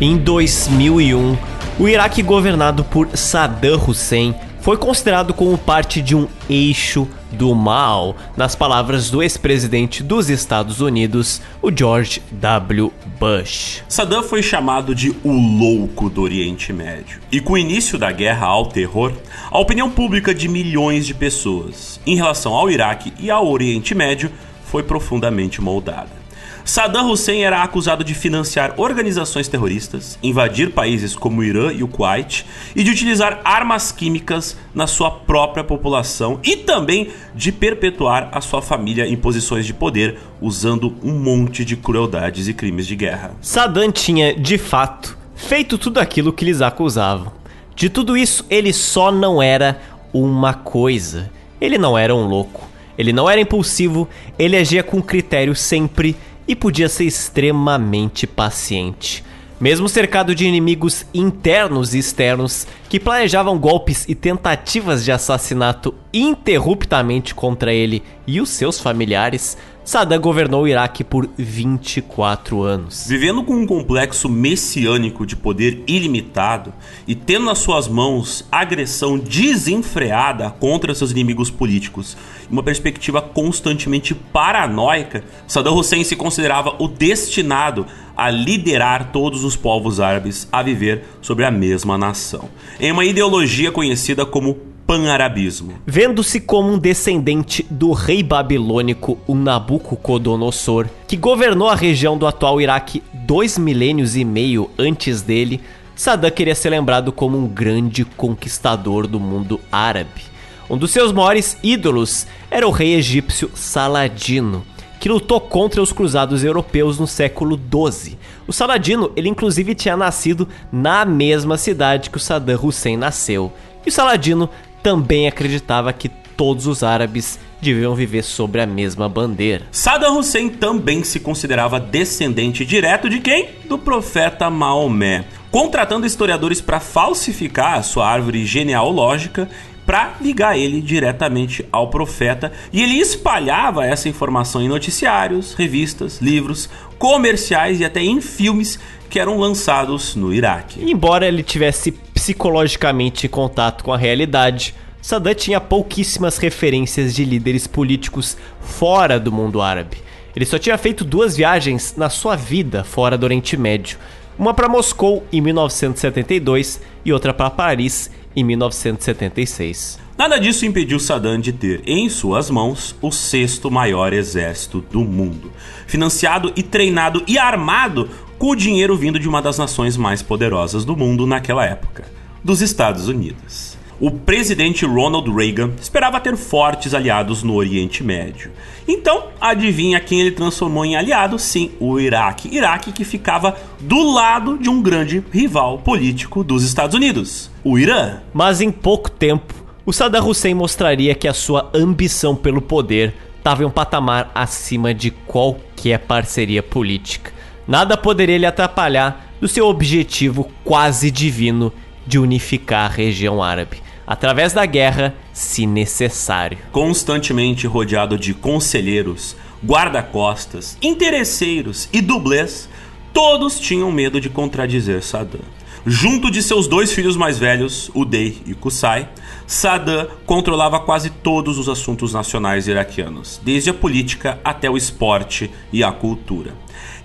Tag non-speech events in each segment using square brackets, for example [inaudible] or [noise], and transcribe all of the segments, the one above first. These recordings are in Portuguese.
Em 2001, o Iraque governado por Saddam Hussein foi considerado como parte de um eixo do mal, nas palavras do ex-presidente dos Estados Unidos, o George W. Bush. Saddam foi chamado de o louco do Oriente Médio. E com o início da guerra ao terror, a opinião pública de milhões de pessoas em relação ao Iraque e ao Oriente Médio foi profundamente moldada. Saddam Hussein era acusado de financiar organizações terroristas, invadir países como o Irã e o Kuwait e de utilizar armas químicas na sua própria população e também de perpetuar a sua família em posições de poder usando um monte de crueldades e crimes de guerra. Saddam tinha, de fato, feito tudo aquilo que lhes acusavam. De tudo isso, ele só não era uma coisa. Ele não era um louco. Ele não era impulsivo, ele agia com critério sempre e podia ser extremamente paciente. Mesmo cercado de inimigos internos e externos que planejavam golpes e tentativas de assassinato interruptamente contra ele e os seus familiares, Saddam governou o Iraque por 24 anos. Vivendo com um complexo messiânico de poder ilimitado e tendo nas suas mãos agressão desenfreada contra seus inimigos políticos, uma perspectiva constantemente paranoica, Saddam Hussein se considerava o destinado a liderar todos os povos árabes a viver sobre a mesma nação, em uma ideologia conhecida como panarabismo. Vendo-se como um descendente do rei babilônico, o Nabucodonosor, que governou a região do atual Iraque dois milênios e meio antes dele, Saddam queria ser lembrado como um grande conquistador do mundo árabe. Um dos seus maiores ídolos era o rei egípcio Saladino, que lutou contra os cruzados europeus no século XII. O Saladino, ele inclusive tinha nascido na mesma cidade que o Saddam Hussein nasceu. E o Saladino também acreditava que todos os árabes deviam viver sobre a mesma bandeira. Saddam Hussein também se considerava descendente direto de quem? Do profeta Maomé, contratando historiadores para falsificar a sua árvore genealógica para ligar ele diretamente ao profeta, e ele espalhava essa informação em noticiários, revistas, livros, comerciais e até em filmes que eram lançados no Iraque. Embora ele tivesse psicologicamente em contato com a realidade, Saddam tinha pouquíssimas referências de líderes políticos fora do mundo árabe. Ele só tinha feito duas viagens na sua vida fora do Oriente Médio, uma para Moscou em 1972 e outra para Paris em 1976. Nada disso impediu Saddam de ter em suas mãos o sexto maior exército do mundo, financiado e treinado e armado com o dinheiro vindo de uma das nações mais poderosas do mundo naquela época, dos Estados Unidos. O presidente Ronald Reagan esperava ter fortes aliados no Oriente Médio. Então, adivinha quem ele transformou em aliado? Sim, o Iraque. Iraque que ficava do lado de um grande rival político dos Estados Unidos, o Irã. Mas em pouco tempo, o Saddam Hussein mostraria que a sua ambição pelo poder estava em um patamar acima de qualquer parceria política. Nada poderia lhe atrapalhar do seu objetivo quase divino de unificar a região árabe, através da guerra, se necessário. Constantemente rodeado de conselheiros, guarda-costas, interesseiros e dublês, todos tinham medo de contradizer Saddam. Junto de seus dois filhos mais velhos, Uday e Qusay, Saddam controlava quase todos os assuntos nacionais iraquianos, desde a política até o esporte e a cultura.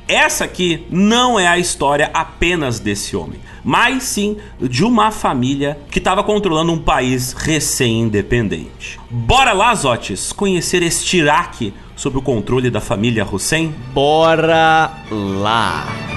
Essa aqui não é a história apenas desse homem, mas sim de uma família que estava controlando um país recém-independente. Bora lá, Zotes, conhecer este Iraque sob o controle da família Hussein? Bora lá!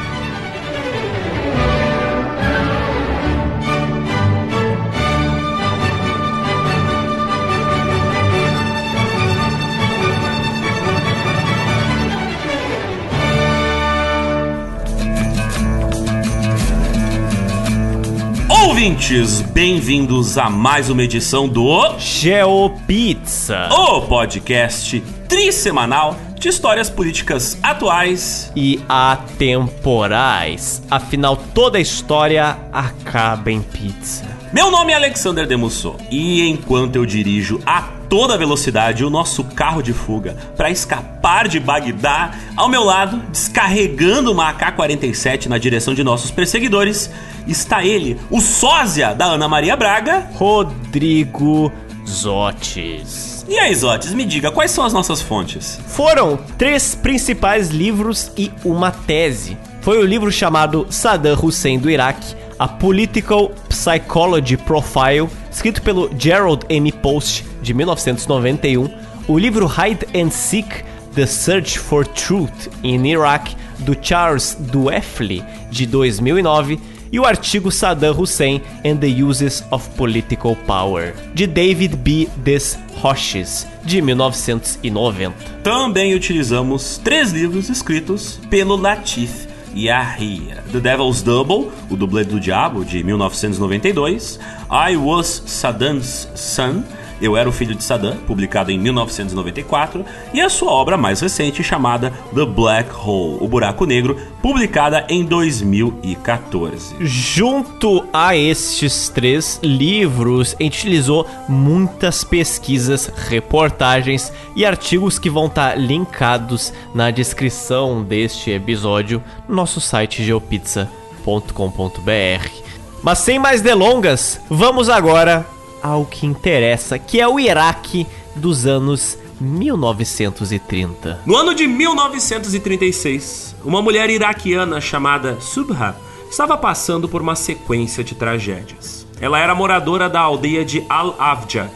Ouvintes, bem-vindos a mais uma edição do GeoPizza, o podcast trissemanal de histórias políticas atuais e atemporais. Afinal, toda história acaba em pizza. Meu nome é Alexander Demusso e enquanto eu dirijo a toda velocidade o nosso carro de fuga para escapar de Bagdá. Ao meu lado, descarregando uma AK-47 na direção de nossos perseguidores, está ele, o sósia da Ana Maria Braga, Rodrigo Zotes. E aí, Zotes, me diga, quais são as nossas fontes? Foram três principais livros e uma tese. Foi o livro chamado Saddam Hussein do Iraque, A Political Psychology Profile, escrito pelo Gerald M. Post, de 1991, o livro Hide and Seek, The Search for Truth in Iraq, do Charles Dueffley, de 2009, e o artigo Saddam Hussein and the Uses of Political Power, de David B. Des Roches, de 1990. Também utilizamos três livros escritos pelo Latif Yahya. The Devil's Double, o dublê do diabo, de 1992. I Was Saddam's Son, eu Era o Filho de Saddam, publicado em 1994, e a sua obra mais recente chamada The Black Hole, O Buraco Negro, publicada em 2014. Junto a estes três livros, a gente utilizou muitas pesquisas, reportagens e artigos que vão estar linkados na descrição deste episódio no nosso site geopizza.com.br. Mas sem mais delongas, vamos agora ao que interessa, que é o Iraque dos anos 1930. No ano de 1936, uma mulher iraquiana chamada Subha estava passando por uma sequência de tragédias. Ela era moradora da aldeia de Al-Avja,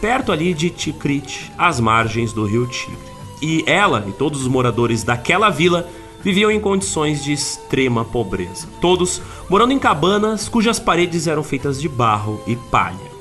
perto ali de Tikrit, às margens do rio Tigre. E ela e todos os moradores daquela vila viviam em condições de extrema pobreza. Todos morando em cabanas cujas paredes eram feitas de barro e palha.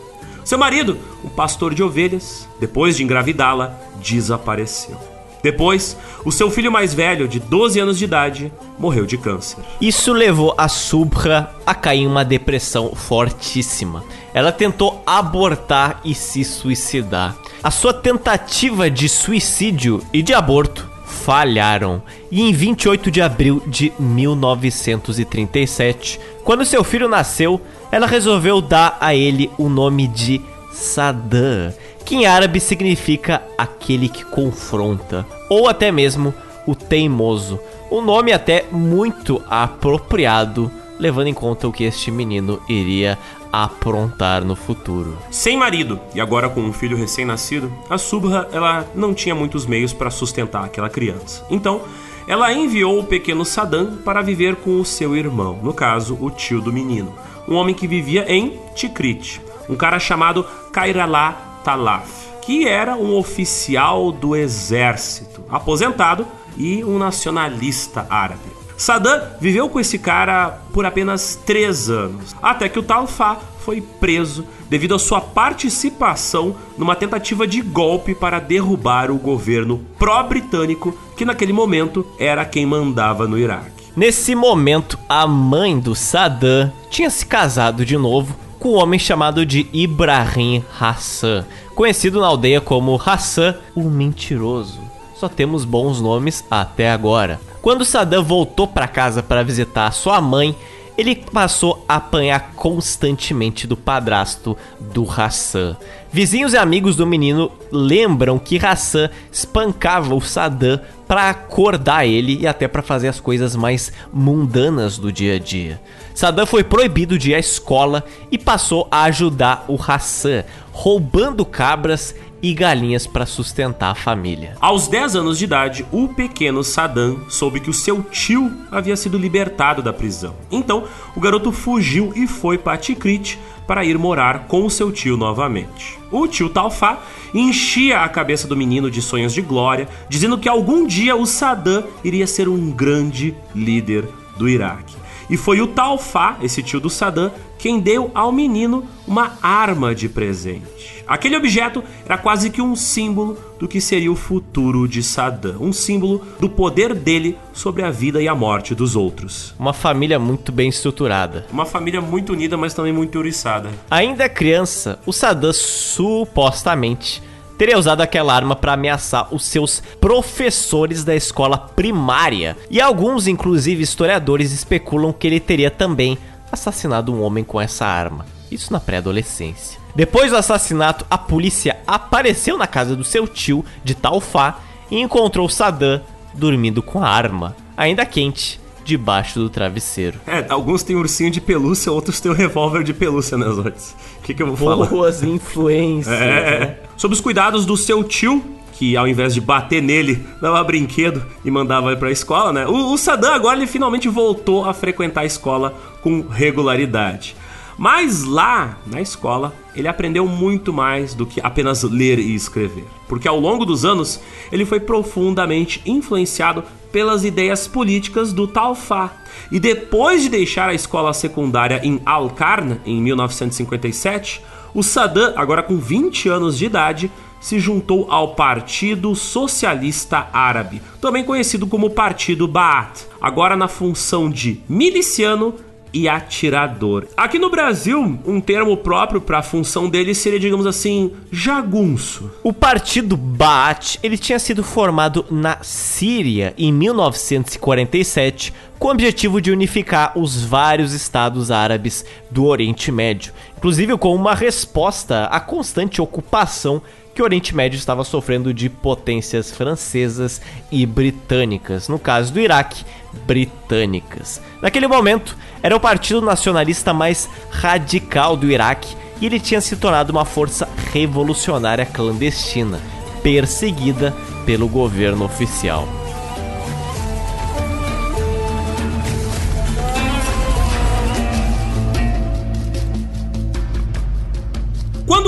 Seu marido, um pastor de ovelhas, depois de engravidá-la, desapareceu. Depois, o seu filho mais velho, de 12 anos de idade, morreu de câncer. Isso levou a Subra a cair em uma depressão fortíssima. Ela tentou abortar e se suicidar. A sua tentativa de suicídio e de aborto falharam. E em 28 de abril de 1937, quando seu filho nasceu, ela resolveu dar a ele o nome de Saddam, que em árabe significa aquele que confronta, ou até mesmo o teimoso. Um nome até muito apropriado, levando em conta o que este menino iria aprontar no futuro. Sem marido e agora com um filho recém-nascido, a Subha ela não tinha muitos meios para sustentar aquela criança. Então, ela enviou o pequeno Saddam para viver com o seu irmão, no caso, o tio do menino um homem que vivia em Tikrit, um cara chamado Kairalá Talaf, que era um oficial do exército, aposentado e um nacionalista árabe. Saddam viveu com esse cara por apenas três anos, até que o Talfá foi preso devido à sua participação numa tentativa de golpe para derrubar o governo pró-britânico, que naquele momento era quem mandava no Iraque. Nesse momento, a mãe do Saddam tinha se casado de novo com um homem chamado de Ibrahim Hassan, conhecido na aldeia como Hassan o Mentiroso. Só temos bons nomes até agora. Quando Saddam voltou para casa para visitar sua mãe, ele passou a apanhar constantemente do padrasto do Hassan. Vizinhos e amigos do menino lembram que Hassan espancava o Saddam para acordar ele e até para fazer as coisas mais mundanas do dia a dia. Saddam foi proibido de ir à escola e passou a ajudar o Hassan, roubando cabras e galinhas para sustentar a família. Aos 10 anos de idade, o pequeno Saddam soube que o seu tio havia sido libertado da prisão. Então, o garoto fugiu e foi para Tikrit para ir morar com o seu tio novamente. O tio Talfá enchia a cabeça do menino de sonhos de glória, dizendo que algum dia o Saddam iria ser um grande líder do Iraque. E foi o Talfá, esse tio do Saddam, quem deu ao menino uma arma de presente. Aquele objeto era quase que um símbolo do que seria o futuro de Saddam, um símbolo do poder dele sobre a vida e a morte dos outros. Uma família muito bem estruturada. Uma família muito unida, mas também muito oriçada. Ainda criança, o Saddam supostamente teria usado aquela arma para ameaçar os seus professores da escola primária. E alguns, inclusive historiadores, especulam que ele teria também assassinado um homem com essa arma. Isso na pré-adolescência. Depois do assassinato, a polícia apareceu na casa do seu tio, de Taufá, e encontrou Saddam dormindo com a arma, ainda quente, debaixo do travesseiro. É, alguns têm ursinho de pelúcia, outros têm o um revólver de pelúcia nas olhos. O que, que eu vou falar? Boas influências. É. Né? Sob os cuidados do seu tio, que ao invés de bater nele, dava brinquedo e mandava ele pra escola, né? O, o Saddam agora ele finalmente voltou a frequentar a escola com regularidade. Mas lá, na escola, ele aprendeu muito mais do que apenas ler e escrever. Porque ao longo dos anos, ele foi profundamente influenciado pelas ideias políticas do Talfá. E depois de deixar a escola secundária em Al-Qarn, em 1957, o Saddam, agora com 20 anos de idade, se juntou ao Partido Socialista Árabe, também conhecido como Partido Baath, agora na função de miliciano e atirador. Aqui no Brasil, um termo próprio para a função dele seria, digamos assim, jagunço. O partido Baath, ele tinha sido formado na Síria em 1947 com o objetivo de unificar os vários estados árabes do Oriente Médio, inclusive com uma resposta à constante ocupação que o Oriente Médio estava sofrendo de potências francesas e britânicas, no caso do Iraque, britânicas. Naquele momento, era o partido nacionalista mais radical do Iraque e ele tinha se tornado uma força revolucionária clandestina, perseguida pelo governo oficial.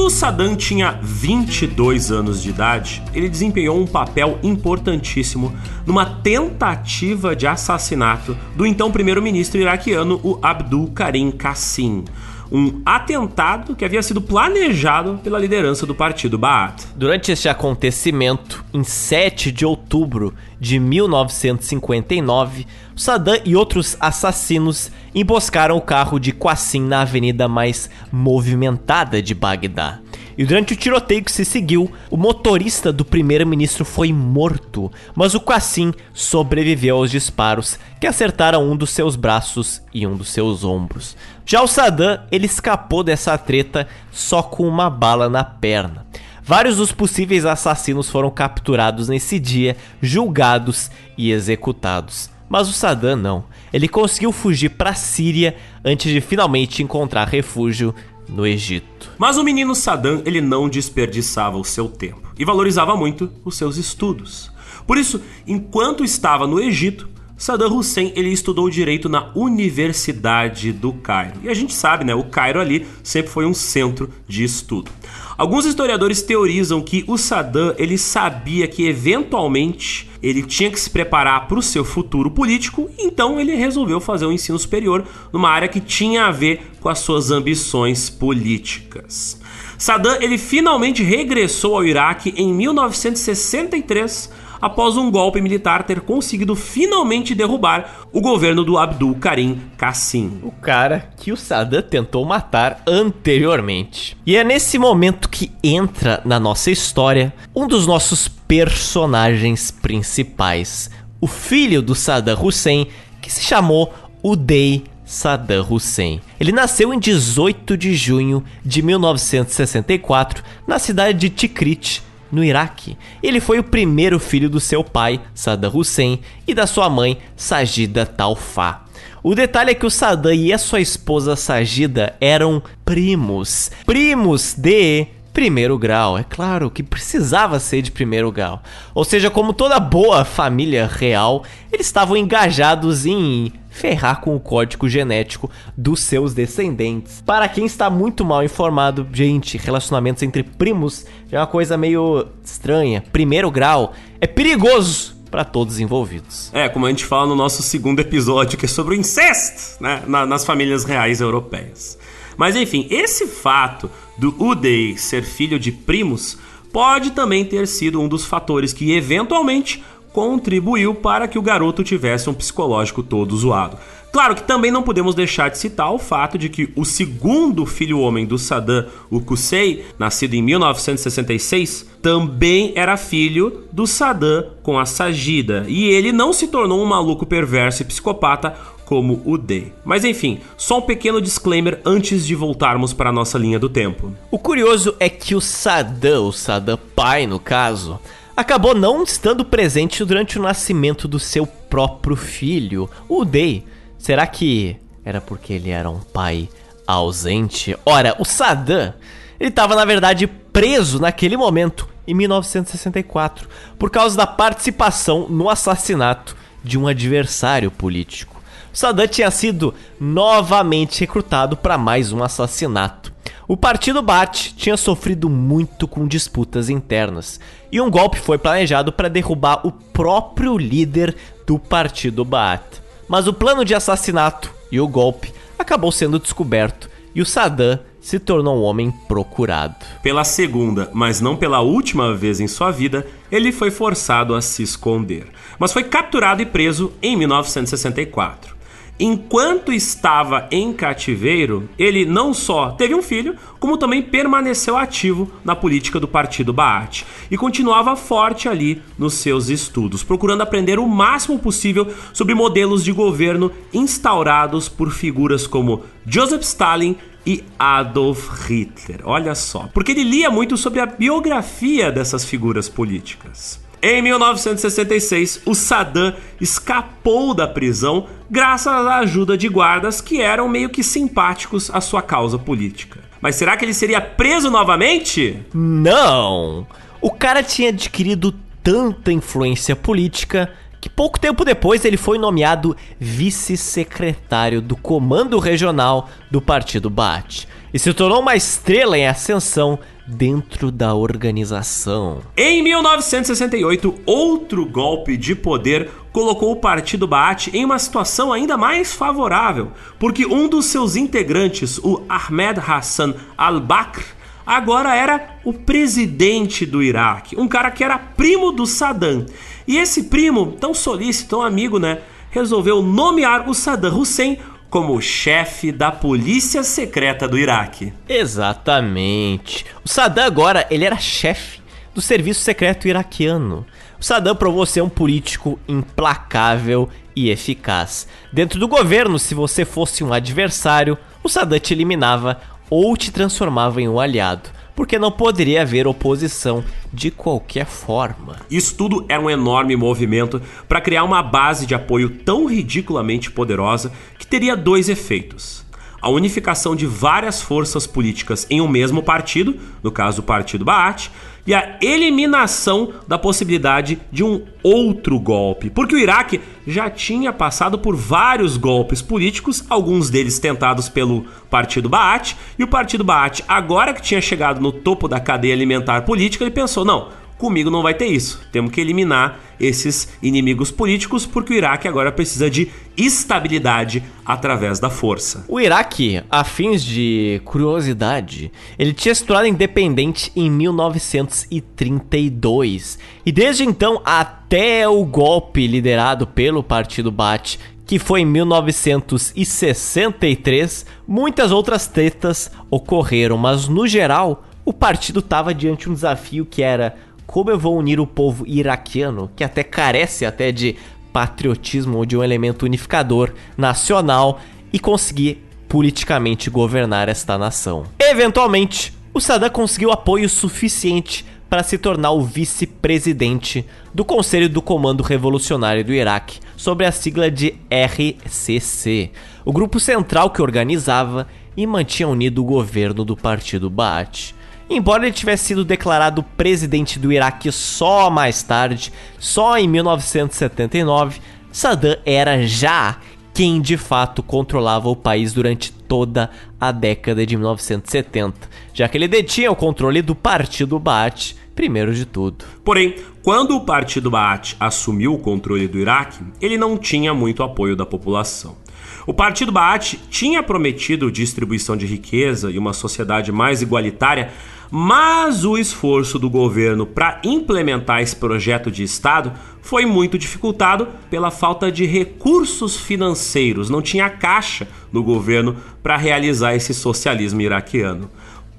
Quando Saddam tinha 22 anos de idade, ele desempenhou um papel importantíssimo numa tentativa de assassinato do então primeiro-ministro iraquiano, o Abdul Karim Qassim um atentado que havia sido planejado pela liderança do partido Baath. Durante este acontecimento, em 7 de outubro de 1959, Saddam e outros assassinos emboscaram o carro de Qassim na avenida mais movimentada de Bagdá. E durante o tiroteio que se seguiu, o motorista do primeiro-ministro foi morto, mas o Qassim sobreviveu aos disparos que acertaram um dos seus braços e um dos seus ombros. Já o Saddam, ele escapou dessa treta só com uma bala na perna. Vários dos possíveis assassinos foram capturados nesse dia, julgados e executados. Mas o Saddam não. Ele conseguiu fugir para a Síria antes de finalmente encontrar refúgio no Egito. Mas o menino Saddam, ele não desperdiçava o seu tempo e valorizava muito os seus estudos. Por isso, enquanto estava no Egito, Saddam Hussein ele estudou direito na Universidade do Cairo. E a gente sabe, né, o Cairo ali sempre foi um centro de estudo. Alguns historiadores teorizam que o Saddam ele sabia que eventualmente ele tinha que se preparar para o seu futuro político, então ele resolveu fazer um ensino superior numa área que tinha a ver com as suas ambições políticas. Saddam ele finalmente regressou ao Iraque em 1963 após um golpe militar ter conseguido finalmente derrubar o governo do Abdul Karim Qassim. O cara que o Saddam tentou matar anteriormente. E é nesse momento que entra na nossa história um dos nossos personagens principais, o filho do Saddam Hussein, que se chamou Uday Saddam Hussein. Ele nasceu em 18 de junho de 1964 na cidade de Tikrit, no Iraque. Ele foi o primeiro filho do seu pai, Saddam Hussein, e da sua mãe, Sajida Talfa. O detalhe é que o Saddam e a sua esposa Sajida eram primos. Primos de primeiro grau. É claro que precisava ser de primeiro grau. Ou seja, como toda boa família real, eles estavam engajados em ferrar com o código genético dos seus descendentes. Para quem está muito mal informado, gente, relacionamentos entre primos é uma coisa meio estranha. Primeiro grau é perigoso para todos envolvidos. É, como a gente fala no nosso segundo episódio, que é sobre o incesto né, nas famílias reais europeias. Mas enfim, esse fato do Uday ser filho de primos pode também ter sido um dos fatores que eventualmente contribuiu para que o garoto tivesse um psicológico todo zoado. Claro que também não podemos deixar de citar o fato de que o segundo filho homem do Saddam, o Qusay, nascido em 1966, também era filho do Saddam com a Sajida, e ele não se tornou um maluco perverso e psicopata como o D. Mas enfim, só um pequeno disclaimer antes de voltarmos para a nossa linha do tempo. O curioso é que o Saddam, o Saddam pai no caso, acabou não estando presente durante o nascimento do seu próprio filho, o Day. Será que era porque ele era um pai ausente? Ora, o Saddam, ele estava na verdade preso naquele momento, em 1964, por causa da participação no assassinato de um adversário político. Saddam tinha sido novamente recrutado para mais um assassinato. O partido Baath tinha sofrido muito com disputas internas e um golpe foi planejado para derrubar o próprio líder do partido Baath. Mas o plano de assassinato e o golpe acabou sendo descoberto e o Saddam se tornou um homem procurado. Pela segunda, mas não pela última vez em sua vida, ele foi forçado a se esconder, mas foi capturado e preso em 1964. Enquanto estava em cativeiro, ele não só teve um filho, como também permaneceu ativo na política do partido Baath e continuava forte ali nos seus estudos, procurando aprender o máximo possível sobre modelos de governo instaurados por figuras como Joseph Stalin e Adolf Hitler. Olha só, porque ele lia muito sobre a biografia dessas figuras políticas. Em 1966, o Saddam escapou da prisão graças à ajuda de guardas que eram meio que simpáticos à sua causa política. Mas será que ele seria preso novamente? Não! O cara tinha adquirido tanta influência política que pouco tempo depois ele foi nomeado vice-secretário do Comando Regional do Partido Baath e se tornou uma estrela em ascensão dentro da organização. Em 1968, outro golpe de poder colocou o Partido Baath em uma situação ainda mais favorável, porque um dos seus integrantes, o Ahmed Hassan al-Bakr, agora era o presidente do Iraque, um cara que era primo do Saddam. E esse primo, tão solícito, tão amigo, né, resolveu nomear o Saddam Hussein como chefe da polícia secreta do Iraque. Exatamente. O Saddam agora, ele era chefe do serviço secreto iraquiano. O Saddam provou ser um político implacável e eficaz. Dentro do governo, se você fosse um adversário, o Saddam te eliminava ou te transformava em um aliado porque não poderia haver oposição de qualquer forma. Isso tudo era um enorme movimento para criar uma base de apoio tão ridiculamente poderosa que teria dois efeitos a unificação de várias forças políticas em um mesmo partido, no caso o Partido Baath, e a eliminação da possibilidade de um outro golpe, porque o Iraque já tinha passado por vários golpes políticos, alguns deles tentados pelo Partido Baath, e o Partido Baath, agora que tinha chegado no topo da cadeia alimentar política, ele pensou: não, Comigo não vai ter isso. Temos que eliminar esses inimigos políticos porque o Iraque agora precisa de estabilidade através da força. O Iraque, a fins de curiosidade, ele tinha se tornado independente em 1932 e desde então até o golpe liderado pelo Partido Baath que foi em 1963, muitas outras tretas ocorreram, mas no geral o partido estava diante de um desafio que era como eu vou unir o povo iraquiano, que até carece até de patriotismo ou de um elemento unificador nacional, e conseguir politicamente governar esta nação. Eventualmente, o Saddam conseguiu apoio suficiente para se tornar o vice-presidente do Conselho do Comando Revolucionário do Iraque, sob a sigla de RCC, o grupo central que organizava e mantinha unido o governo do Partido Baath. Embora ele tivesse sido declarado presidente do Iraque só mais tarde, só em 1979, Saddam era já quem de fato controlava o país durante toda a década de 1970, já que ele detinha o controle do Partido Baath, primeiro de tudo. Porém, quando o Partido Baath assumiu o controle do Iraque, ele não tinha muito apoio da população. O Partido Baath tinha prometido distribuição de riqueza e uma sociedade mais igualitária mas o esforço do governo para implementar esse projeto de Estado foi muito dificultado pela falta de recursos financeiros. Não tinha caixa no governo para realizar esse socialismo iraquiano.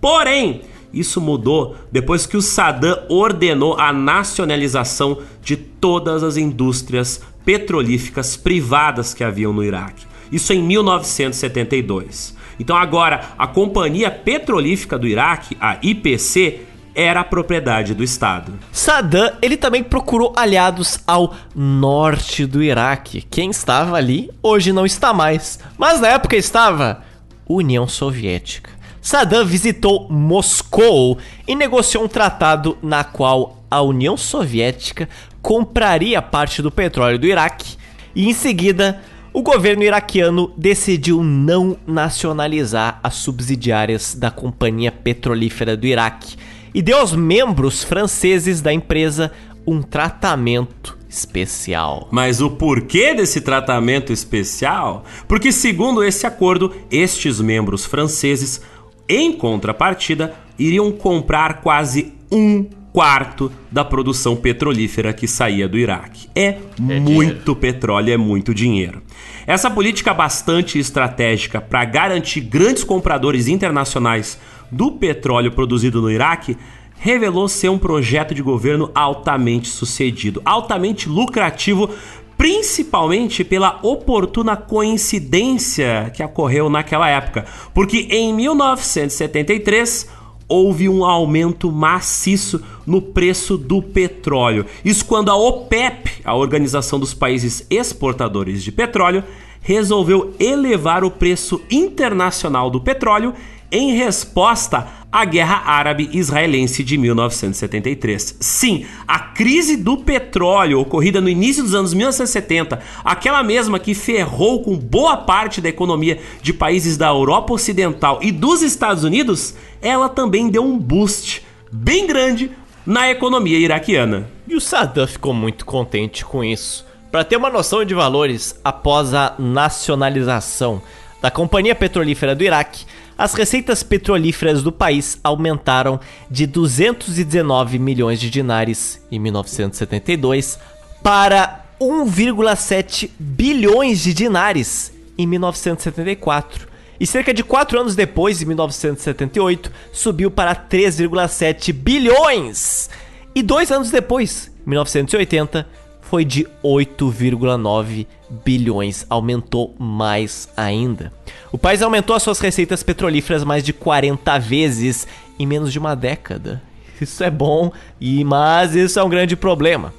Porém, isso mudou depois que o Saddam ordenou a nacionalização de todas as indústrias petrolíficas privadas que haviam no Iraque. Isso em 1972. Então agora a Companhia Petrolífica do Iraque, a IPC, era propriedade do Estado. Saddam, ele também procurou aliados ao norte do Iraque. Quem estava ali hoje não está mais, mas na época estava União Soviética. Saddam visitou Moscou e negociou um tratado na qual a União Soviética compraria parte do petróleo do Iraque e em seguida o governo iraquiano decidiu não nacionalizar as subsidiárias da Companhia Petrolífera do Iraque e deu aos membros franceses da empresa um tratamento especial. Mas o porquê desse tratamento especial? Porque, segundo esse acordo, estes membros franceses, em contrapartida, iriam comprar quase um quarto da produção petrolífera que saía do Iraque. É, é muito dinheiro. petróleo, é muito dinheiro. Essa política bastante estratégica para garantir grandes compradores internacionais do petróleo produzido no Iraque revelou ser um projeto de governo altamente sucedido, altamente lucrativo, principalmente pela oportuna coincidência que ocorreu naquela época, porque em 1973 houve um aumento maciço no preço do petróleo. Isso quando a OPEP, a Organização dos Países Exportadores de Petróleo, resolveu elevar o preço internacional do petróleo em resposta à Guerra Árabe-Israelense de 1973. Sim, a crise do petróleo ocorrida no início dos anos 1970, aquela mesma que ferrou com boa parte da economia de países da Europa Ocidental e dos Estados Unidos, ela também deu um boost bem grande na economia iraquiana. E o Saddam ficou muito contente com isso. Para ter uma noção de valores, após a nacionalização da Companhia Petrolífera do Iraque, as receitas petrolíferas do país aumentaram de 219 milhões de dinares em 1972 para 1,7 bilhões de dinares em 1974. E cerca de 4 anos depois, em 1978, subiu para 3,7 bilhões. E dois anos depois, 1980, foi de 8,9 bilhões, aumentou mais ainda. O país aumentou as suas receitas petrolíferas mais de 40 vezes em menos de uma década. Isso é bom, e mas isso é um grande problema.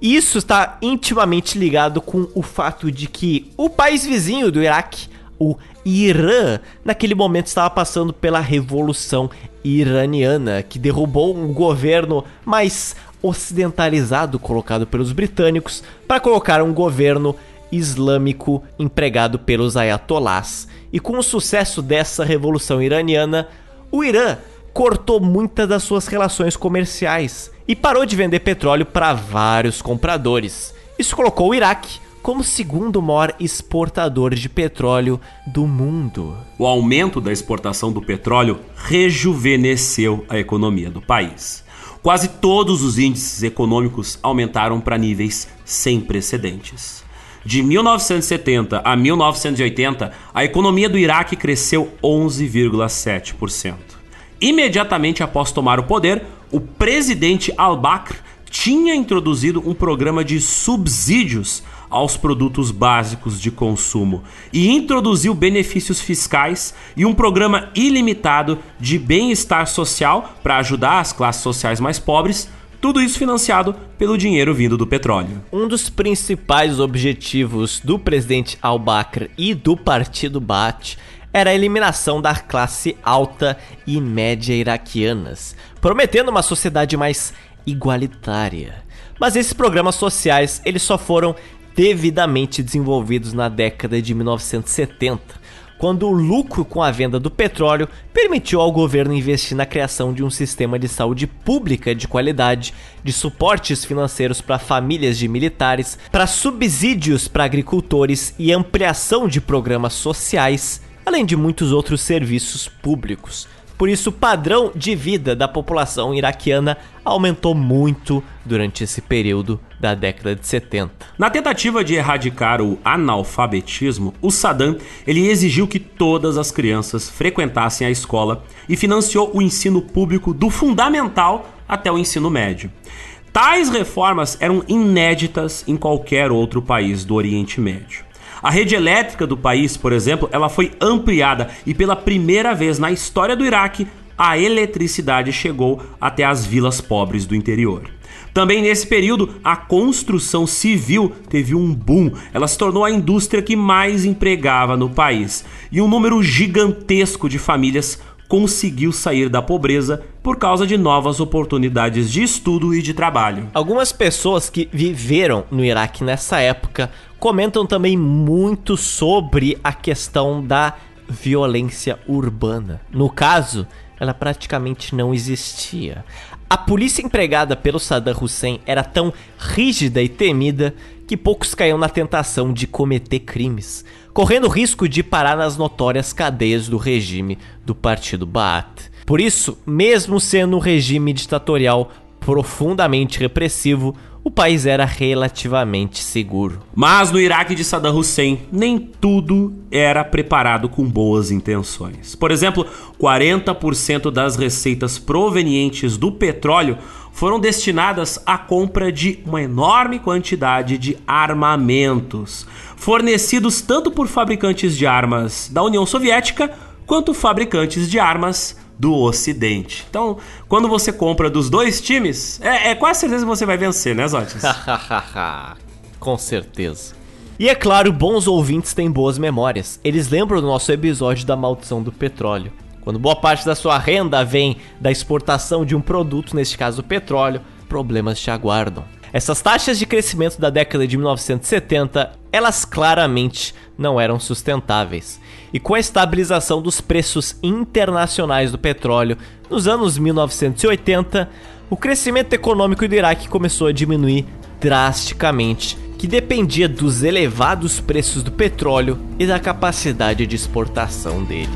Isso está intimamente ligado com o fato de que o país vizinho do Iraque, o Irã, naquele momento estava passando pela revolução iraniana, que derrubou um governo mais ocidentalizado colocado pelos britânicos para colocar um governo islâmico empregado pelos ayatolás. E com o sucesso dessa revolução iraniana, o Irã cortou muitas das suas relações comerciais e parou de vender petróleo para vários compradores. Isso colocou o Iraque como segundo maior exportador de petróleo do mundo. O aumento da exportação do petróleo rejuvenesceu a economia do país. Quase todos os índices econômicos aumentaram para níveis sem precedentes. De 1970 a 1980, a economia do Iraque cresceu 11,7%. Imediatamente após tomar o poder, o presidente al-Bakr tinha introduzido um programa de subsídios aos produtos básicos de consumo e introduziu benefícios fiscais e um programa ilimitado de bem-estar social para ajudar as classes sociais mais pobres. Tudo isso financiado pelo dinheiro vindo do petróleo. Um dos principais objetivos do presidente al-Bakr e do partido Baath era a eliminação da classe alta e média iraquianas, prometendo uma sociedade mais igualitária. Mas esses programas sociais, eles só foram devidamente desenvolvidos na década de 1970, quando o lucro com a venda do petróleo permitiu ao governo investir na criação de um sistema de saúde pública de qualidade, de suportes financeiros para famílias de militares, para subsídios para agricultores e ampliação de programas sociais, além de muitos outros serviços públicos. Por isso, o padrão de vida da população iraquiana aumentou muito durante esse período da década de 70. Na tentativa de erradicar o analfabetismo, o Saddam ele exigiu que todas as crianças frequentassem a escola e financiou o ensino público do fundamental até o ensino médio. Tais reformas eram inéditas em qualquer outro país do Oriente Médio. A rede elétrica do país, por exemplo, ela foi ampliada e pela primeira vez na história do Iraque, a eletricidade chegou até as vilas pobres do interior. Também nesse período, a construção civil teve um boom. Ela se tornou a indústria que mais empregava no país. E um número gigantesco de famílias conseguiu sair da pobreza por causa de novas oportunidades de estudo e de trabalho. Algumas pessoas que viveram no Iraque nessa época comentam também muito sobre a questão da violência urbana. No caso, ela praticamente não existia. A polícia empregada pelo Saddam Hussein era tão rígida e temida que poucos caíam na tentação de cometer crimes, correndo o risco de parar nas notórias cadeias do regime do Partido Baath. Por isso, mesmo sendo um regime ditatorial profundamente repressivo, o país era relativamente seguro. Mas no Iraque de Saddam Hussein, nem tudo era preparado com boas intenções. Por exemplo, 40% das receitas provenientes do petróleo foram destinadas à compra de uma enorme quantidade de armamentos, fornecidos tanto por fabricantes de armas da União Soviética quanto fabricantes de armas do Ocidente. Então, quando você compra dos dois times, é, é quase certeza que você vai vencer, né, Zotis? [laughs] Com certeza. E é claro, bons ouvintes têm boas memórias. Eles lembram do nosso episódio da maldição do petróleo. Quando boa parte da sua renda vem da exportação de um produto, neste caso o petróleo, problemas te aguardam. Essas taxas de crescimento da década de 1970, elas claramente não eram sustentáveis e com a estabilização dos preços internacionais do petróleo nos anos 1980, o crescimento econômico do Iraque começou a diminuir drasticamente, que dependia dos elevados preços do petróleo e da capacidade de exportação dele.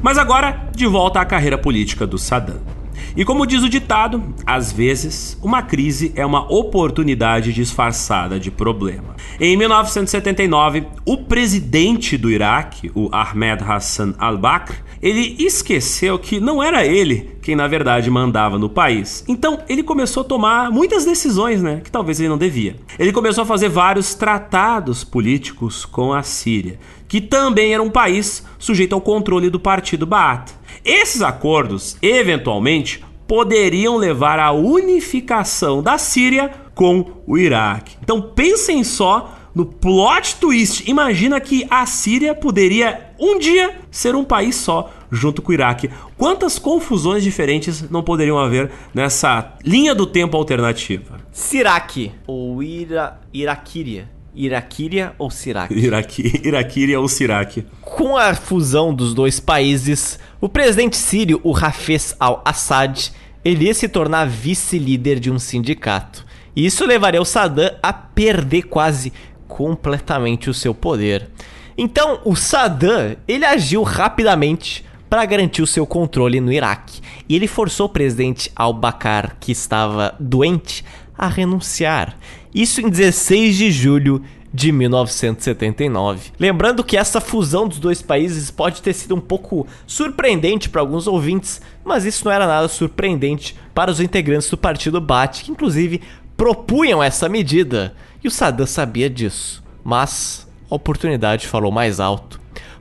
Mas agora, de volta à carreira política do Saddam. E como diz o ditado, às vezes uma crise é uma oportunidade disfarçada de problema. Em 1979, o presidente do Iraque, o Ahmed Hassan al-Bakr, ele esqueceu que não era ele quem na verdade mandava no país. Então ele começou a tomar muitas decisões, né, que talvez ele não devia. Ele começou a fazer vários tratados políticos com a Síria, que também era um país sujeito ao controle do partido Baath. Esses acordos, eventualmente, poderiam levar à unificação da Síria com o Iraque. Então pensem só no plot twist. Imagina que a Síria poderia um dia ser um país só junto com o Iraque. Quantas confusões diferentes não poderiam haver nessa linha do tempo alternativa? Siraque ou Ira Iraquíria. Iraquíria ou Siraque? [laughs] Iraqui, Iraquíria ou Siraque. Com a fusão dos dois países, o presidente sírio, o Hafez al-Assad, ele ia se tornar vice-líder de um sindicato. E isso levaria o Saddam a perder quase completamente o seu poder. Então, o Saddam, ele agiu rapidamente para garantir o seu controle no Iraque. E ele forçou o presidente al-Bakr, que estava doente, a renunciar. Isso em 16 de julho de 1979. Lembrando que essa fusão dos dois países pode ter sido um pouco surpreendente para alguns ouvintes, mas isso não era nada surpreendente para os integrantes do partido Baath, que inclusive propunham essa medida. E o Saddam sabia disso, mas a oportunidade falou mais alto.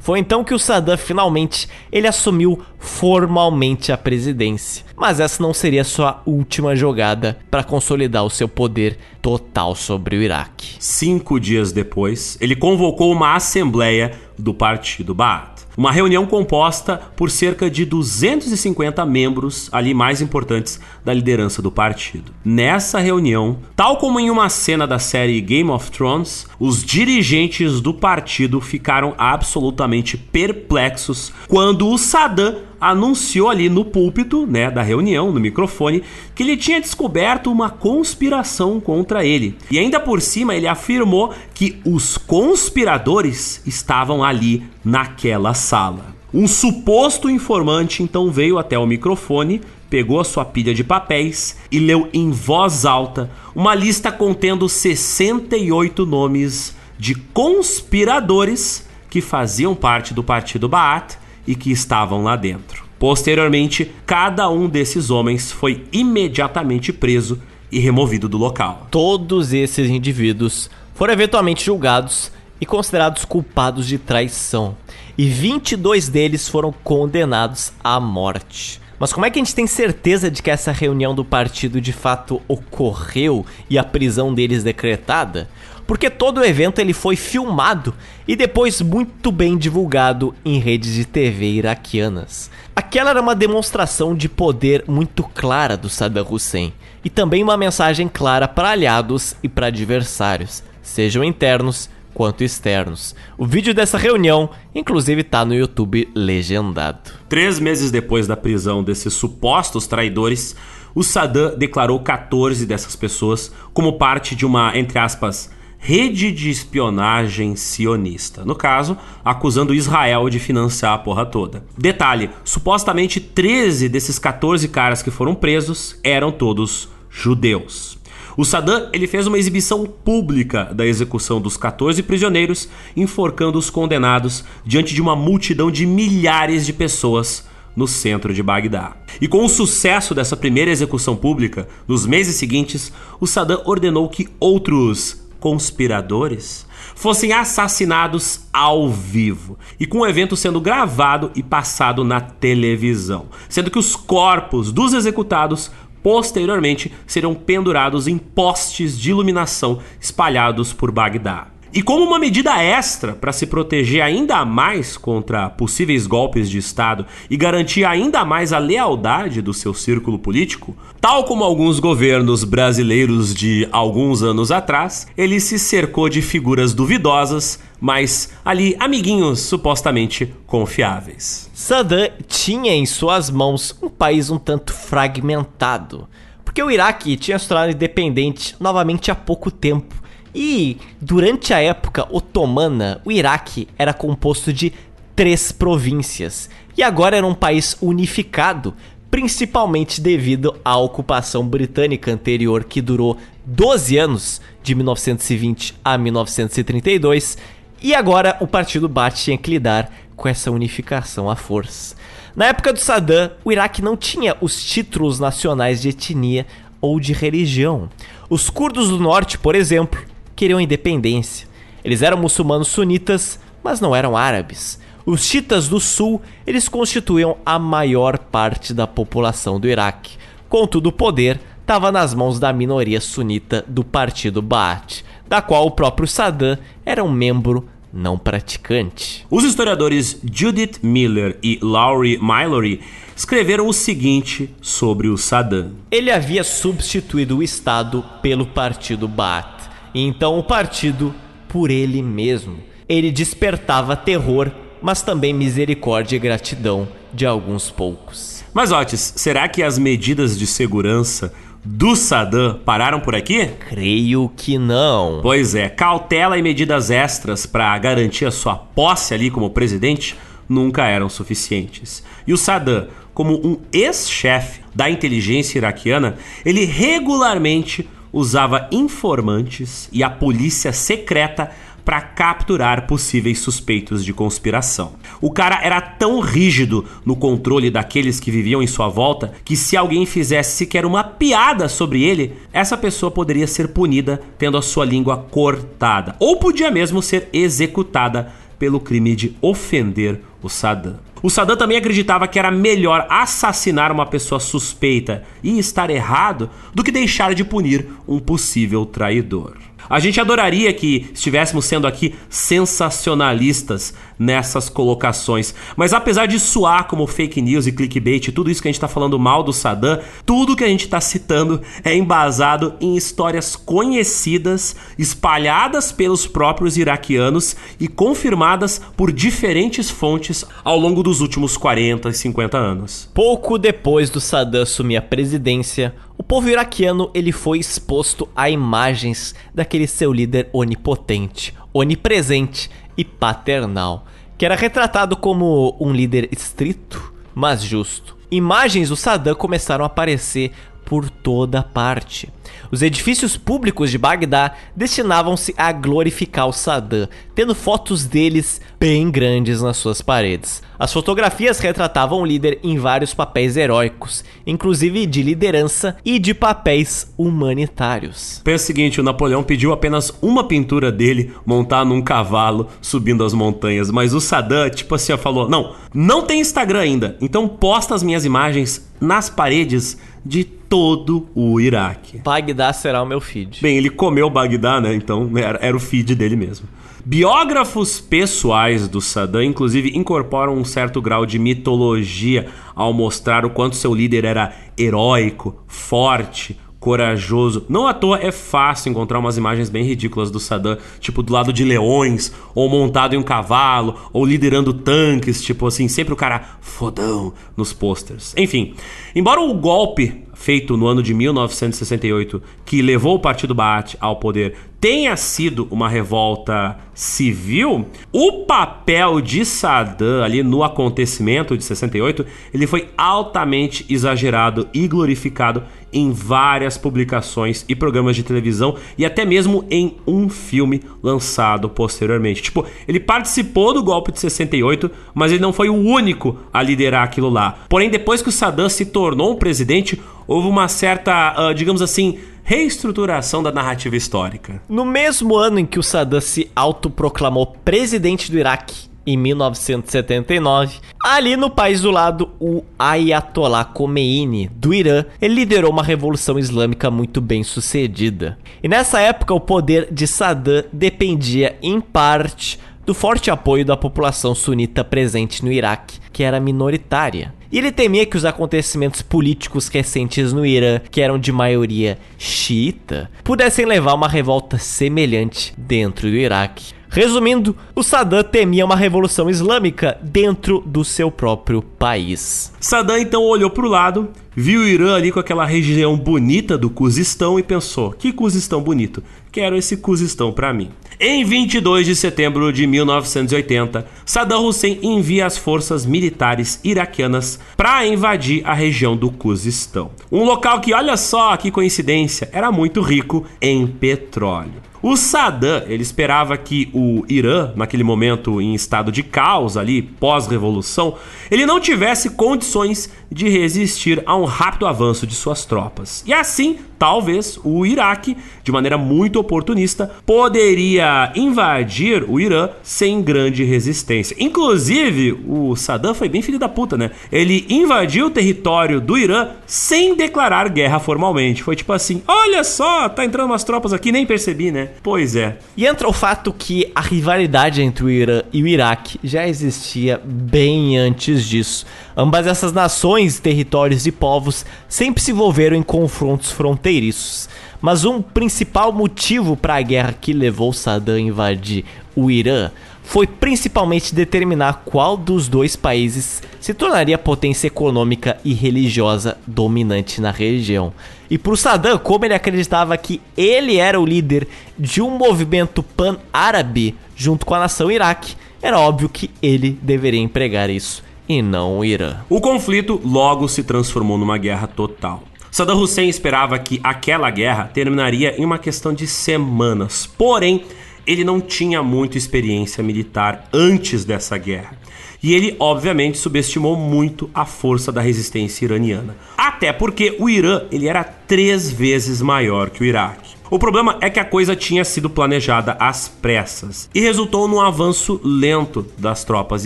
Foi então que o Saddam finalmente ele assumiu formalmente a presidência. Mas essa não seria sua última jogada para consolidar o seu poder total sobre o Iraque. Cinco dias depois, ele convocou uma assembleia do partido Baath. Uma reunião composta por cerca de 250 membros ali mais importantes da liderança do partido. Nessa reunião, tal como em uma cena da série Game of Thrones, os dirigentes do partido ficaram absolutamente perplexos quando o Saddam anunciou ali no púlpito, né, da reunião, no microfone, que ele tinha descoberto uma conspiração contra ele. E ainda por cima ele afirmou que os conspiradores estavam ali naquela sala. Um suposto informante então veio até o microfone, pegou a sua pilha de papéis e leu em voz alta uma lista contendo 68 nomes de conspiradores que faziam parte do partido Baath e que estavam lá dentro. Posteriormente, cada um desses homens foi imediatamente preso e removido do local. Todos esses indivíduos foram eventualmente julgados e considerados culpados de traição, e 22 deles foram condenados à morte. Mas como é que a gente tem certeza de que essa reunião do partido de fato ocorreu e a prisão deles decretada? Porque todo o evento ele foi filmado e depois muito bem divulgado em redes de TV iraquianas. Aquela era uma demonstração de poder muito clara do Saddam Hussein e também uma mensagem clara para aliados e para adversários, sejam internos quanto externos. O vídeo dessa reunião, inclusive, tá no YouTube legendado. Três meses depois da prisão desses supostos traidores, o Saddam declarou 14 dessas pessoas como parte de uma, entre aspas, rede de espionagem sionista. No caso, acusando Israel de financiar a porra toda. Detalhe: supostamente 13 desses 14 caras que foram presos eram todos judeus. O Saddam ele fez uma exibição pública da execução dos 14 prisioneiros, enforcando os condenados diante de uma multidão de milhares de pessoas no centro de Bagdá. E com o sucesso dessa primeira execução pública, nos meses seguintes, o Saddam ordenou que outros conspiradores fossem assassinados ao vivo e com o evento sendo gravado e passado na televisão, sendo que os corpos dos executados posteriormente serão pendurados em postes de iluminação espalhados por Bagdá. E como uma medida extra para se proteger ainda mais contra possíveis golpes de Estado e garantir ainda mais a lealdade do seu círculo político, tal como alguns governos brasileiros de alguns anos atrás, ele se cercou de figuras duvidosas, mas ali amiguinhos supostamente confiáveis. Saddam tinha em suas mãos um país um tanto fragmentado, porque o Iraque tinha se tornado independente novamente há pouco tempo e durante a época otomana, o Iraque era composto de três províncias e agora era um país unificado, principalmente devido à ocupação britânica anterior que durou 12 anos, de 1920 a 1932, e agora o partido Baath tinha que lidar com essa unificação à força. Na época do Saddam, o Iraque não tinha os títulos nacionais de etnia ou de religião. Os curdos do norte, por exemplo, queriam independência. Eles eram muçulmanos sunitas, mas não eram árabes. Os chiitas do sul, eles constituíam a maior parte da população do Iraque. Contudo, o poder estava nas mãos da minoria sunita do partido Baath, da qual o próprio Saddam era um membro não praticante. Os historiadores Judith Miller e Laurie Mallory escreveram o seguinte sobre o Saddam. Ele havia substituído o Estado pelo partido Baath então o partido, por ele mesmo, ele despertava terror, mas também misericórdia e gratidão de alguns poucos. Mas Otis, será que as medidas de segurança do Saddam pararam por aqui? Creio que não. Pois é, cautela e medidas extras para garantir a sua posse ali como presidente nunca eram suficientes. E o Saddam, como um ex-chefe da inteligência iraquiana, ele regularmente usava informantes e a polícia secreta para capturar possíveis suspeitos de conspiração. O cara era tão rígido no controle daqueles que viviam em sua volta que se alguém fizesse sequer uma piada sobre ele, essa pessoa poderia ser punida tendo a sua língua cortada, ou podia mesmo ser executada pelo crime de ofender o Saddam. O Saddam também acreditava que era melhor assassinar uma pessoa suspeita e estar errado do que deixar de punir um possível traidor. A gente adoraria que estivéssemos sendo aqui sensacionalistas nessas colocações, mas apesar de suar como fake news e clickbait, tudo isso que a gente está falando mal do Saddam, tudo que a gente está citando é embasado em histórias conhecidas, espalhadas pelos próprios iraquianos e confirmadas por diferentes fontes ao longo dos últimos 40 e 50 anos. Pouco depois do Saddam assumir a presidência, o povo iraquiano ele foi exposto a imagens daquele seu líder onipotente, onipresente e paternal, que era retratado como um líder estrito, mas justo. Imagens do Saddam começaram a aparecer por toda parte. Os edifícios públicos de Bagdá destinavam-se a glorificar o Saddam, tendo fotos deles bem grandes nas suas paredes. As fotografias retratavam o líder em vários papéis heróicos, inclusive de liderança e de papéis humanitários. Pensa o seguinte, o Napoleão pediu apenas uma pintura dele montar num cavalo subindo as montanhas, mas o Saddam, tipo assim, falou: "Não, não tem Instagram ainda, então posta as minhas imagens nas paredes de todo o Iraque. Bagdá será o meu feed. Bem, ele comeu Bagdá, né? Então era, era o feed dele mesmo. Biógrafos pessoais do Saddam, inclusive, incorporam um certo grau de mitologia ao mostrar o quanto seu líder era heróico, forte, corajoso. Não à toa é fácil encontrar umas imagens bem ridículas do Saddam, tipo do lado de leões, ou montado em um cavalo, ou liderando tanques, tipo assim, sempre o cara fodão nos posters. Enfim, embora o golpe feito no ano de 1968, que levou o Partido Baath ao poder, tenha sido uma revolta civil, o papel de Saddam ali no acontecimento de 68, ele foi altamente exagerado e glorificado em várias publicações e programas de televisão e até mesmo em um filme lançado posteriormente. Tipo, ele participou do golpe de 68, mas ele não foi o único a liderar aquilo lá. Porém, depois que o Saddam se tornou um presidente, houve uma certa, uh, digamos assim, reestruturação da narrativa histórica. No mesmo ano em que o Saddam se autoproclamou presidente do Iraque, em 1979. Ali no país do lado, o Ayatollah Khomeini, do Irã, ele liderou uma revolução islâmica muito bem sucedida. E nessa época, o poder de Saddam dependia, em parte, do forte apoio da população sunita presente no Iraque, que era minoritária. E ele temia que os acontecimentos políticos recentes no Irã, que eram de maioria xiita, pudessem levar uma revolta semelhante dentro do Iraque. Resumindo, o Saddam temia uma revolução islâmica dentro do seu próprio país. Saddam então olhou para o lado, viu o Irã ali com aquela região bonita do Cuzistão e pensou: que Cuzistão bonito, quero esse Cuzistão para mim. Em 22 de setembro de 1980, Saddam Hussein envia as forças militares iraquianas para invadir a região do Cuzistão. Um local que, olha só que coincidência, era muito rico em petróleo. O Saddam, ele esperava que o Irã, naquele momento em estado de caos ali, pós-revolução, ele não tivesse condições de resistir a um rápido avanço de suas tropas. E assim, talvez o Iraque, de maneira muito oportunista, poderia invadir o Irã sem grande resistência. Inclusive, o Saddam foi bem filho da puta, né? Ele invadiu o território do Irã sem declarar guerra formalmente. Foi tipo assim: olha só, tá entrando umas tropas aqui, nem percebi, né? Pois é. E entra o fato que a rivalidade entre o Irã e o Iraque já existia bem antes disso. Ambas essas nações, territórios e povos sempre se envolveram em confrontos fronteiriços. Mas um principal motivo para a guerra que levou Saddam a invadir o Irã foi principalmente determinar qual dos dois países se tornaria a potência econômica e religiosa dominante na região. E por Saddam, como ele acreditava que ele era o líder de um movimento pan-árabe junto com a nação Iraque, era óbvio que ele deveria empregar isso e não o Irã. O conflito logo se transformou numa guerra total. Saddam Hussein esperava que aquela guerra terminaria em uma questão de semanas, porém, ele não tinha muita experiência militar antes dessa guerra. E ele, obviamente, subestimou muito a força da resistência iraniana. Até porque o Irã ele era três vezes maior que o Iraque. O problema é que a coisa tinha sido planejada às pressas e resultou num avanço lento das tropas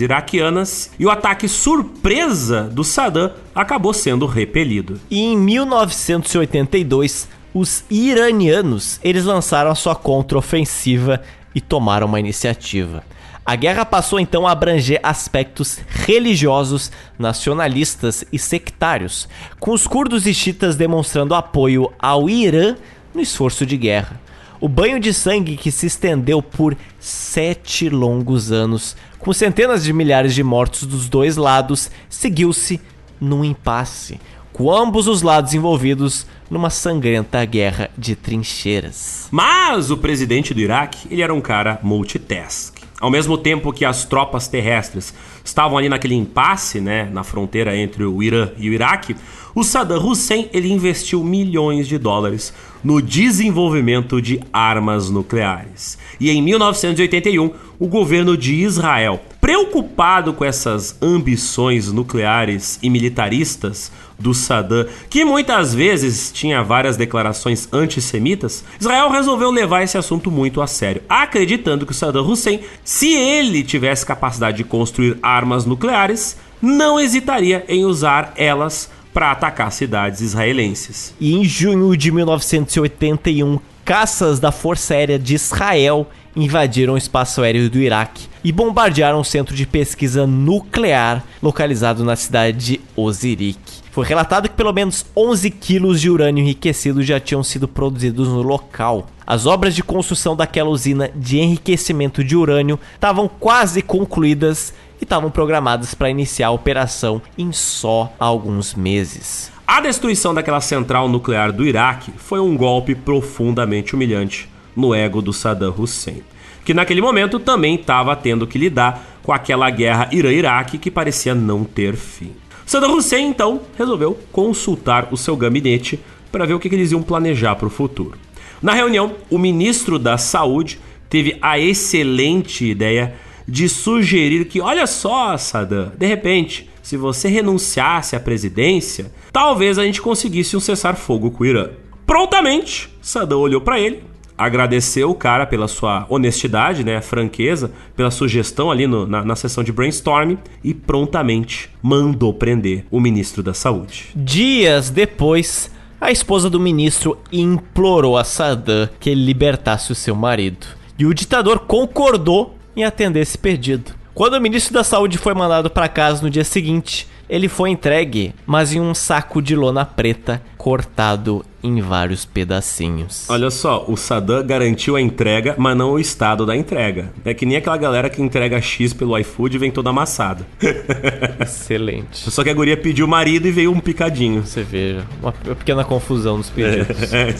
iraquianas e o ataque surpresa do Saddam acabou sendo repelido. E em 1982, os iranianos eles lançaram a sua contraofensiva e tomaram uma iniciativa. A guerra passou então a abranger aspectos religiosos, nacionalistas e sectários, com os curdos e chiitas demonstrando apoio ao Irã no esforço de guerra. O banho de sangue que se estendeu por sete longos anos, com centenas de milhares de mortos dos dois lados, seguiu-se num impasse, com ambos os lados envolvidos numa sangrenta guerra de trincheiras. Mas o presidente do Iraque, ele era um cara multitask. Ao mesmo tempo que as tropas terrestres estavam ali naquele impasse, né, na fronteira entre o Irã e o Iraque, o Saddam Hussein ele investiu milhões de dólares no desenvolvimento de armas nucleares. E em 1981, o governo de Israel, preocupado com essas ambições nucleares e militaristas do Saddam, que muitas vezes tinha várias declarações antissemitas, Israel resolveu levar esse assunto muito a sério, acreditando que o Saddam Hussein, se ele tivesse capacidade de construir armas nucleares, não hesitaria em usar elas para atacar cidades israelenses. E em junho de 1981, caças da Força Aérea de Israel invadiram o espaço aéreo do Iraque e bombardearam um centro de pesquisa nuclear localizado na cidade de Ozirik. Foi relatado que pelo menos 11 quilos de urânio enriquecido já tinham sido produzidos no local. As obras de construção daquela usina de enriquecimento de urânio estavam quase concluídas estavam programadas para iniciar a operação em só alguns meses. A destruição daquela central nuclear do Iraque foi um golpe profundamente humilhante no ego do Saddam Hussein, que naquele momento também estava tendo que lidar com aquela guerra Irã-Iraque que parecia não ter fim. Saddam Hussein então resolveu consultar o seu gabinete para ver o que eles iam planejar para o futuro. Na reunião, o ministro da Saúde teve a excelente ideia de sugerir que, olha só, Saddam, de repente, se você renunciasse à presidência, talvez a gente conseguisse um cessar-fogo com o Irã. Prontamente, Saddam olhou para ele, agradeceu o cara pela sua honestidade, né, franqueza, pela sugestão ali no, na, na sessão de brainstorming e prontamente mandou prender o ministro da Saúde. Dias depois, a esposa do ministro implorou a Saddam que ele libertasse o seu marido. E o ditador concordou em atender esse pedido. Quando o ministro da Saúde foi mandado para casa no dia seguinte, ele foi entregue, mas em um saco de lona preta cortado em vários pedacinhos. Olha só, o Saddam garantiu a entrega, mas não o estado da entrega. É que nem aquela galera que entrega X pelo iFood e vem toda amassada. [laughs] Excelente. Só que a guria pediu o marido e veio um picadinho. Você veja, uma pequena confusão nos pedidos. É, [laughs] é,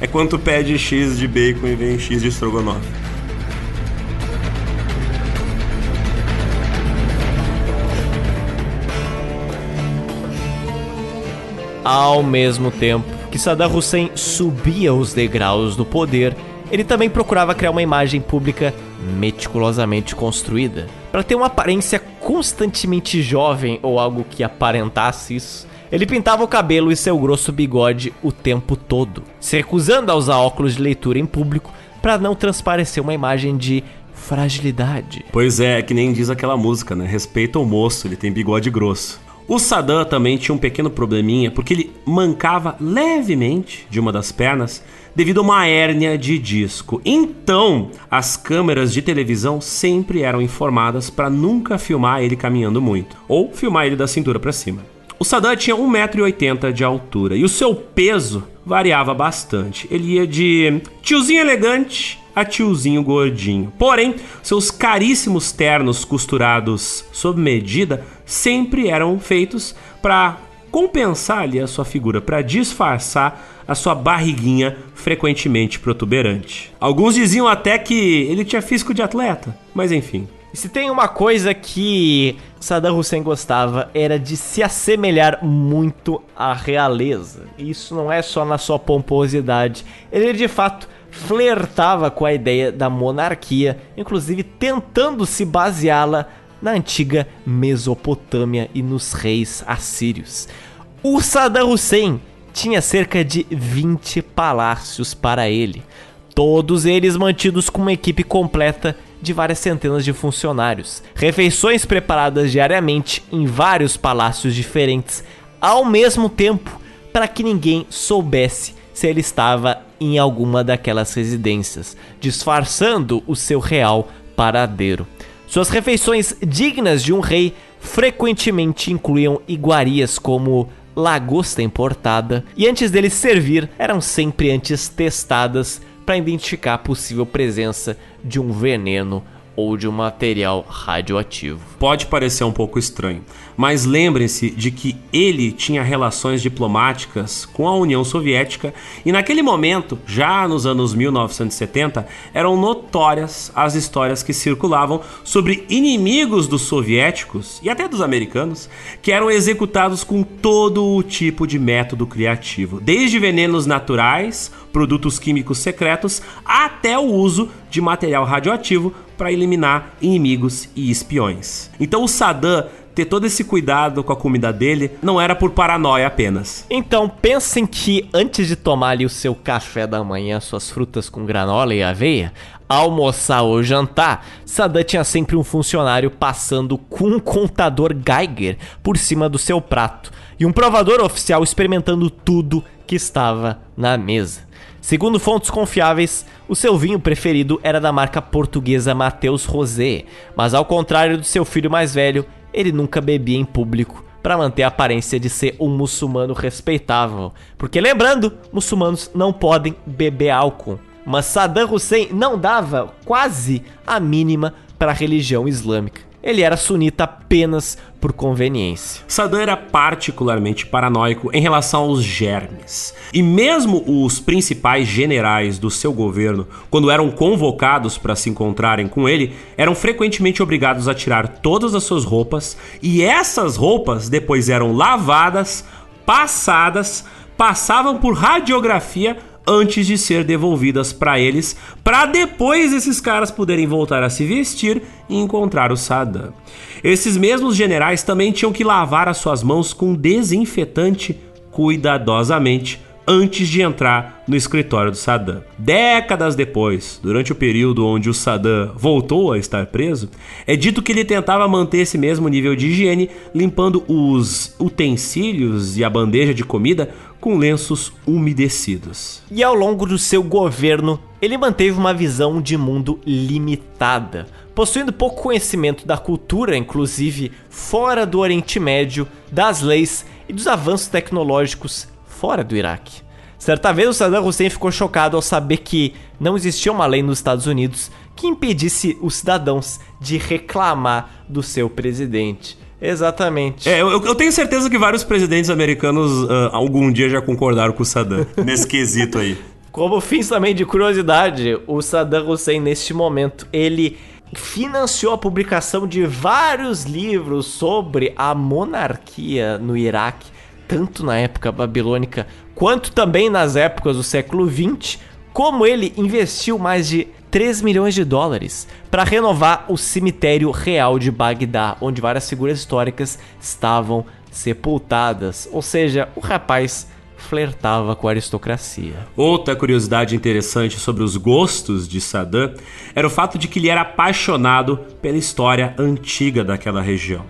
é quando tu pede X de bacon e vem X de estrogonofe. Ao mesmo tempo que Saddam Hussein subia os degraus do poder, ele também procurava criar uma imagem pública meticulosamente construída, para ter uma aparência constantemente jovem ou algo que aparentasse isso. Ele pintava o cabelo e seu grosso bigode o tempo todo, se recusando a usar óculos de leitura em público para não transparecer uma imagem de fragilidade. Pois é, que nem diz aquela música, né? Respeita o moço, ele tem bigode grosso. O Saddam também tinha um pequeno probleminha porque ele mancava levemente de uma das pernas devido a uma hérnia de disco. Então, as câmeras de televisão sempre eram informadas para nunca filmar ele caminhando muito ou filmar ele da cintura para cima. O Saddam tinha 1,80m de altura e o seu peso variava bastante. Ele ia de tiozinho elegante a tiozinho gordinho. Porém, seus caríssimos ternos costurados sob medida sempre eram feitos para compensar ali a sua figura, para disfarçar a sua barriguinha frequentemente protuberante. Alguns diziam até que ele tinha físico de atleta, mas enfim. Se tem uma coisa que Saddam Hussein gostava era de se assemelhar muito à realeza. Isso não é só na sua pomposidade. Ele de fato flertava com a ideia da monarquia, inclusive tentando se baseá-la na antiga Mesopotâmia e nos reis assírios. O Saddam Hussein tinha cerca de 20 palácios para ele, todos eles mantidos com uma equipe completa de várias centenas de funcionários, refeições preparadas diariamente em vários palácios diferentes, ao mesmo tempo, para que ninguém soubesse se ele estava em alguma daquelas residências, disfarçando o seu real paradeiro. Suas refeições dignas de um rei frequentemente incluíam iguarias como lagosta importada, e antes dele servir, eram sempre antes testadas para identificar a possível presença de um veneno ou de um material radioativo. Pode parecer um pouco estranho, mas lembrem-se de que ele tinha relações diplomáticas com a União Soviética e naquele momento, já nos anos 1970, eram notórias as histórias que circulavam sobre inimigos dos soviéticos e até dos americanos que eram executados com todo o tipo de método criativo, desde venenos naturais, produtos químicos secretos, até o uso de material radioativo para eliminar inimigos e espiões. Então o Saddam ter todo esse cuidado com a comida dele não era por paranoia apenas. Então pensem que antes de tomar ali o seu café da manhã, suas frutas com granola e aveia, almoçar ou jantar, Saddam tinha sempre um funcionário passando com um contador Geiger por cima do seu prato e um provador oficial experimentando tudo que estava na mesa. Segundo fontes confiáveis, o seu vinho preferido era da marca portuguesa Mateus Rosé, mas ao contrário do seu filho mais velho, ele nunca bebia em público para manter a aparência de ser um muçulmano respeitável. Porque lembrando, muçulmanos não podem beber álcool. Mas Saddam Hussein não dava quase a mínima para a religião islâmica ele era sunita apenas por conveniência. Saddam era particularmente paranoico em relação aos germes. E mesmo os principais generais do seu governo, quando eram convocados para se encontrarem com ele, eram frequentemente obrigados a tirar todas as suas roupas, e essas roupas depois eram lavadas, passadas, passavam por radiografia antes de ser devolvidas para eles, para depois esses caras poderem voltar a se vestir e encontrar o Saddam. Esses mesmos generais também tinham que lavar as suas mãos com desinfetante cuidadosamente antes de entrar no escritório do Saddam. Décadas depois, durante o período onde o Saddam voltou a estar preso, é dito que ele tentava manter esse mesmo nível de higiene, limpando os utensílios e a bandeja de comida com lenços umedecidos. E ao longo do seu governo, ele manteve uma visão de mundo limitada, possuindo pouco conhecimento da cultura, inclusive fora do Oriente Médio, das leis e dos avanços tecnológicos fora do Iraque. Certa vez o Saddam Hussein ficou chocado ao saber que não existia uma lei nos Estados Unidos que impedisse os cidadãos de reclamar do seu presidente. Exatamente. É, eu, eu, tenho certeza que vários presidentes americanos uh, algum dia já concordaram com o Saddam [laughs] nesse quesito aí. Como fins também de curiosidade, o Saddam Hussein neste momento ele financiou a publicação de vários livros sobre a monarquia no Iraque tanto na época babilônica quanto também nas épocas do século XX, como ele investiu mais de 3 milhões de dólares para renovar o cemitério real de Bagdá, onde várias figuras históricas estavam sepultadas. Ou seja, o rapaz flertava com a aristocracia. Outra curiosidade interessante sobre os gostos de Saddam era o fato de que ele era apaixonado pela história antiga daquela região.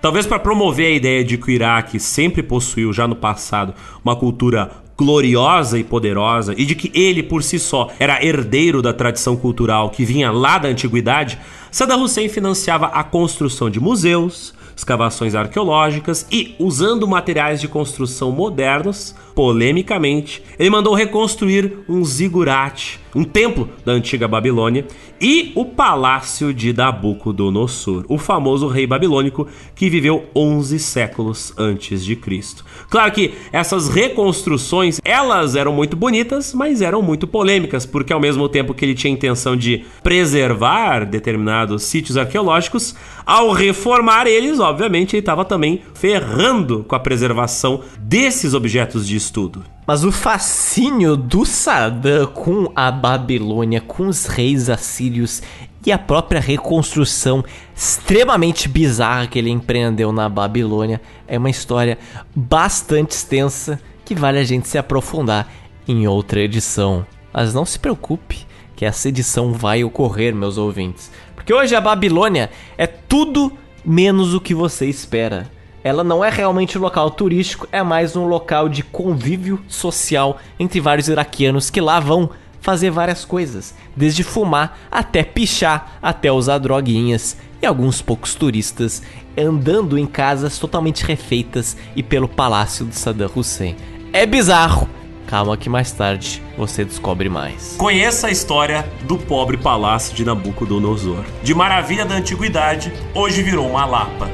Talvez para promover a ideia de que o Iraque sempre possuiu, já no passado, uma cultura gloriosa e poderosa e de que ele por si só era herdeiro da tradição cultural que vinha lá da antiguidade, Saddam Hussein financiava a construção de museus, escavações arqueológicas e, usando materiais de construção modernos, polemicamente, ele mandou reconstruir um zigurate, um templo da antiga Babilônia, e o palácio de Nabucodonosor, o famoso rei babilônico que viveu 11 séculos antes de Cristo. Claro que essas reconstruções, elas eram muito bonitas, mas eram muito polêmicas, porque ao mesmo tempo que ele tinha intenção de preservar determinados sítios arqueológicos, ao reformar eles, obviamente, ele estava também ferrando com a preservação desses objetos de estudo. Mas o fascínio do Saddam com a Babilônia, com os reis assírios e a própria reconstrução extremamente bizarra que ele empreendeu na Babilônia é uma história bastante extensa que vale a gente se aprofundar em outra edição. Mas não se preocupe, que essa edição vai ocorrer, meus ouvintes. Porque hoje a Babilônia é tudo menos o que você espera ela não é realmente um local turístico, é mais um local de convívio social entre vários iraquianos que lá vão fazer várias coisas, desde fumar até pichar, até usar droguinhas e alguns poucos turistas andando em casas totalmente refeitas e pelo palácio de Saddam Hussein. É bizarro, Calma que mais tarde você descobre mais. Conheça a história do pobre palácio de Nabucodonosor. De maravilha da antiguidade, hoje virou uma lapa.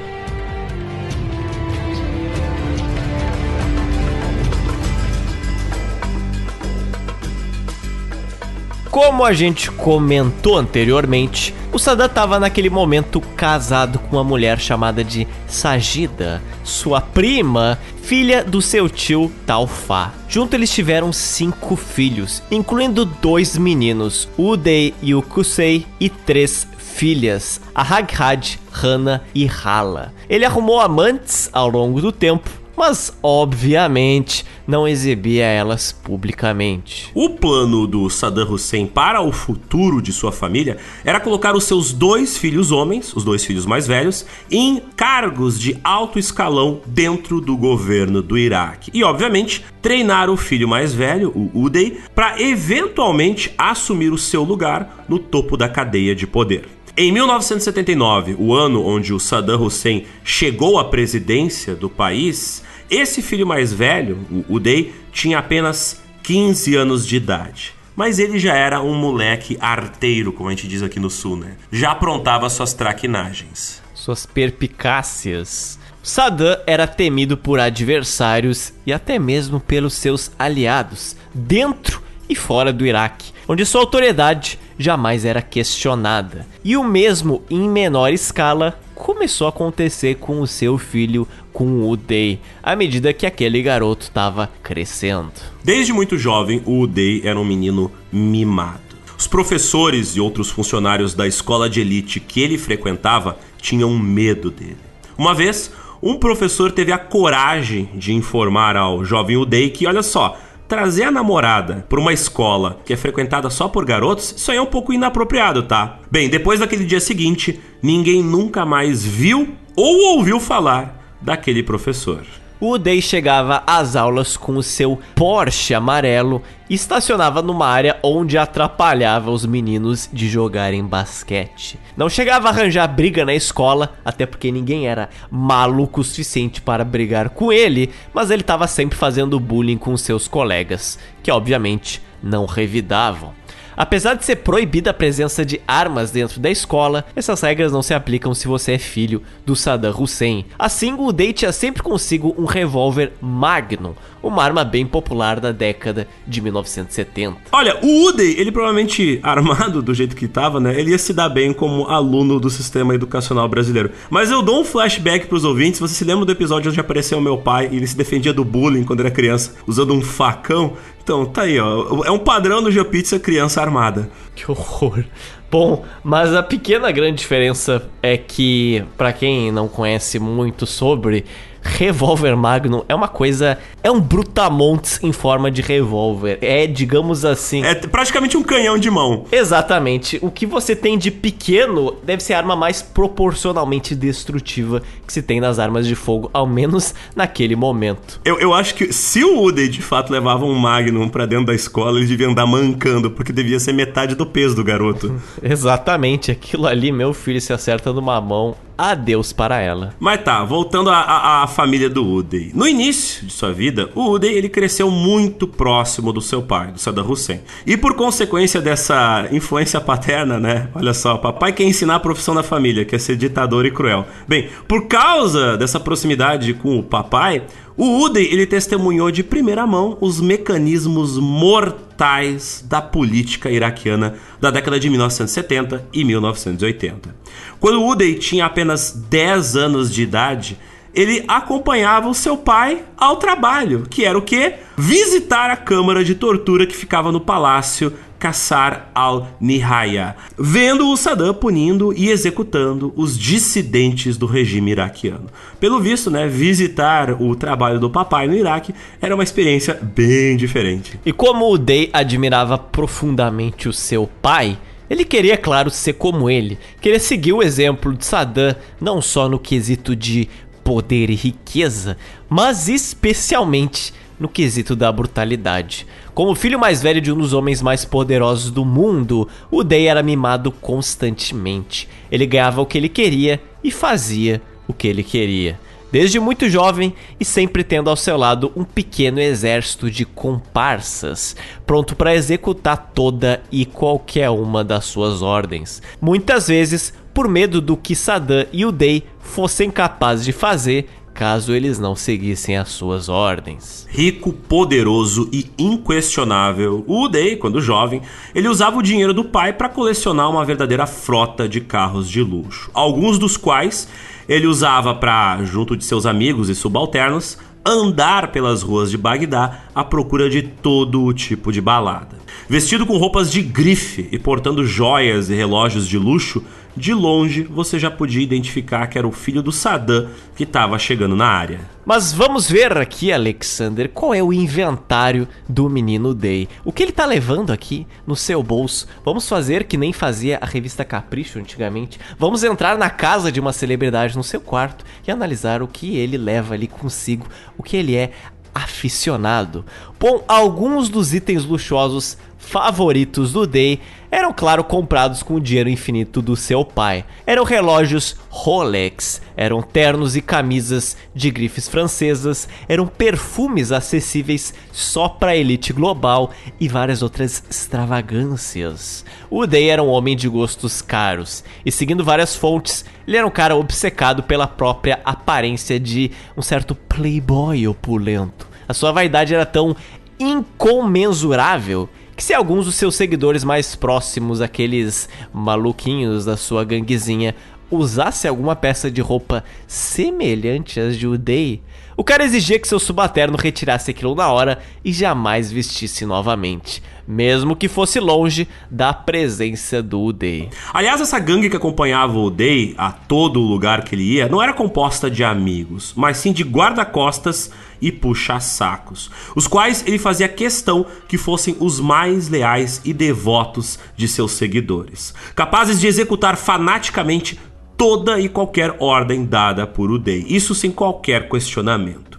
Como a gente comentou anteriormente, o Saddam estava naquele momento casado com uma mulher chamada de Sajida, sua prima, filha do seu tio Talfa. Junto eles tiveram cinco filhos, incluindo dois meninos, Uday e o Kusei, e três filhas, a Haghad, Hana e Hala. Ele arrumou amantes ao longo do tempo, mas obviamente não exibia elas publicamente. O plano do Saddam Hussein para o futuro de sua família era colocar os seus dois filhos homens, os dois filhos mais velhos, em cargos de alto escalão dentro do governo do Iraque. E, obviamente, treinar o filho mais velho, o Uday, para eventualmente assumir o seu lugar no topo da cadeia de poder. Em 1979, o ano onde o Saddam Hussein chegou à presidência do país, esse filho mais velho, o Uday, tinha apenas 15 anos de idade. Mas ele já era um moleque arteiro, como a gente diz aqui no sul, né? Já aprontava suas traquinagens. Suas perpicácias. Saddam era temido por adversários e até mesmo pelos seus aliados, dentro e fora do Iraque, onde sua autoridade jamais era questionada. E o mesmo, em menor escala, começou a acontecer com o seu filho, com o Day, à medida que aquele garoto estava crescendo. Desde muito jovem, o Day era um menino mimado. Os professores e outros funcionários da escola de elite que ele frequentava tinham medo dele. Uma vez, um professor teve a coragem de informar ao jovem Uday que, olha só, trazer a namorada para uma escola que é frequentada só por garotos, isso aí é um pouco inapropriado, tá? Bem, depois daquele dia seguinte, ninguém nunca mais viu ou ouviu falar daquele professor. O Day chegava às aulas com o seu Porsche amarelo e estacionava numa área onde atrapalhava os meninos de jogarem basquete. Não chegava a arranjar briga na escola, até porque ninguém era maluco o suficiente para brigar com ele, mas ele estava sempre fazendo bullying com seus colegas, que obviamente não revidavam. Apesar de ser proibida a presença de armas dentro da escola, essas regras não se aplicam se você é filho do Saddam Hussein. Assim, o Day tinha sempre consigo um revólver Magnum, uma arma bem popular da década de 1970. Olha, o Uday, ele provavelmente armado do jeito que estava, né? Ele ia se dar bem como aluno do sistema educacional brasileiro. Mas eu dou um flashback para os ouvintes. Você se lembra do episódio onde apareceu meu pai e ele se defendia do bullying quando era criança, usando um facão? Então, tá aí, ó. É um padrão do GeoPizza criança armada. Que horror. Bom, mas a pequena grande diferença é que, para quem não conhece muito sobre, revólver Magnum é uma coisa. É um brutamontes em forma de revólver. É, digamos assim. É praticamente um canhão de mão. Exatamente. O que você tem de pequeno deve ser a arma mais proporcionalmente destrutiva que se tem nas armas de fogo, ao menos naquele momento. Eu, eu acho que se o Woody de fato levava um Magnum pra dentro da escola, ele devia andar mancando, porque devia ser metade do peso do garoto. [laughs] Exatamente. Aquilo ali, meu filho, se acerta numa mão, adeus para ela. Mas tá, voltando à família do Uday. No início de sua vida, o Uday ele cresceu muito próximo do seu pai, do Saddam Hussein. E por consequência dessa influência paterna, né? Olha só, papai quer ensinar a profissão da família, que é ser ditador e cruel. Bem, por causa dessa proximidade com o papai, o Uday ele testemunhou de primeira mão os mecanismos mortais da política iraquiana da década de 1970 e 1980. Quando Uday tinha apenas 10 anos de idade, ele acompanhava o seu pai ao trabalho, que era o quê? Visitar a câmara de tortura que ficava no palácio Qassar al-Nihaya, vendo o Saddam punindo e executando os dissidentes do regime iraquiano. Pelo visto, né, visitar o trabalho do papai no Iraque era uma experiência bem diferente. E como o Day admirava profundamente o seu pai, ele queria, claro, ser como ele. Queria seguir o exemplo de Saddam, não só no quesito de poder e riqueza, mas especialmente no quesito da brutalidade. Como filho mais velho de um dos homens mais poderosos do mundo, o Day era mimado constantemente. Ele ganhava o que ele queria e fazia o que ele queria. desde muito jovem e sempre tendo ao seu lado um pequeno exército de comparsas, pronto para executar toda e qualquer uma das suas ordens. Muitas vezes, por medo do que Saddam e o Day fossem capazes de fazer caso eles não seguissem as suas ordens. Rico, poderoso e inquestionável, o Day, quando jovem, ele usava o dinheiro do pai para colecionar uma verdadeira frota de carros de luxo, alguns dos quais ele usava para, junto de seus amigos e subalternos, andar pelas ruas de Bagdá à procura de todo o tipo de balada. Vestido com roupas de grife e portando joias e relógios de luxo, de longe você já podia identificar que era o filho do Saddam que estava chegando na área. Mas vamos ver aqui, Alexander, qual é o inventário do menino Day. O que ele tá levando aqui no seu bolso? Vamos fazer que nem fazia a revista Capricho antigamente. Vamos entrar na casa de uma celebridade no seu quarto e analisar o que ele leva ali consigo, o que ele é aficionado. Bom, alguns dos itens luxuosos favoritos do Day eram, claro, comprados com o dinheiro infinito do seu pai. Eram relógios Rolex, eram ternos e camisas de grifes francesas, eram perfumes acessíveis só para a elite global e várias outras extravagâncias. O Day era um homem de gostos caros e, seguindo várias fontes, ele era um cara obcecado pela própria aparência de um certo playboy opulento. A sua vaidade era tão incomensurável que se alguns dos seus seguidores mais próximos, aqueles maluquinhos da sua ganguezinha, usasse alguma peça de roupa semelhante às de Uday, o cara exigia que seu subalterno retirasse aquilo na hora e jamais vestisse novamente, mesmo que fosse longe da presença do Uday. Aliás, essa gangue que acompanhava o Uday a todo lugar que ele ia não era composta de amigos, mas sim de guarda-costas e puxa-sacos, os quais ele fazia questão que fossem os mais leais e devotos de seus seguidores, capazes de executar fanaticamente toda e qualquer ordem dada por Uday, isso sem qualquer questionamento.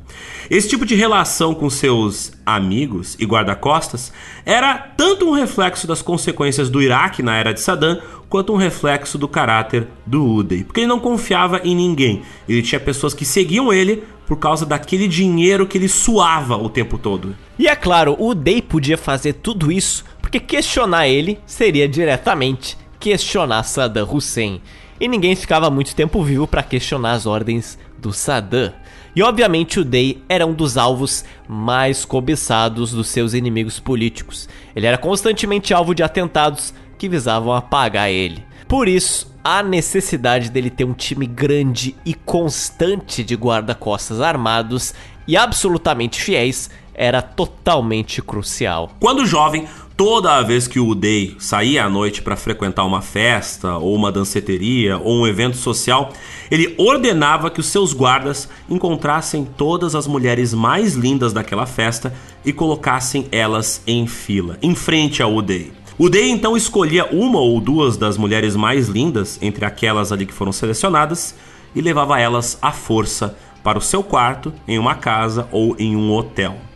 Esse tipo de relação com seus amigos e guarda-costas era tanto um reflexo das consequências do Iraque na era de Saddam, quanto um reflexo do caráter do Uday, porque ele não confiava em ninguém. Ele tinha pessoas que seguiam ele por causa daquele dinheiro que ele suava o tempo todo. E é claro, o Uday podia fazer tudo isso porque questionar ele seria diretamente questionar Saddam Hussein e ninguém ficava muito tempo vivo para questionar as ordens do Saddam. E obviamente o Day era um dos alvos mais cobiçados dos seus inimigos políticos. Ele era constantemente alvo de atentados que visavam apagar ele. Por isso, a necessidade dele ter um time grande e constante de guarda-costas armados e absolutamente fiéis era totalmente crucial. Quando jovem, toda vez que o Day saía à noite para frequentar uma festa, ou uma danceteria, ou um evento social, ele ordenava que os seus guardas encontrassem todas as mulheres mais lindas daquela festa e colocassem elas em fila, em frente ao Day. O Day então escolhia uma ou duas das mulheres mais lindas entre aquelas ali que foram selecionadas e levava elas à força para o seu quarto, em uma casa ou em um hotel.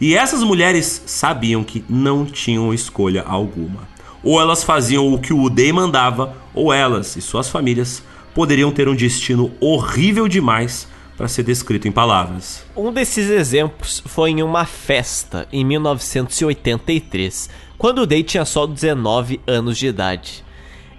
E essas mulheres sabiam que não tinham escolha alguma. Ou elas faziam o que o Udei mandava, ou elas e suas famílias poderiam ter um destino horrível demais para ser descrito em palavras. Um desses exemplos foi em uma festa em 1983, quando o Day tinha só 19 anos de idade.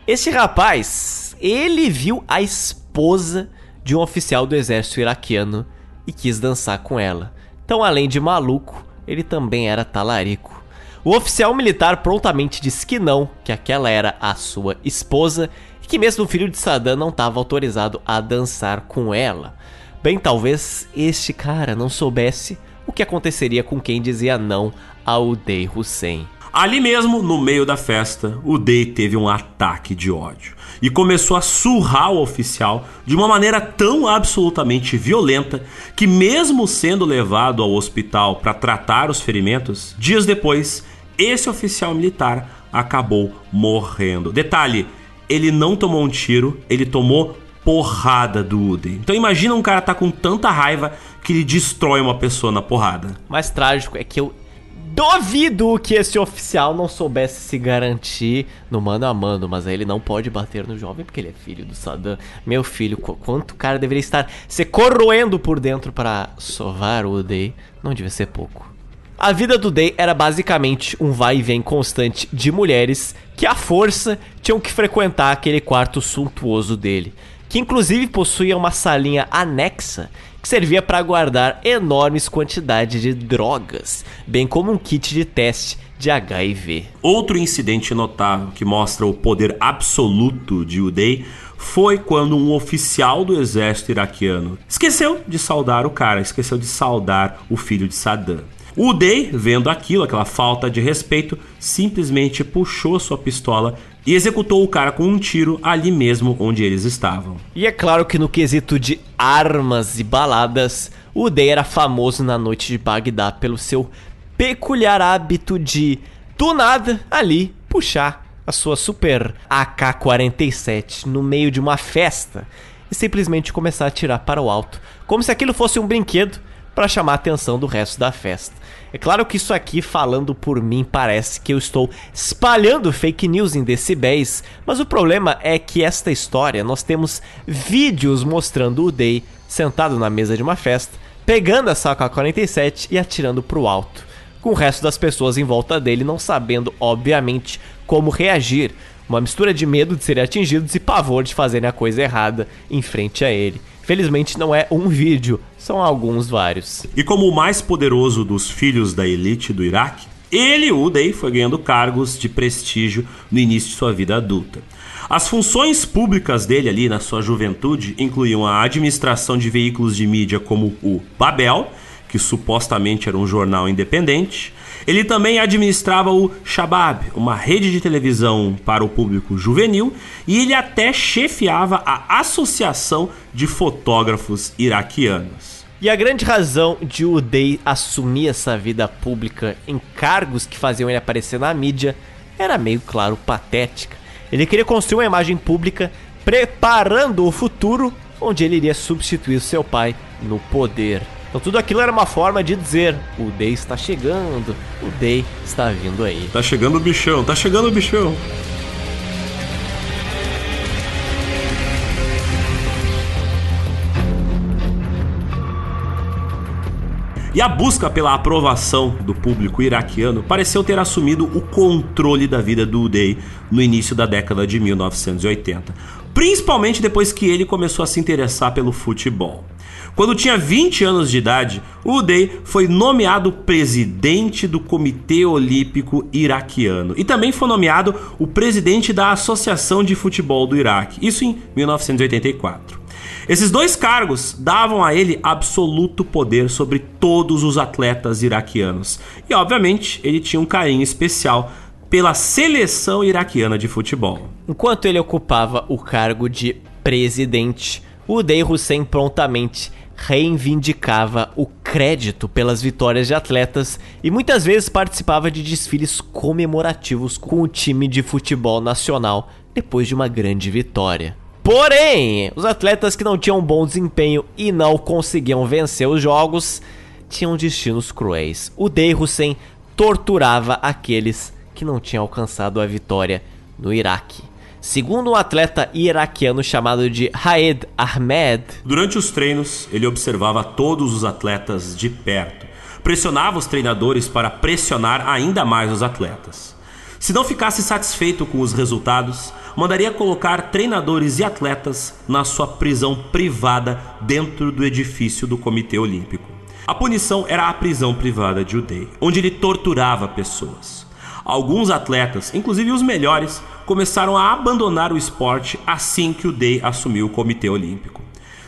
Esse rapaz, ele viu a esposa de um oficial do exército iraquiano e quis dançar com ela. Então, além de maluco, ele também era talarico. O oficial militar prontamente disse que não, que aquela era a sua esposa e que mesmo o filho de Saddam não estava autorizado a dançar com ela. Bem, talvez este cara não soubesse o que aconteceria com quem dizia não ao Day Hussein. Ali mesmo, no meio da festa, o Day teve um ataque de ódio e começou a surrar o oficial de uma maneira tão absolutamente violenta que, mesmo sendo levado ao hospital para tratar os ferimentos, dias depois, esse oficial militar acabou morrendo. Detalhe: ele não tomou um tiro, ele tomou porrada do Uden. Então imagina um cara tá com tanta raiva que ele destrói uma pessoa na porrada. O mais trágico é que eu Duvido que esse oficial não soubesse se garantir no mano a mano, mas aí ele não pode bater no jovem porque ele é filho do Saddam. Meu filho, qu quanto cara deveria estar se corroendo por dentro para sovar o Day? Não devia ser pouco. A vida do Day era basicamente um vai e vem constante de mulheres que, à força, tinham que frequentar aquele quarto suntuoso dele, que inclusive possuía uma salinha anexa que servia para guardar enormes quantidades de drogas, bem como um kit de teste de HIV. Outro incidente notável que mostra o poder absoluto de Uday foi quando um oficial do exército iraquiano esqueceu de saudar o cara, esqueceu de saudar o filho de Saddam. Uday, vendo aquilo, aquela falta de respeito, simplesmente puxou sua pistola e executou o cara com um tiro ali mesmo onde eles estavam. E é claro que no quesito de armas e baladas, o Uday era famoso na noite de Bagdá pelo seu peculiar hábito de, do nada, ali, puxar a sua super AK-47 no meio de uma festa e simplesmente começar a tirar para o alto, como se aquilo fosse um brinquedo para chamar a atenção do resto da festa. É claro que isso aqui, falando por mim, parece que eu estou espalhando fake news em decibéis, mas o problema é que esta história nós temos vídeos mostrando o Day sentado na mesa de uma festa, pegando a saca 47 e atirando para o alto, com o resto das pessoas em volta dele não sabendo, obviamente, como reagir. Uma mistura de medo de serem atingidos e pavor de fazerem a coisa errada em frente a ele. Felizmente não é um vídeo, são alguns vários. E como o mais poderoso dos filhos da elite do Iraque, ele, Uday, foi ganhando cargos de prestígio no início de sua vida adulta. As funções públicas dele ali na sua juventude incluíam a administração de veículos de mídia como o Babel, que supostamente era um jornal independente, ele também administrava o Shabab, uma rede de televisão para o público juvenil, e ele até chefiava a Associação de Fotógrafos Iraquianos. E a grande razão de Uday assumir essa vida pública em cargos que faziam ele aparecer na mídia era meio claro patética. Ele queria construir uma imagem pública preparando o futuro onde ele iria substituir seu pai no poder. Então tudo aquilo era uma forma de dizer: o Day está chegando, o Day está vindo aí. Tá chegando o bichão, tá chegando o bichão. E a busca pela aprovação do público iraquiano pareceu ter assumido o controle da vida do Uday no início da década de 1980, principalmente depois que ele começou a se interessar pelo futebol. Quando tinha 20 anos de idade, Uday foi nomeado presidente do Comitê Olímpico Iraquiano e também foi nomeado o presidente da Associação de Futebol do Iraque, isso em 1984. Esses dois cargos davam a ele absoluto poder sobre todos os atletas iraquianos e, obviamente, ele tinha um carinho especial pela seleção iraquiana de futebol. Enquanto ele ocupava o cargo de presidente, Uday Hussein prontamente reivindicava o crédito pelas vitórias de atletas e muitas vezes participava de desfiles comemorativos com o time de futebol nacional depois de uma grande vitória. Porém, os atletas que não tinham bom desempenho e não conseguiam vencer os jogos tinham destinos cruéis. O Dey Hussein torturava aqueles que não tinham alcançado a vitória no Iraque. Segundo um atleta iraquiano chamado de Haed Ahmed, durante os treinos ele observava todos os atletas de perto, pressionava os treinadores para pressionar ainda mais os atletas. Se não ficasse satisfeito com os resultados, mandaria colocar treinadores e atletas na sua prisão privada dentro do edifício do Comitê Olímpico. A punição era a prisão privada de Uday, onde ele torturava pessoas. Alguns atletas, inclusive os melhores, começaram a abandonar o esporte assim que o Day assumiu o Comitê Olímpico.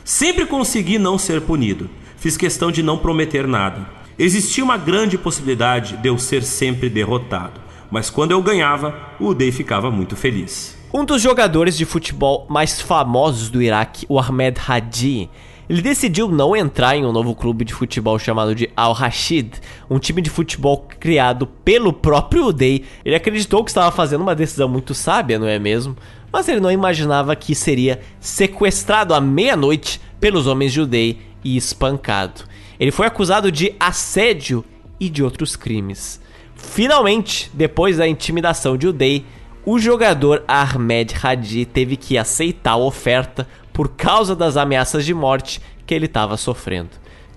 Sempre consegui não ser punido. Fiz questão de não prometer nada. Existia uma grande possibilidade de eu ser sempre derrotado, mas quando eu ganhava, o Day ficava muito feliz. Um dos jogadores de futebol mais famosos do Iraque, o Ahmed Hadi, ele decidiu não entrar em um novo clube de futebol chamado de Al Rashid, um time de futebol criado pelo próprio Uday. Ele acreditou que estava fazendo uma decisão muito sábia, não é mesmo? Mas ele não imaginava que seria sequestrado à meia-noite pelos homens de Uday e espancado. Ele foi acusado de assédio e de outros crimes. Finalmente, depois da intimidação de Uday, o jogador Ahmed Hadi teve que aceitar a oferta por causa das ameaças de morte que ele estava sofrendo.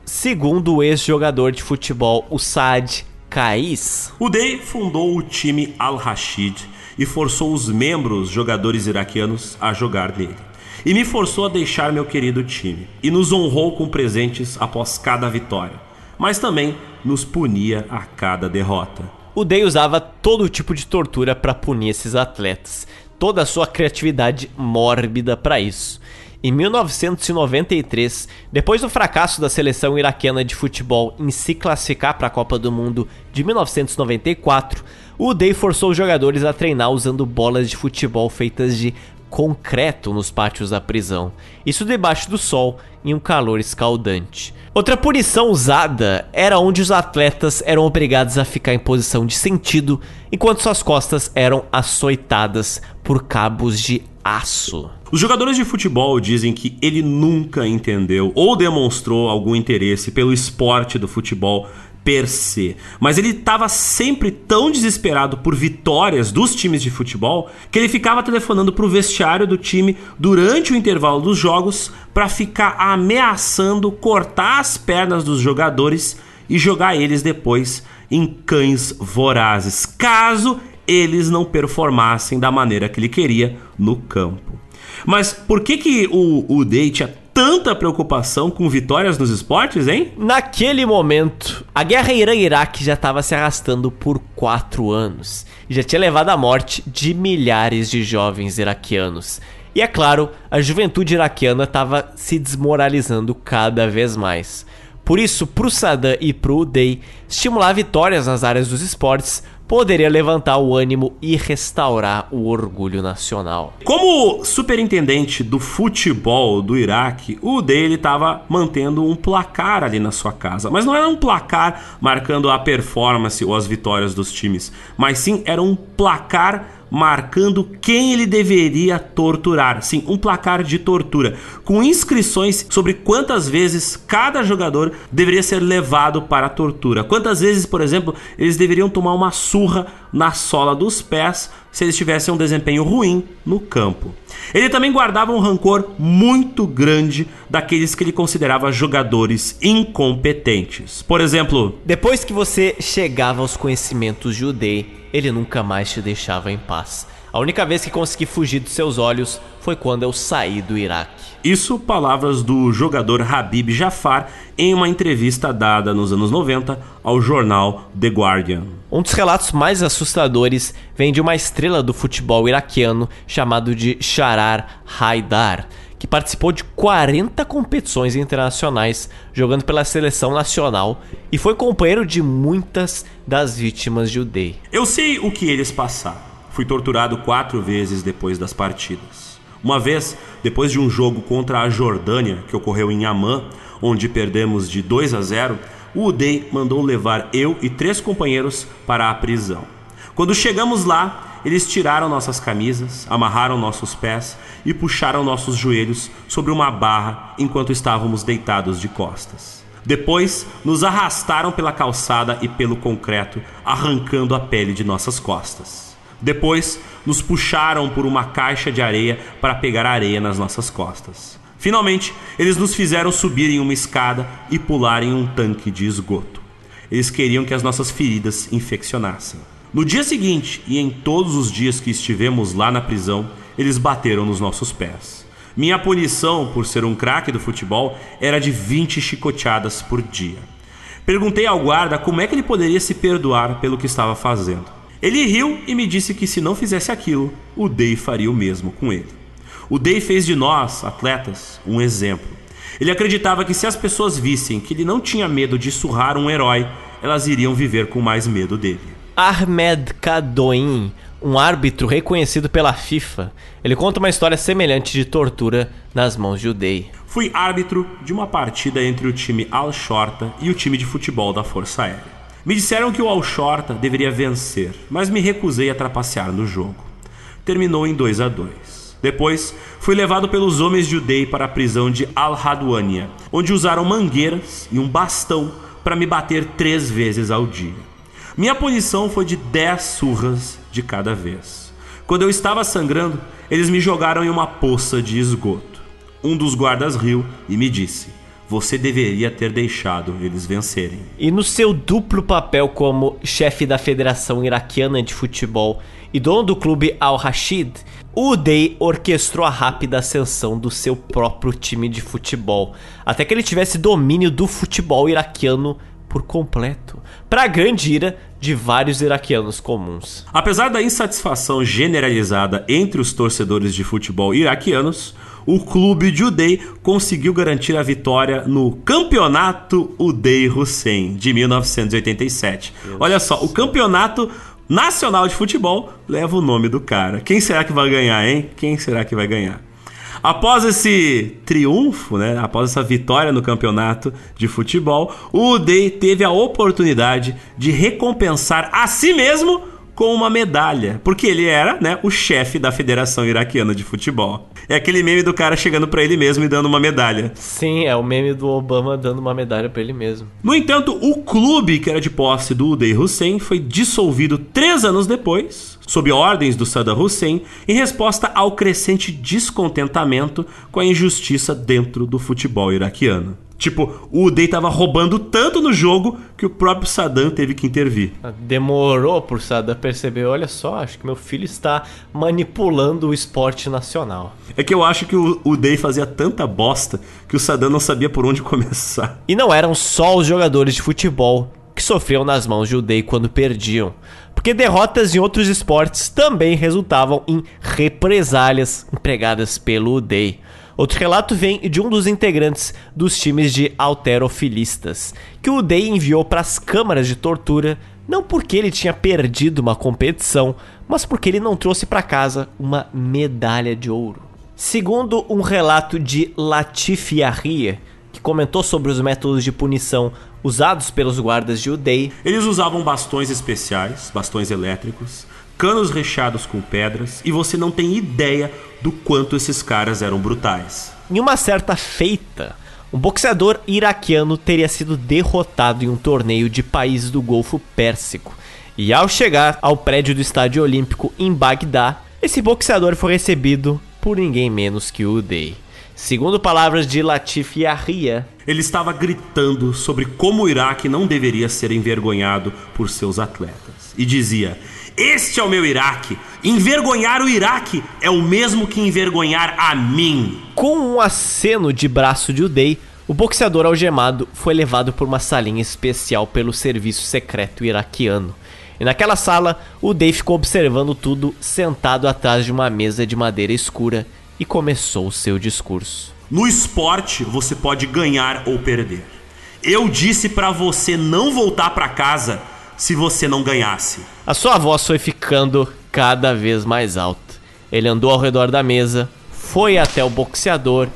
Segundo o ex-jogador de futebol, o Saad Kais, Uday fundou o time Al-Rashid e forçou os membros jogadores iraquianos a jogar nele. E me forçou a deixar meu querido time. E nos honrou com presentes após cada vitória. Mas também nos punia a cada derrota. O Day usava todo tipo de tortura para punir esses atletas, toda a sua criatividade mórbida para isso. Em 1993, depois do fracasso da seleção iraquiana de futebol em se classificar para a Copa do Mundo de 1994, o Day forçou os jogadores a treinar usando bolas de futebol feitas de concreto nos pátios da prisão, isso debaixo do sol em um calor escaldante. Outra punição usada era onde os atletas eram obrigados a ficar em posição de sentido enquanto suas costas eram açoitadas por cabos de aço. Os jogadores de futebol dizem que ele nunca entendeu ou demonstrou algum interesse pelo esporte do futebol per se. Mas ele estava sempre tão desesperado por vitórias dos times de futebol que ele ficava telefonando para o vestiário do time durante o intervalo dos jogos para ficar ameaçando cortar as pernas dos jogadores e jogar eles depois em cães vorazes, caso eles não performassem da maneira que ele queria no campo. Mas por que, que o, o Day tinha tanta preocupação com vitórias nos esportes, hein? Naquele momento, a guerra Irã-Iraque já estava se arrastando por quatro anos e já tinha levado à morte de milhares de jovens iraquianos. E é claro, a juventude iraquiana estava se desmoralizando cada vez mais. Por isso, para o Saddam e para o Uday, estimular vitórias nas áreas dos esportes poderia levantar o ânimo e restaurar o orgulho nacional. Como superintendente do futebol do Iraque, o dele estava mantendo um placar ali na sua casa. Mas não era um placar marcando a performance ou as vitórias dos times, mas sim era um placar marcando quem ele deveria torturar. Sim, um placar de tortura, com inscrições sobre quantas vezes cada jogador deveria ser levado para a tortura. Quantas vezes, por exemplo, eles deveriam tomar uma surra na sola dos pés se eles tivessem um desempenho ruim no campo. Ele também guardava um rancor muito grande daqueles que ele considerava jogadores incompetentes. Por exemplo, depois que você chegava aos conhecimentos judei, ele nunca mais te deixava em paz. A única vez que consegui fugir dos seus olhos foi quando eu saí do Iraque. Isso, palavras do jogador Habib Jafar em uma entrevista dada nos anos 90 ao jornal The Guardian. Um dos relatos mais assustadores vem de uma estrela do futebol iraquiano chamado de Sharar Haidar, que participou de 40 competições internacionais jogando pela seleção nacional e foi companheiro de muitas das vítimas de Udei. Eu sei o que eles passaram. Fui torturado quatro vezes depois das partidas. Uma vez, depois de um jogo contra a Jordânia, que ocorreu em Amman, onde perdemos de 2 a 0, o Udei mandou levar eu e três companheiros para a prisão. Quando chegamos lá, eles tiraram nossas camisas, amarraram nossos pés e puxaram nossos joelhos sobre uma barra enquanto estávamos deitados de costas. Depois, nos arrastaram pela calçada e pelo concreto, arrancando a pele de nossas costas. Depois, nos puxaram por uma caixa de areia para pegar areia nas nossas costas. Finalmente, eles nos fizeram subir em uma escada e pular em um tanque de esgoto. Eles queriam que as nossas feridas infeccionassem. No dia seguinte e em todos os dias que estivemos lá na prisão, eles bateram nos nossos pés. Minha punição por ser um craque do futebol era de 20 chicoteadas por dia. Perguntei ao guarda como é que ele poderia se perdoar pelo que estava fazendo. Ele riu e me disse que se não fizesse aquilo, o Day faria o mesmo com ele. O Day fez de nós, atletas, um exemplo. Ele acreditava que se as pessoas vissem que ele não tinha medo de surrar um herói, elas iriam viver com mais medo dele. Ahmed Kadoin, um árbitro reconhecido pela FIFA, ele conta uma história semelhante de tortura nas mãos de Udei. Fui árbitro de uma partida entre o time Al-Shorta e o time de futebol da Força Aérea. Me disseram que o Al-Shorta deveria vencer, mas me recusei a trapacear no jogo. Terminou em 2 a 2. Depois, fui levado pelos homens de Udei para a prisão de Al-Hadwania, onde usaram mangueiras e um bastão para me bater três vezes ao dia. Minha punição foi de 10 surras de cada vez. Quando eu estava sangrando, eles me jogaram em uma poça de esgoto. Um dos guardas riu e me disse: Você deveria ter deixado eles vencerem. E no seu duplo papel como chefe da Federação Iraquiana de Futebol e dono do clube Al-Rashid, o orquestrou a rápida ascensão do seu próprio time de futebol, até que ele tivesse domínio do futebol iraquiano por completo, para grande ira de vários iraquianos comuns. Apesar da insatisfação generalizada entre os torcedores de futebol iraquianos, o clube de Uday conseguiu garantir a vitória no Campeonato Uday Hussein de 1987. Olha só, o campeonato nacional de futebol leva o nome do cara. Quem será que vai ganhar, hein? Quem será que vai ganhar? Após esse triunfo, né, após essa vitória no campeonato de futebol, o Uday teve a oportunidade de recompensar a si mesmo com uma medalha, porque ele era, né, o chefe da Federação Iraquiana de Futebol. É aquele meme do cara chegando para ele mesmo e dando uma medalha. Sim, é o meme do Obama dando uma medalha para ele mesmo. No entanto, o clube que era de posse do Uday Hussein foi dissolvido três anos depois, sob ordens do Saddam Hussein, em resposta ao crescente descontentamento com a injustiça dentro do futebol iraquiano. Tipo, o Uday tava roubando tanto no jogo que o próprio Saddam teve que intervir. Demorou por Saddam perceber, olha só, acho que meu filho está manipulando o esporte nacional. É que eu acho que o Uday fazia tanta bosta que o Saddam não sabia por onde [laughs] começar. E não eram só os jogadores de futebol que sofriam nas mãos de Uday quando perdiam, porque derrotas em outros esportes também resultavam em represálias empregadas pelo Uday. Outro relato vem de um dos integrantes dos times de alterofilistas, que o Day enviou para as câmaras de tortura não porque ele tinha perdido uma competição, mas porque ele não trouxe para casa uma medalha de ouro. Segundo um relato de Latif Yahya, que comentou sobre os métodos de punição usados pelos guardas de Uday, eles usavam bastões especiais, bastões elétricos, canos recheados com pedras, e você não tem ideia do quanto esses caras eram brutais. Em uma certa feita, um boxeador iraquiano teria sido derrotado em um torneio de países do Golfo Pérsico. E ao chegar ao prédio do Estádio Olímpico em Bagdá, esse boxeador foi recebido por ninguém menos que o Uday. Segundo palavras de Latif Yahya, ele estava gritando sobre como o Iraque não deveria ser envergonhado por seus atletas. E dizia: Este é o meu Iraque. Envergonhar o Iraque é o mesmo que envergonhar a mim. Com um aceno de braço de Uday, o boxeador algemado foi levado por uma salinha especial pelo serviço secreto iraquiano. E naquela sala, o Day ficou observando tudo sentado atrás de uma mesa de madeira escura e começou o seu discurso. No esporte, você pode ganhar ou perder. Eu disse para você não voltar para casa se você não ganhasse. A sua voz foi ficando cada vez mais alta. Ele andou ao redor da mesa, foi até o boxeador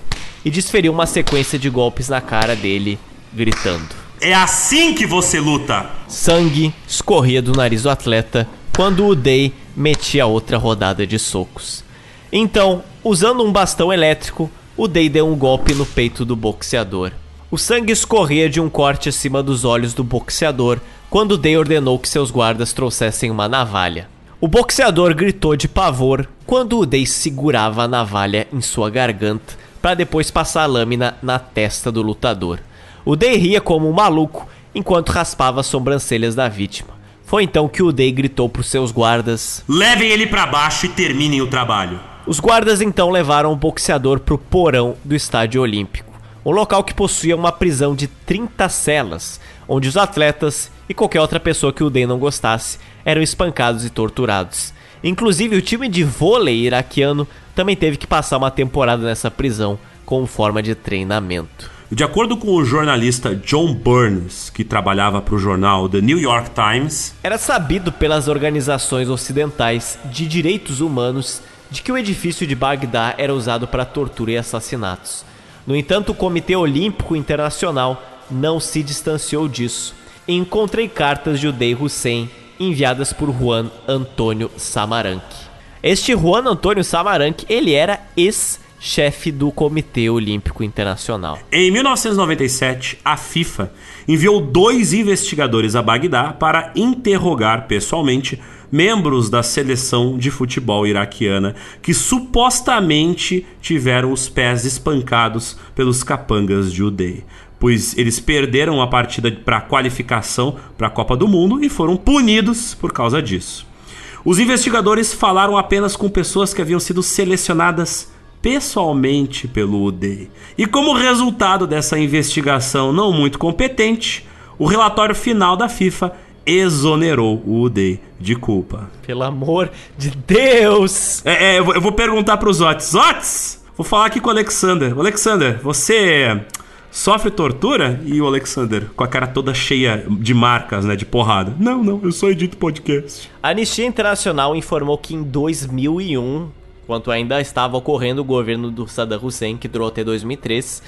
e desferiu uma sequência de golpes na cara dele, gritando: É assim que você luta! Sangue escorria do nariz do atleta quando o Day metia outra rodada de socos. Então, usando um bastão elétrico, o Day deu um golpe no peito do boxeador. O sangue escorria de um corte acima dos olhos do boxeador quando Day ordenou que seus guardas trouxessem uma navalha. O boxeador gritou de pavor quando o Day segurava a navalha em sua garganta para depois passar a lâmina na testa do lutador. O Day ria como um maluco enquanto raspava as sobrancelhas da vítima. Foi então que o Day gritou para seus guardas: Levem ele para baixo e terminem o trabalho. Os guardas então levaram o boxeador para o porão do Estádio Olímpico, um local que possuía uma prisão de 30 celas, onde os atletas e qualquer outra pessoa que o Day não gostasse eram espancados e torturados. Inclusive, o time de vôlei iraquiano também teve que passar uma temporada nessa prisão como forma de treinamento. De acordo com o jornalista John Burns, que trabalhava para o jornal The New York Times, era sabido pelas organizações ocidentais de direitos humanos de que o edifício de Bagdá era usado para tortura e assassinatos. No entanto, o Comitê Olímpico Internacional não se distanciou disso. Encontrei cartas de Uday Hussein enviadas por Juan Antônio Samaranch. Este Juan Antônio Samaranch, ele era ex chefe do Comitê Olímpico Internacional. Em 1997, a FIFA enviou dois investigadores a Bagdá para interrogar pessoalmente membros da seleção de futebol iraquiana que supostamente tiveram os pés espancados pelos capangas de Udei pois eles perderam a partida para qualificação para a Copa do Mundo e foram punidos por causa disso. Os investigadores falaram apenas com pessoas que haviam sido selecionadas pessoalmente pelo UDEI. E como resultado dessa investigação não muito competente, o relatório final da FIFA exonerou o UDEI de culpa. Pelo amor de Deus! É, é eu vou perguntar para os Otis. Otis! Vou falar aqui com o Alexander. Alexander, você sofre tortura? E o Alexander, com a cara toda cheia de marcas, né? De porrada. Não, não, eu só edito podcast. A Anistia Internacional informou que em 2001, quando ainda estava ocorrendo o governo do Saddam Hussein, que durou até 2003,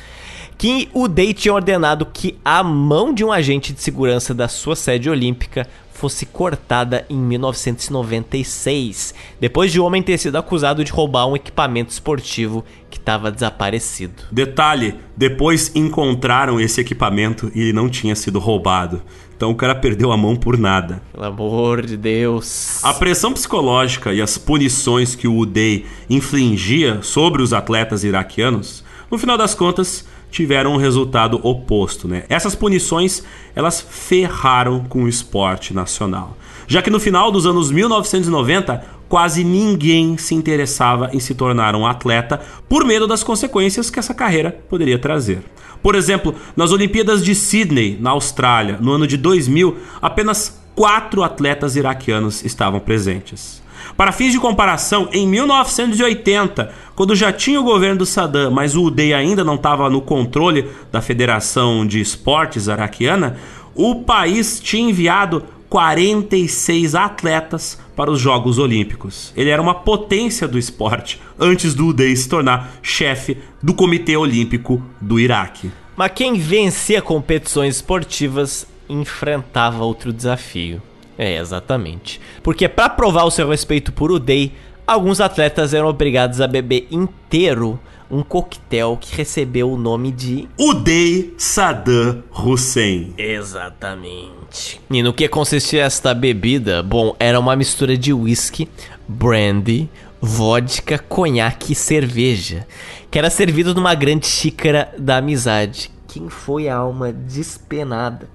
que o Day tinha ordenado que a mão de um agente de segurança da sua sede olímpica fosse cortada em 1996, depois de o homem ter sido acusado de roubar um equipamento esportivo que estava desaparecido. Detalhe: depois encontraram esse equipamento e ele não tinha sido roubado. Então o cara perdeu a mão por nada. Pelo amor de Deus. A pressão psicológica e as punições que o Uday infligia sobre os atletas iraquianos, no final das contas, tiveram um resultado oposto. Né? Essas punições elas ferraram com o esporte nacional. Já que no final dos anos 1990, quase ninguém se interessava em se tornar um atleta por medo das consequências que essa carreira poderia trazer. Por exemplo, nas Olimpíadas de Sydney, na Austrália, no ano de 2000, apenas quatro atletas iraquianos estavam presentes. Para fins de comparação, em 1980, quando já tinha o governo do Saddam, mas o UDEI ainda não estava no controle da Federação de Esportes Araquiana, o país tinha enviado 46 atletas para os Jogos Olímpicos. Ele era uma potência do esporte antes do UDEI se tornar chefe do Comitê Olímpico do Iraque. Mas quem vencia competições esportivas enfrentava outro desafio. É, exatamente. Porque para provar o seu respeito por Udei, alguns atletas eram obrigados a beber inteiro um coquetel que recebeu o nome de Udei Saddam Hussein. Exatamente. E no que consistia esta bebida? Bom, era uma mistura de whisky, brandy, vodka, conhaque e cerveja, que era servido numa grande xícara da amizade. Quem foi a alma despenada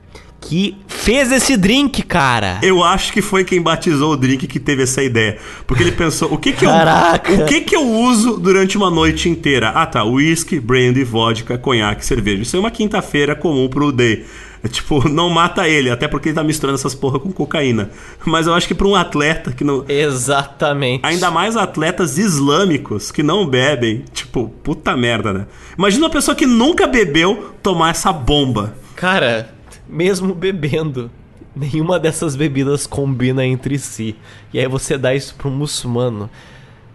que fez esse drink, cara. Eu acho que foi quem batizou o drink que teve essa ideia. Porque ele pensou, o que que Caraca. eu o que que eu uso durante uma noite inteira? Ah, tá, whisky, brandy, vodka, conhaque, cerveja. Isso é uma quinta-feira comum pro day. É, tipo, [laughs] não mata ele, até porque ele tá misturando essas porra com cocaína. Mas eu acho que para um atleta que não. Exatamente. Ainda mais atletas islâmicos que não bebem. Tipo, puta merda, né? Imagina uma pessoa que nunca bebeu tomar essa bomba. Cara, mesmo bebendo. Nenhuma dessas bebidas combina entre si. E aí você dá isso pro muçulmano.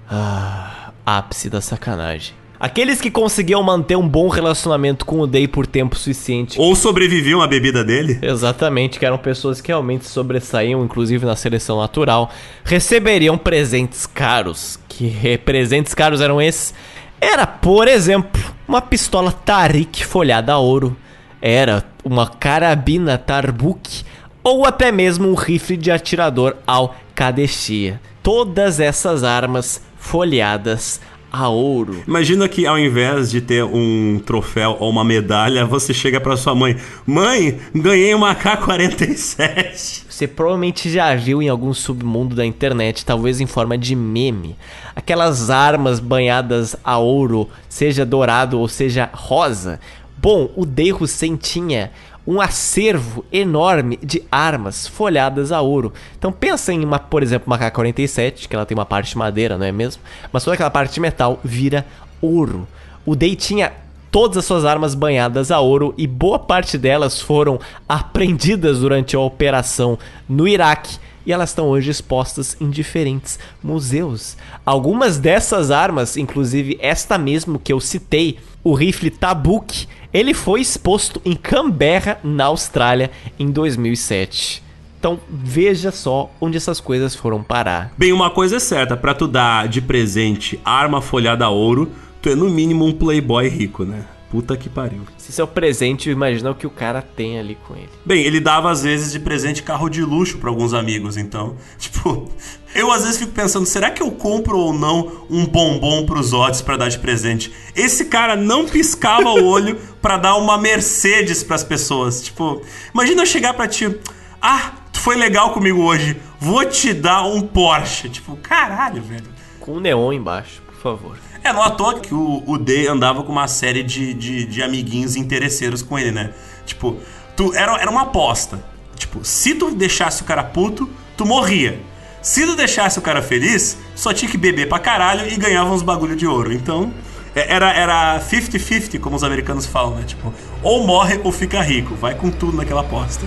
Ah, ápice da sacanagem. Aqueles que conseguiam manter um bom relacionamento com o Day por tempo suficiente. Ou sobreviviam à bebida dele. Exatamente, que eram pessoas que realmente sobressaíam, inclusive na seleção natural, receberiam presentes caros. Que presentes caros eram esses? Era, por exemplo, uma pistola Tarik folhada a ouro era uma carabina Tarbuk ou até mesmo um rifle de atirador ao Kadeshia. Todas essas armas folheadas a ouro. Imagina que ao invés de ter um troféu ou uma medalha, você chega para sua mãe: "Mãe, ganhei uma K47". Você provavelmente já viu em algum submundo da internet, talvez em forma de meme, aquelas armas banhadas a ouro, seja dourado ou seja rosa, Bom, o Dei Hussein tinha um acervo enorme de armas folhadas a ouro. Então pensa em uma, por exemplo, uma K-47, que ela tem uma parte de madeira, não é mesmo? Mas toda aquela parte de metal vira ouro. O Dei tinha todas as suas armas banhadas a ouro e boa parte delas foram [laughs] apreendidas durante a operação no Iraque e elas estão hoje expostas em diferentes museus. Algumas dessas armas, inclusive esta mesmo que eu citei, o rifle Tabuk, ele foi exposto em Canberra, na Austrália, em 2007. Então veja só onde essas coisas foram parar. Bem, uma coisa é certa, para tu dar de presente arma folhada a ouro, tu é no mínimo um playboy rico, né? Puta que pariu. Se isso é o presente, imagina o que o cara tem ali com ele. Bem, ele dava às vezes de presente carro de luxo para alguns amigos, então, [laughs] tipo, eu às vezes fico pensando, será que eu compro ou não um bombom pros Otis para dar de presente? Esse cara não piscava o olho [laughs] para dar uma Mercedes para as pessoas. Tipo, imagina eu chegar para ti, ah, tu foi legal comigo hoje, vou te dar um Porsche. Tipo, caralho, velho. Com neon embaixo, por favor. É, não à toa que o, o D andava com uma série de, de, de, amiguinhos interesseiros com ele, né? Tipo, tu, era, era uma aposta. Tipo, se tu deixasse o cara puto, tu morria. Se tu deixasse o cara feliz, só tinha que beber pra caralho e ganhava uns bagulho de ouro. Então, é, era 50-50, como os americanos falam, né? Tipo, ou morre ou fica rico. Vai com tudo naquela aposta.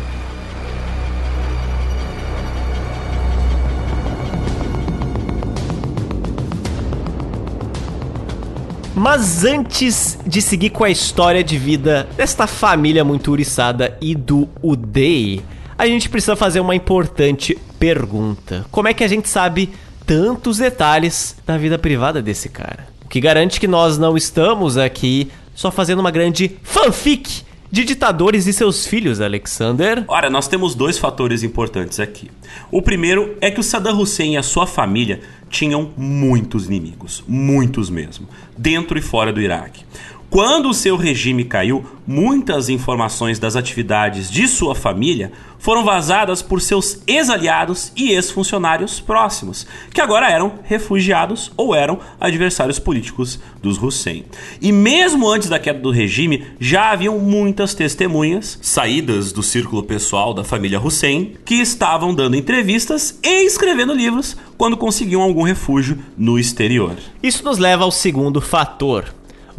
Mas antes de seguir com a história de vida desta família muito uriçada e do Udei, a gente precisa fazer uma importante pergunta. Como é que a gente sabe tantos detalhes da vida privada desse cara? O que garante que nós não estamos aqui só fazendo uma grande fanfic de ditadores e seus filhos, Alexander? Ora, nós temos dois fatores importantes aqui. O primeiro é que o Saddam Hussein e a sua família tinham muitos inimigos, muitos mesmo, dentro e fora do Iraque. Quando o seu regime caiu, muitas informações das atividades de sua família foram vazadas por seus ex-aliados e ex-funcionários próximos, que agora eram refugiados ou eram adversários políticos dos Hussein. E mesmo antes da queda do regime, já haviam muitas testemunhas, saídas do círculo pessoal da família Hussein, que estavam dando entrevistas e escrevendo livros quando conseguiam algum refúgio no exterior. Isso nos leva ao segundo fator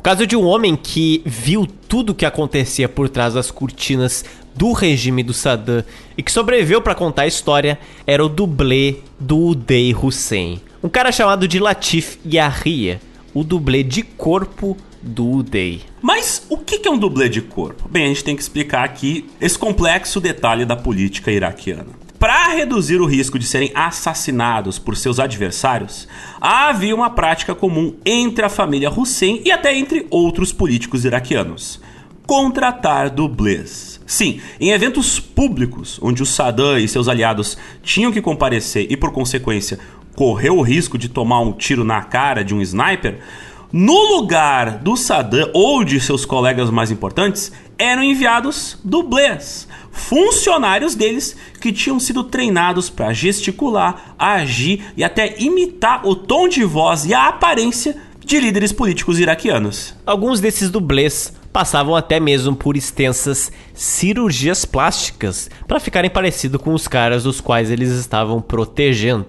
caso de um homem que viu tudo o que acontecia por trás das cortinas do regime do Saddam e que sobreviveu para contar a história era o dublê do Uday Hussein. Um cara chamado de Latif Yahya, o dublê de corpo do Uday. Mas o que é um dublê de corpo? Bem, a gente tem que explicar aqui esse complexo detalhe da política iraquiana. Para reduzir o risco de serem assassinados por seus adversários, havia uma prática comum entre a família Hussein e até entre outros políticos iraquianos: contratar dublês. Sim, em eventos públicos, onde o Saddam e seus aliados tinham que comparecer e, por consequência, correu o risco de tomar um tiro na cara de um sniper, no lugar do Saddam ou de seus colegas mais importantes, eram enviados dublês funcionários deles que tinham sido treinados para gesticular, agir e até imitar o tom de voz e a aparência de líderes políticos iraquianos. Alguns desses dublês passavam até mesmo por extensas cirurgias plásticas para ficarem parecidos com os caras dos quais eles estavam protegendo.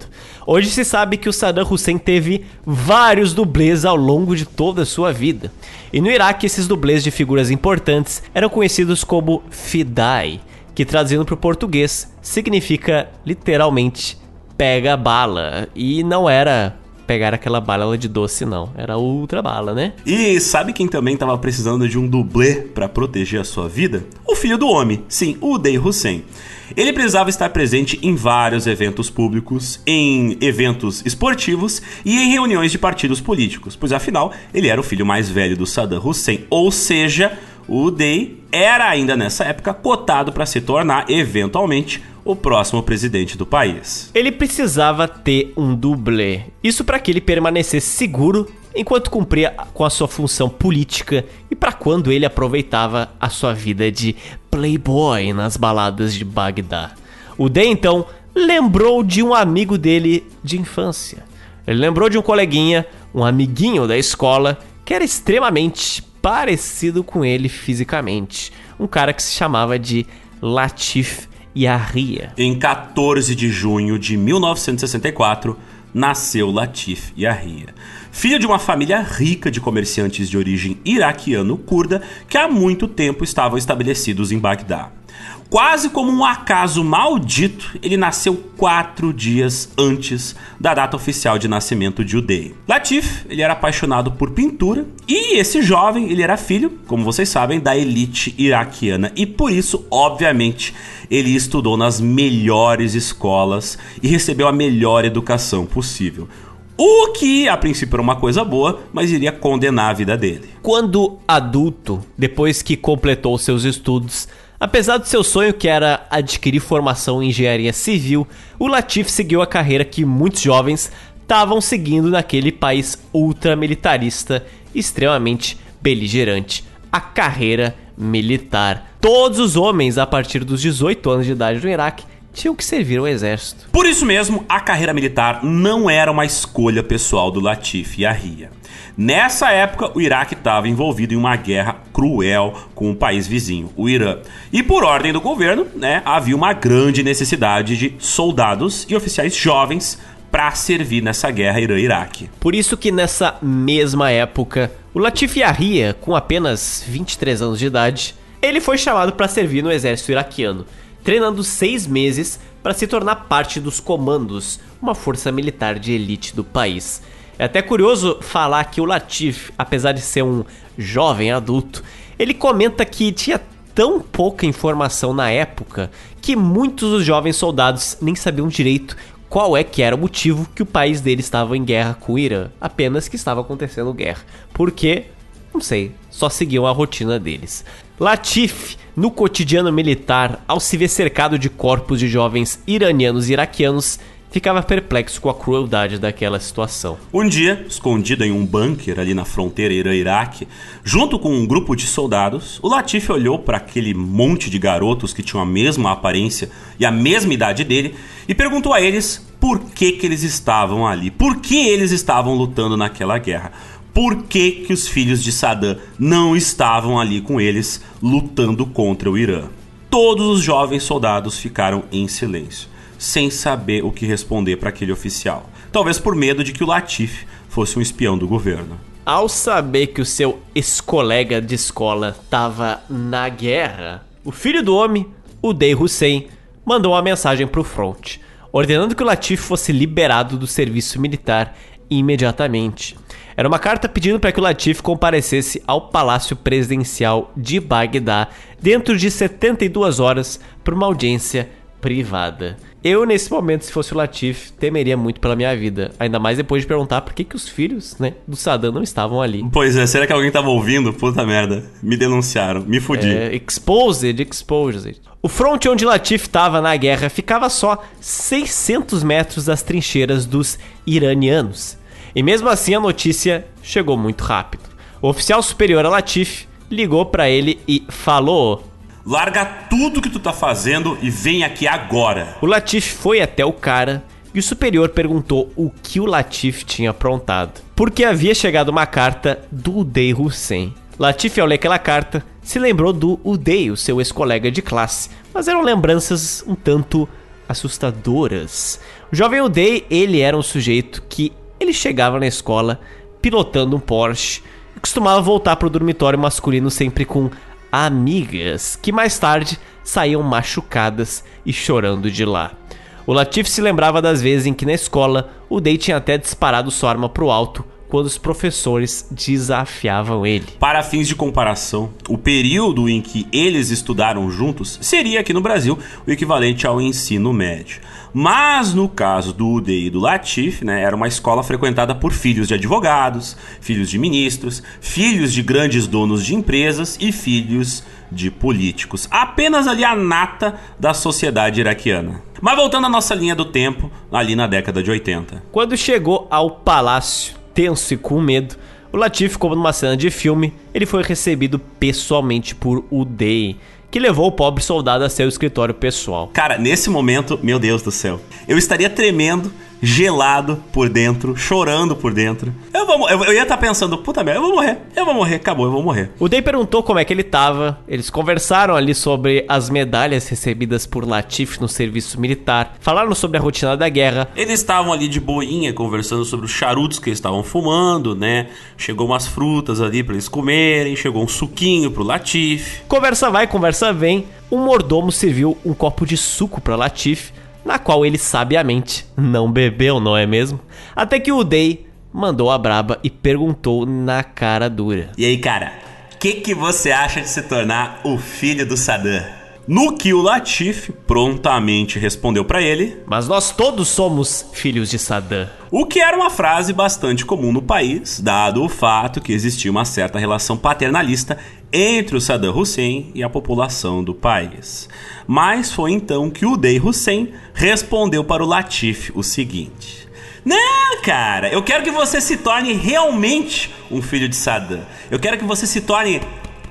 Hoje se sabe que o Saddam Hussein teve vários dublês ao longo de toda a sua vida. E no Iraque, esses dublês de figuras importantes eram conhecidos como Fidai que traduzindo para o português significa literalmente pega bala. E não era pegar aquela bala de doce, não. Era outra bala, né? E sabe quem também estava precisando de um dublê para proteger a sua vida? O filho do homem, sim, o Dey Hussein. Ele precisava estar presente em vários eventos públicos, em eventos esportivos e em reuniões de partidos políticos, pois afinal ele era o filho mais velho do Saddam Hussein, ou seja, o Day era ainda nessa época cotado para se tornar eventualmente o próximo presidente do país. Ele precisava ter um dublê. Isso para que ele permanecesse seguro enquanto cumpria com a sua função política e para quando ele aproveitava a sua vida de playboy nas baladas de Bagdá. O Day então lembrou de um amigo dele de infância. Ele lembrou de um coleguinha, um amiguinho da escola que era extremamente parecido com ele fisicamente. Um cara que se chamava de Latif Yahya. Em 14 de junho de 1964, nasceu Latif Yahya. Filho de uma família rica de comerciantes de origem iraquiano-curda que há muito tempo estavam estabelecidos em Bagdá. Quase como um acaso maldito, ele nasceu quatro dias antes da data oficial de nascimento de Uday. Latif, ele era apaixonado por pintura e esse jovem, ele era filho, como vocês sabem, da elite iraquiana e por isso, obviamente, ele estudou nas melhores escolas e recebeu a melhor educação possível. O que a princípio era uma coisa boa, mas iria condenar a vida dele. Quando adulto, depois que completou seus estudos, apesar do seu sonho que era adquirir formação em engenharia civil, o Latif seguiu a carreira que muitos jovens estavam seguindo naquele país ultramilitarista, extremamente beligerante, a carreira militar. Todos os homens a partir dos 18 anos de idade no Iraque tinham que servir ao exército. Por isso mesmo, a carreira militar não era uma escolha pessoal do Latif e a Ria. Nessa época, o Iraque estava envolvido em uma guerra cruel com o país vizinho, o Irã. E por ordem do governo, né, havia uma grande necessidade de soldados e oficiais jovens para servir nessa guerra Irã-Iraque. Por isso que nessa mesma época, o Latif Yahia, com apenas 23 anos de idade, ele foi chamado para servir no exército iraquiano, treinando seis meses para se tornar parte dos comandos, uma força militar de elite do país. É até curioso falar que o Latif, apesar de ser um jovem adulto, ele comenta que tinha tão pouca informação na época que muitos dos jovens soldados nem sabiam direito qual é que era o motivo que o país dele estava em guerra com o Irã, apenas que estava acontecendo guerra. Porque, não sei, só seguiam a rotina deles. Latif, no cotidiano militar, ao se ver cercado de corpos de jovens iranianos e iraquianos, ficava perplexo com a crueldade daquela situação. Um dia, escondido em um bunker ali na fronteira Irã-Iraque, junto com um grupo de soldados, o Latif olhou para aquele monte de garotos que tinham a mesma aparência e a mesma idade dele e perguntou a eles por que, que eles estavam ali, por que eles estavam lutando naquela guerra. Por que, que os filhos de Saddam não estavam ali com eles lutando contra o Irã? Todos os jovens soldados ficaram em silêncio sem saber o que responder para aquele oficial. Talvez por medo de que o Latif fosse um espião do governo. Ao saber que o seu ex-colega de escola estava na guerra, o filho do homem, o Dey Hussein, mandou uma mensagem para o front, ordenando que o Latif fosse liberado do serviço militar imediatamente. Era uma carta pedindo para que o Latif comparecesse ao Palácio Presidencial de Bagdá dentro de 72 horas para uma audiência privada. Eu, nesse momento, se fosse o Latif, temeria muito pela minha vida. Ainda mais depois de perguntar por que, que os filhos, né, do Saddam não estavam ali. Pois é, será que alguém tava ouvindo? Puta merda. Me denunciaram, me fudi. É, exposed, exposed. O fronte onde Latif estava na guerra ficava só 600 metros das trincheiras dos iranianos. E mesmo assim a notícia chegou muito rápido. O oficial superior a Latif ligou para ele e falou: Larga tudo que tu tá fazendo e vem aqui agora. O Latif foi até o cara e o superior perguntou o que o Latif tinha aprontado. Porque havia chegado uma carta do Udey Hussein. Latif, ao ler aquela carta, se lembrou do Udey, o seu ex-colega de classe, mas eram lembranças um tanto assustadoras. O jovem Udey, ele era um sujeito que ele chegava na escola pilotando um Porsche e costumava voltar para o dormitório masculino sempre com amigas, que mais tarde saíam machucadas e chorando de lá. O Latif se lembrava das vezes em que na escola o Day tinha até disparado sua arma pro alto quando os professores desafiavam ele. Para fins de comparação, o período em que eles estudaram juntos seria aqui no Brasil o equivalente ao ensino médio. Mas no caso do UDI e do Latif, né, era uma escola frequentada por filhos de advogados, filhos de ministros, filhos de grandes donos de empresas e filhos de políticos. Apenas ali a nata da sociedade iraquiana. Mas voltando à nossa linha do tempo, ali na década de 80. Quando chegou ao palácio tenso e com medo, o Latif, como numa cena de filme, ele foi recebido pessoalmente por Uday, que levou o pobre soldado a seu escritório pessoal. Cara, nesse momento, meu Deus do céu, eu estaria tremendo gelado por dentro, chorando por dentro. Eu, vou, eu, eu ia estar tá pensando, puta merda, eu vou morrer, eu vou morrer, acabou, eu vou morrer. O Day perguntou como é que ele tava, eles conversaram ali sobre as medalhas recebidas por Latif no serviço militar, falaram sobre a rotina da guerra. Eles estavam ali de boinha, conversando sobre os charutos que eles estavam fumando, né? Chegou umas frutas ali para eles comerem, chegou um suquinho pro Latif. Conversa vai, conversa vem. Um mordomo serviu um copo de suco para Latif na qual ele sabiamente não bebeu, não é mesmo? Até que o Day mandou a braba e perguntou na cara dura: E aí, cara, o que, que você acha de se tornar o filho do Saddam? No que o Latif prontamente respondeu para ele: Mas nós todos somos filhos de Saddam. O que era uma frase bastante comum no país, dado o fato que existia uma certa relação paternalista entre o Saddam Hussein e a população do país. Mas foi então que o Dey Hussein respondeu para o Latif o seguinte: Não, cara, eu quero que você se torne realmente um filho de Saddam. Eu quero que você se torne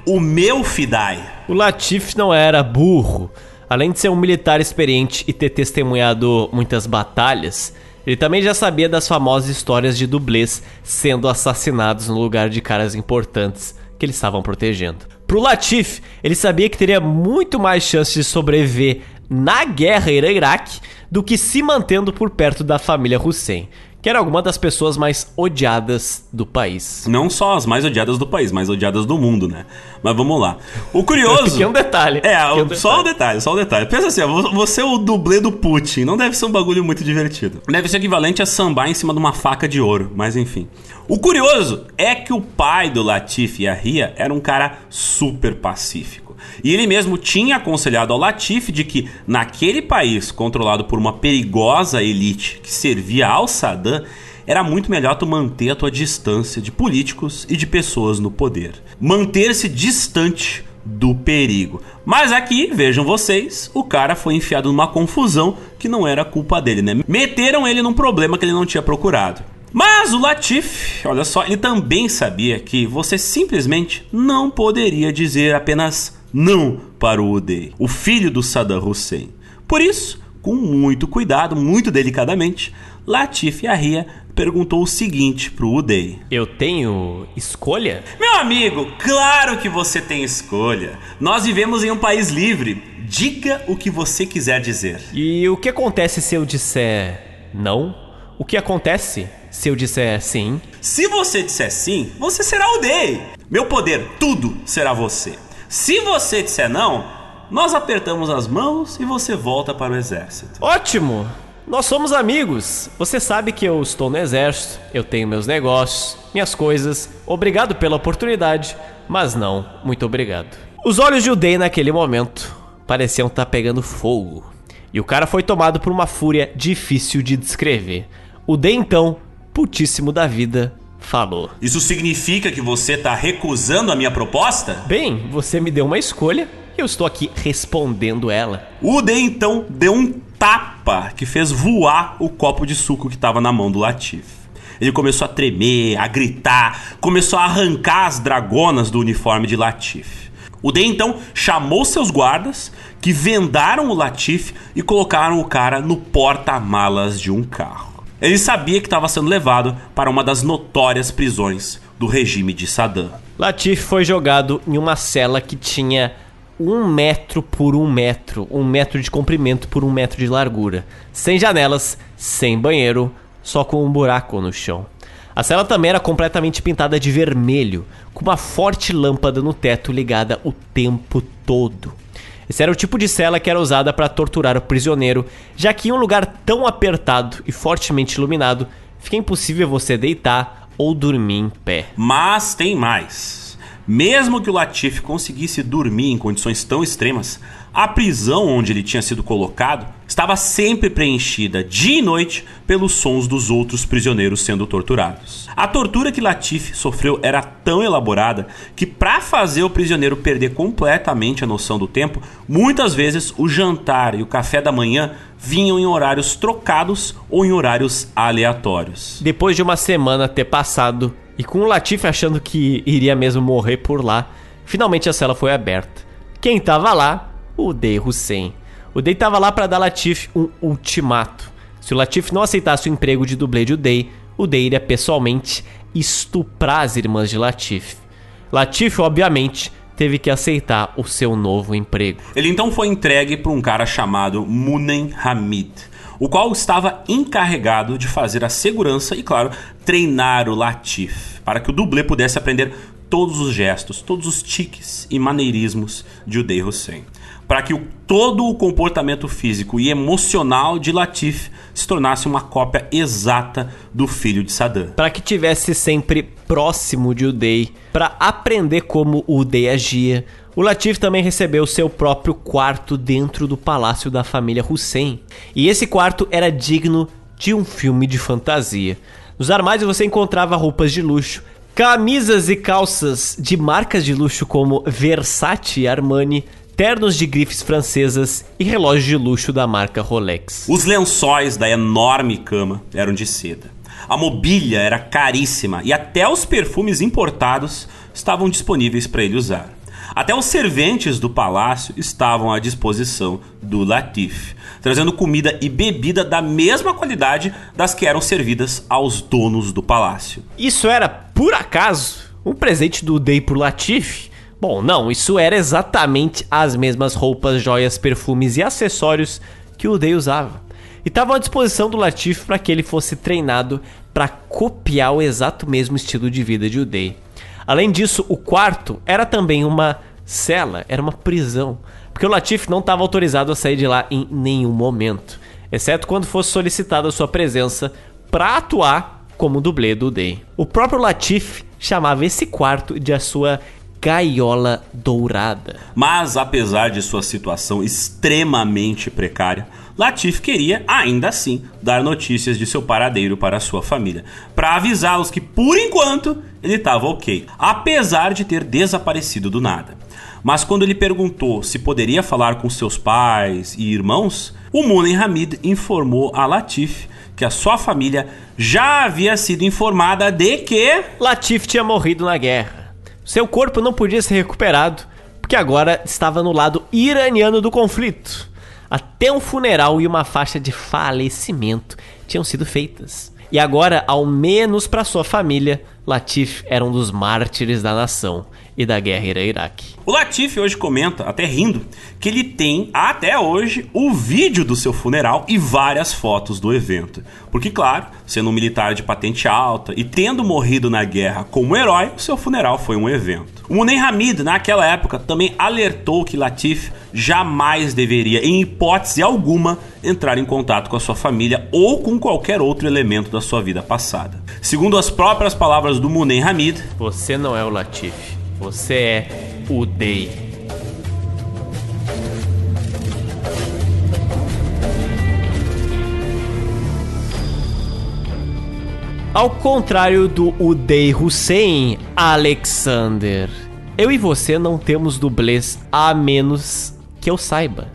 o meu Fidai. O Latif não era burro. Além de ser um militar experiente e ter testemunhado muitas batalhas, ele também já sabia das famosas histórias de dublês sendo assassinados no lugar de caras importantes que eles estavam protegendo. Pro Latif, ele sabia que teria muito mais chance de sobreviver na guerra Irã-Iraque do que se mantendo por perto da família Hussein que era alguma das pessoas mais odiadas do país. Não só as mais odiadas do país, mais odiadas do mundo, né? Mas vamos lá. O curioso. [laughs] é um detalhe. É, um só um detalhe, só um detalhe. Pensa assim, você é o dublê do Putin. Não deve ser um bagulho muito divertido. Deve ser equivalente a sambar em cima de uma faca de ouro, mas enfim. O curioso é que o pai do Latif e a Ria era um cara super pacífico. E ele mesmo tinha aconselhado ao Latifi de que, naquele país controlado por uma perigosa elite que servia ao Saddam, era muito melhor tu manter a tua distância de políticos e de pessoas no poder. Manter-se distante do perigo. Mas aqui, vejam vocês, o cara foi enfiado numa confusão que não era culpa dele, né? Meteram ele num problema que ele não tinha procurado. Mas o Latif, olha só, ele também sabia que você simplesmente não poderia dizer apenas não para o Uday, o filho do Saddam Hussein. Por isso, com muito cuidado, muito delicadamente, Latif Arria perguntou o seguinte pro Uday: Eu tenho escolha? Meu amigo, claro que você tem escolha. Nós vivemos em um país livre. Diga o que você quiser dizer. E o que acontece se eu disser não? O que acontece se eu disser sim? Se você disser sim, você será o Day. Meu poder, tudo será você. Se você disser não, nós apertamos as mãos e você volta para o exército. Ótimo! Nós somos amigos. Você sabe que eu estou no exército, eu tenho meus negócios, minhas coisas. Obrigado pela oportunidade, mas não, muito obrigado. Os olhos de Udei naquele momento pareciam estar tá pegando fogo. E o cara foi tomado por uma fúria difícil de descrever. O Day então, putíssimo da vida, falou. Isso significa que você está recusando a minha proposta? Bem, você me deu uma escolha e eu estou aqui respondendo ela. O D então deu um tapa que fez voar o copo de suco que estava na mão do Latif. Ele começou a tremer, a gritar, começou a arrancar as dragonas do uniforme de Latif. O D então chamou seus guardas, que vendaram o Latif e colocaram o cara no porta-malas de um carro. Ele sabia que estava sendo levado para uma das notórias prisões do regime de Saddam. Latif foi jogado em uma cela que tinha um metro por um metro, um metro de comprimento por um metro de largura, sem janelas, sem banheiro, só com um buraco no chão. A cela também era completamente pintada de vermelho, com uma forte lâmpada no teto ligada o tempo todo. Esse era o tipo de cela que era usada para torturar o prisioneiro, já que em um lugar tão apertado e fortemente iluminado, fica impossível você deitar ou dormir em pé. Mas tem mais. Mesmo que o Latif conseguisse dormir em condições tão extremas, a prisão onde ele tinha sido colocado estava sempre preenchida dia e noite pelos sons dos outros prisioneiros sendo torturados. A tortura que Latif sofreu era tão elaborada que, para fazer o prisioneiro perder completamente a noção do tempo, muitas vezes o jantar e o café da manhã vinham em horários trocados ou em horários aleatórios. Depois de uma semana ter passado e com o Latif achando que iria mesmo morrer por lá, finalmente a cela foi aberta. Quem estava lá o Dey Hussein. O Dey estava lá para dar Latif um ultimato. Se o Latif não aceitasse o emprego de dublê de Uday, o Dey iria pessoalmente estuprar as irmãs de Latif. Latif, obviamente, teve que aceitar o seu novo emprego. Ele então foi entregue para um cara chamado Munen Hamid, o qual estava encarregado de fazer a segurança e, claro, treinar o Latif, para que o dublê pudesse aprender todos os gestos, todos os tiques e maneirismos de Uday Hussein para que todo o comportamento físico e emocional de Latif se tornasse uma cópia exata do filho de Saddam. Para que tivesse sempre próximo de Uday, para aprender como Uday agia, o Latif também recebeu seu próprio quarto dentro do palácio da família Hussein. E esse quarto era digno de um filme de fantasia. Nos armários você encontrava roupas de luxo, camisas e calças de marcas de luxo como Versace e Armani, ternos de grifes francesas e relógios de luxo da marca Rolex. Os lençóis da enorme cama eram de seda. A mobília era caríssima e até os perfumes importados estavam disponíveis para ele usar. Até os serventes do palácio estavam à disposição do Latif, trazendo comida e bebida da mesma qualidade das que eram servidas aos donos do palácio. Isso era, por acaso, um presente do Day pro Latif? Bom, não, isso era exatamente as mesmas roupas, joias, perfumes e acessórios que o Day usava. E estavam à disposição do Latif para que ele fosse treinado para copiar o exato mesmo estilo de vida de Uday. Além disso, o quarto era também uma cela, era uma prisão, porque o Latif não estava autorizado a sair de lá em nenhum momento, exceto quando fosse solicitada sua presença para atuar como dublê do Day. O próprio Latif chamava esse quarto de a sua gaiola dourada. Mas apesar de sua situação extremamente precária, Latif queria, ainda assim, dar notícias de seu paradeiro para sua família, para avisá-los que, por enquanto, ele estava ok, apesar de ter desaparecido do nada. Mas quando ele perguntou se poderia falar com seus pais e irmãos, o Munen Hamid informou a Latif que a sua família já havia sido informada de que Latif tinha morrido na guerra. Seu corpo não podia ser recuperado, porque agora estava no lado iraniano do conflito. Até um funeral e uma faixa de falecimento tinham sido feitas. E agora, ao menos para sua família, Latif era um dos mártires da nação e da guerra Irã-Iraque. O Latif hoje comenta, até rindo, que ele tem até hoje o vídeo do seu funeral e várias fotos do evento. Porque, claro, sendo um militar de patente alta e tendo morrido na guerra como herói, seu funeral foi um evento. O Munen Hamid, naquela época, também alertou que Latif jamais deveria, em hipótese alguma, entrar em contato com a sua família ou com qualquer outro elemento da sua vida passada. Segundo as próprias palavras do Munen Hamid, Você não é o Latif, você é o Day. Ao contrário do Uday Hussein Alexander, eu e você não temos dublês a menos que eu saiba.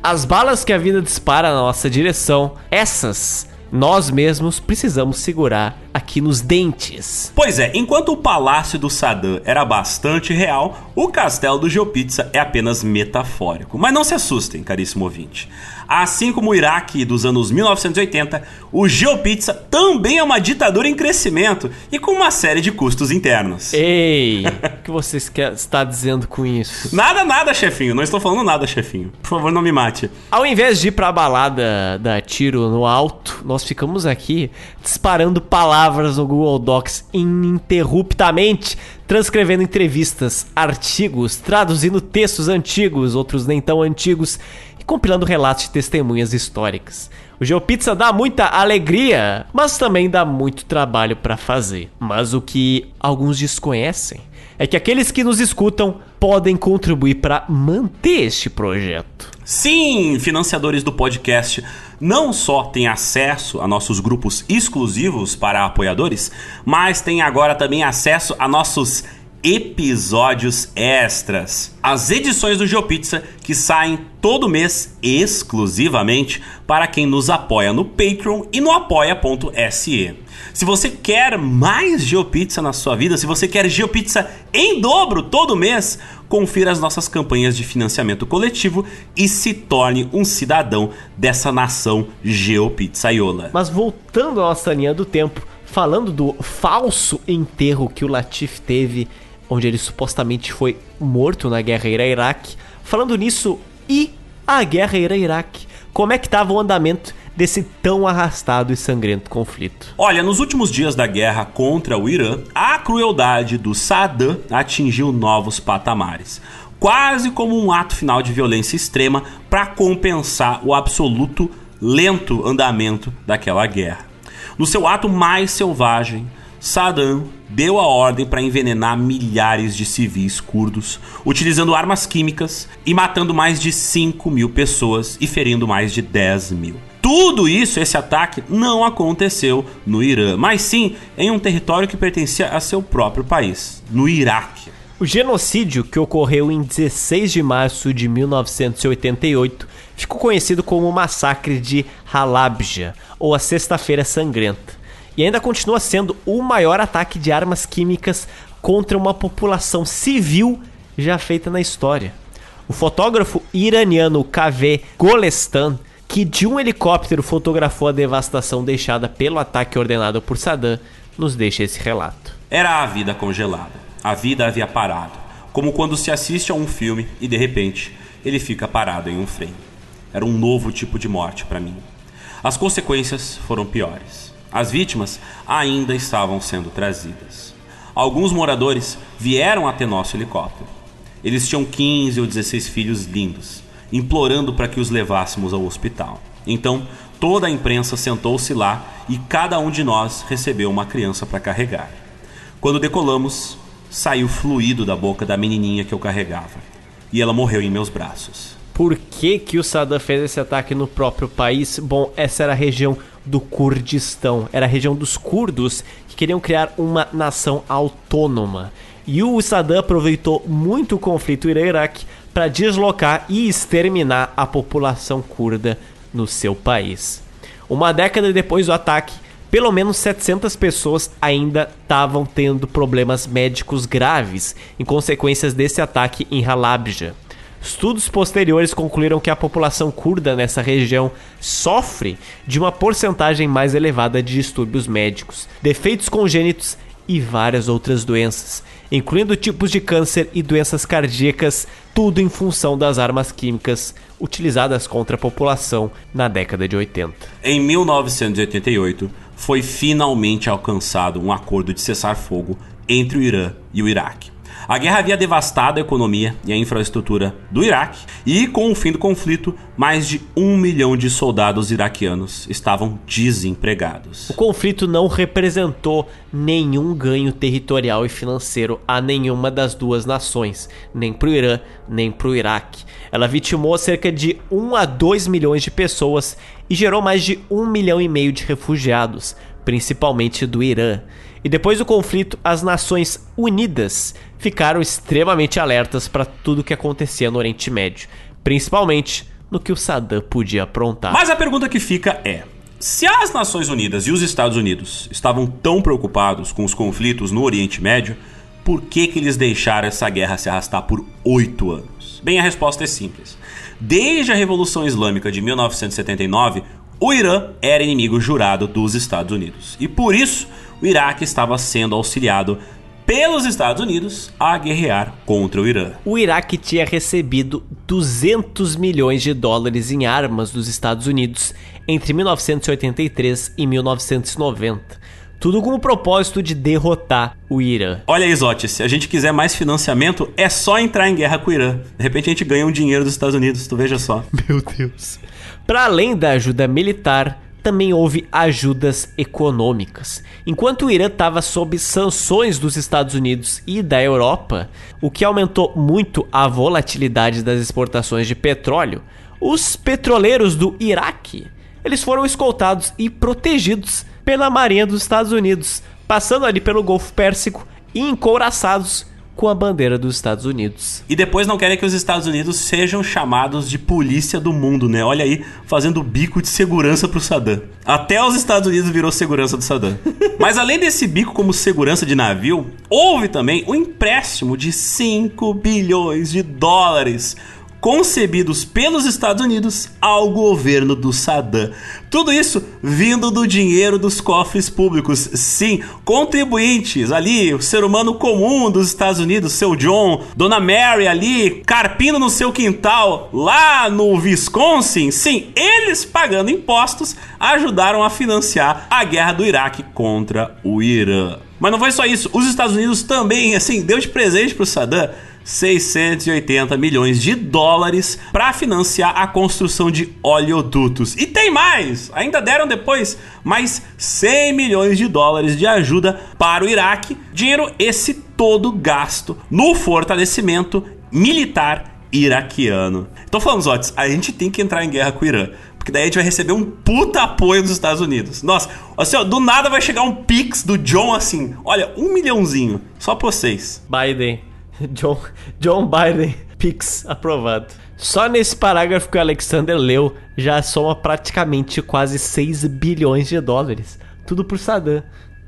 As balas que a vida dispara na nossa direção, essas nós mesmos precisamos segurar aqui nos dentes. Pois é, enquanto o palácio do Saddam era bastante real, o castelo do GeoPizza é apenas metafórico. Mas não se assustem, caríssimo ouvinte. Assim como o Iraque dos anos 1980, o GeoPizza também é uma ditadura em crescimento e com uma série de custos internos. Ei, [laughs] o que você está dizendo com isso? Nada, nada, chefinho. Não estou falando nada, chefinho. Por favor, não me mate. Ao invés de ir pra balada dar tiro no alto, nós ficamos aqui disparando palavras no Google Docs ininterruptamente, transcrevendo entrevistas, artigos, traduzindo textos antigos, outros nem tão antigos, compilando relatos de testemunhas históricas. O GeoPizza dá muita alegria, mas também dá muito trabalho pra fazer. Mas o que alguns desconhecem é que aqueles que nos escutam podem contribuir para manter este projeto. Sim, financiadores do podcast não só têm acesso a nossos grupos exclusivos para apoiadores, mas têm agora também acesso a nossos episódios extras. As edições do GeoPizza que saem todo mês exclusivamente para quem nos apoia no Patreon e no apoia.se. Se você quer mais GeoPizza na sua vida, se você quer GeoPizza em dobro todo mês, confira as nossas campanhas de financiamento coletivo e se torne um cidadão dessa nação geopizzaiola. Mas voltando à nossa linha do tempo, falando do falso enterro que o Latif teve, onde ele supostamente foi morto na guerra Irã-Iraque, falando nisso, e a guerra Irã-Iraque? Como é que estava o andamento desse tão arrastado e sangrento conflito? Olha, nos últimos dias da guerra contra o Irã, a crueldade do Saddam atingiu novos patamares. Quase como um ato final de violência extrema para compensar o absoluto lento andamento daquela guerra. No seu ato mais selvagem, Saddam deu a ordem para envenenar milhares de civis curdos, utilizando armas químicas e matando mais de 5 mil pessoas e ferindo mais de 10 mil. Tudo isso, esse ataque, não aconteceu no Irã, mas sim em um território que pertencia a seu próprio país, no Iraque. O genocídio, que ocorreu em 16 de março de 1988, ficou conhecido como o Massacre de Halabja, ou a Sexta-feira Sangrenta, e ainda continua sendo o maior ataque de armas químicas contra uma população civil já feita na história. O fotógrafo iraniano KV Golestan que de um helicóptero fotografou a devastação deixada pelo ataque ordenado por Saddam, nos deixa esse relato. Era a vida congelada. A vida havia parado, como quando se assiste a um filme e de repente ele fica parado em um frame. Era um novo tipo de morte para mim. As consequências foram piores. As vítimas ainda estavam sendo trazidas. Alguns moradores vieram até nosso helicóptero. Eles tinham 15 ou 16 filhos lindos implorando para que os levássemos ao hospital. Então, toda a imprensa sentou-se lá e cada um de nós recebeu uma criança para carregar. Quando decolamos, saiu fluido da boca da menininha que eu carregava, e ela morreu em meus braços. Por que, que o Saddam fez esse ataque no próprio país? Bom, essa era a região do Kurdistão, era a região dos curdos que queriam criar uma nação autônoma. E o Saddam aproveitou muito o conflito Irã-Iraque para deslocar e exterminar a população curda no seu país. Uma década depois do ataque, pelo menos 700 pessoas ainda estavam tendo problemas médicos graves em consequências desse ataque em Halabja. Estudos posteriores concluíram que a população curda nessa região sofre de uma porcentagem mais elevada de distúrbios médicos, defeitos congênitos e várias outras doenças, incluindo tipos de câncer e doenças cardíacas, tudo em função das armas químicas utilizadas contra a população na década de 80. Em 1988, foi finalmente alcançado um acordo de cessar-fogo entre o Irã e o Iraque. A guerra havia devastado a economia e a infraestrutura do Iraque, e com o fim do conflito, mais de um milhão de soldados iraquianos estavam desempregados. O conflito não representou nenhum ganho territorial e financeiro a nenhuma das duas nações, nem para o Irã, nem para o Iraque. Ela vitimou cerca de 1 a 2 milhões de pessoas e gerou mais de 1 milhão e meio de refugiados, principalmente do Irã. E depois do conflito, as Nações Unidas ficaram extremamente alertas para tudo o que acontecia no Oriente Médio, principalmente no que o Saddam podia aprontar. Mas a pergunta que fica é: se as Nações Unidas e os Estados Unidos estavam tão preocupados com os conflitos no Oriente Médio, por que, que eles deixaram essa guerra se arrastar por oito anos? Bem, a resposta é simples. Desde a Revolução Islâmica de 1979, o Irã era inimigo jurado dos Estados Unidos. E por isso, o Iraque estava sendo auxiliado pelos Estados Unidos a guerrear contra o Irã. O Iraque tinha recebido 200 milhões de dólares em armas dos Estados Unidos entre 1983 e 1990. Tudo com o propósito de derrotar o Irã. Olha aí, Zotti, se a gente quiser mais financiamento, é só entrar em guerra com o Irã. De repente a gente ganha um dinheiro dos Estados Unidos, tu veja só. Meu Deus. Para além da ajuda militar, também houve ajudas econômicas. Enquanto o Irã estava sob sanções dos Estados Unidos e da Europa, o que aumentou muito a volatilidade das exportações de petróleo, os petroleiros do Iraque, eles foram escoltados e protegidos pela Marinha dos Estados Unidos, passando ali pelo Golfo Pérsico e encouraçados com a bandeira dos Estados Unidos. E depois não querem que os Estados Unidos sejam chamados de polícia do mundo, né? Olha aí, fazendo bico de segurança pro Saddam. Até os Estados Unidos virou segurança do Saddam. [laughs] Mas além desse bico como segurança de navio, houve também o um empréstimo de 5 bilhões de dólares concebidos pelos Estados Unidos ao governo do Saddam. Tudo isso vindo do dinheiro dos cofres públicos. Sim, contribuintes ali, o ser humano comum dos Estados Unidos, seu John, Dona Mary ali, carpindo no seu quintal lá no Wisconsin. Sim, eles pagando impostos ajudaram a financiar a guerra do Iraque contra o Irã. Mas não foi só isso, os Estados Unidos também, assim, deu de presente pro Saddam 680 milhões de dólares para financiar a construção de oleodutos. E tem mais! Ainda deram depois mais 100 milhões de dólares de ajuda para o Iraque. Dinheiro esse todo gasto no fortalecimento militar iraquiano. Então falando, Zotes, a gente tem que entrar em guerra com o Irã. Porque daí a gente vai receber um puta apoio dos Estados Unidos. Nossa, assim, ó, do nada vai chegar um pix do John assim. Olha, um milhãozinho. Só pra vocês. Biden. [laughs] John, John Biden. Pix aprovado. Só nesse parágrafo que o Alexander leu, já soma praticamente quase 6 bilhões de dólares. Tudo pro Saddam.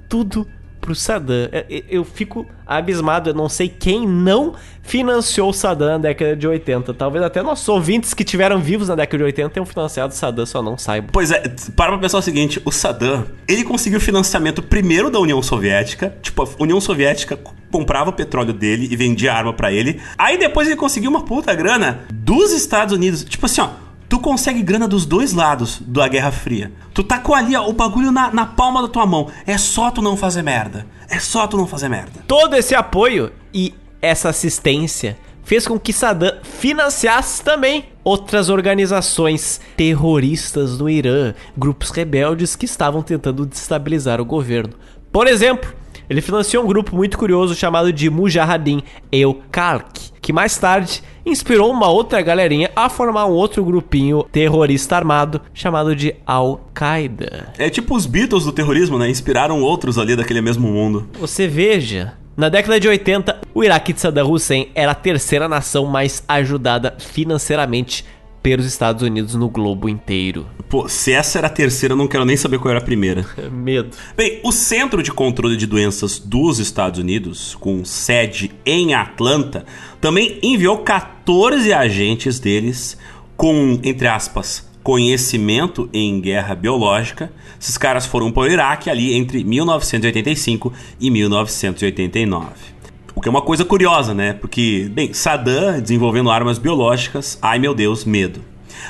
Tudo pro Saddam. É, é, eu fico abismado, eu não sei quem não financiou o Saddam na década de 80. Talvez até nossos ouvintes que tiveram vivos na década de 80 tenham financiado o Saddam, só não saibam. Pois é, para pra pensar o seguinte, o Saddam, ele conseguiu financiamento primeiro da União Soviética, tipo, a União Soviética comprava o petróleo dele e vendia arma para ele. Aí depois ele conseguiu uma puta grana dos Estados Unidos. Tipo assim, ó, Tu consegue grana dos dois lados da Guerra Fria. Tu com ali o bagulho na, na palma da tua mão. É só tu não fazer merda. É só tu não fazer merda. Todo esse apoio e essa assistência fez com que Saddam financiasse também outras organizações terroristas no Irã, grupos rebeldes que estavam tentando destabilizar o governo. Por exemplo, ele financiou um grupo muito curioso chamado de Mujahideen el-Khalq, que mais tarde inspirou uma outra galerinha a formar um outro grupinho terrorista armado chamado de Al-Qaeda. É tipo os Beatles do terrorismo, né? Inspiraram outros ali daquele mesmo mundo. Você veja, na década de 80, o Iraque de Saddam Hussein era a terceira nação mais ajudada financeiramente pelos Estados Unidos no globo inteiro. Pô, se essa era a terceira, eu não quero nem saber qual era a primeira. [laughs] Medo. Bem, o Centro de Controle de Doenças dos Estados Unidos, com sede em Atlanta, também enviou 14 agentes deles com, entre aspas, conhecimento em guerra biológica. Esses caras foram para o Iraque ali entre 1985 e 1989. O que é uma coisa curiosa, né? Porque, bem, Saddam desenvolvendo armas biológicas, ai meu Deus, medo.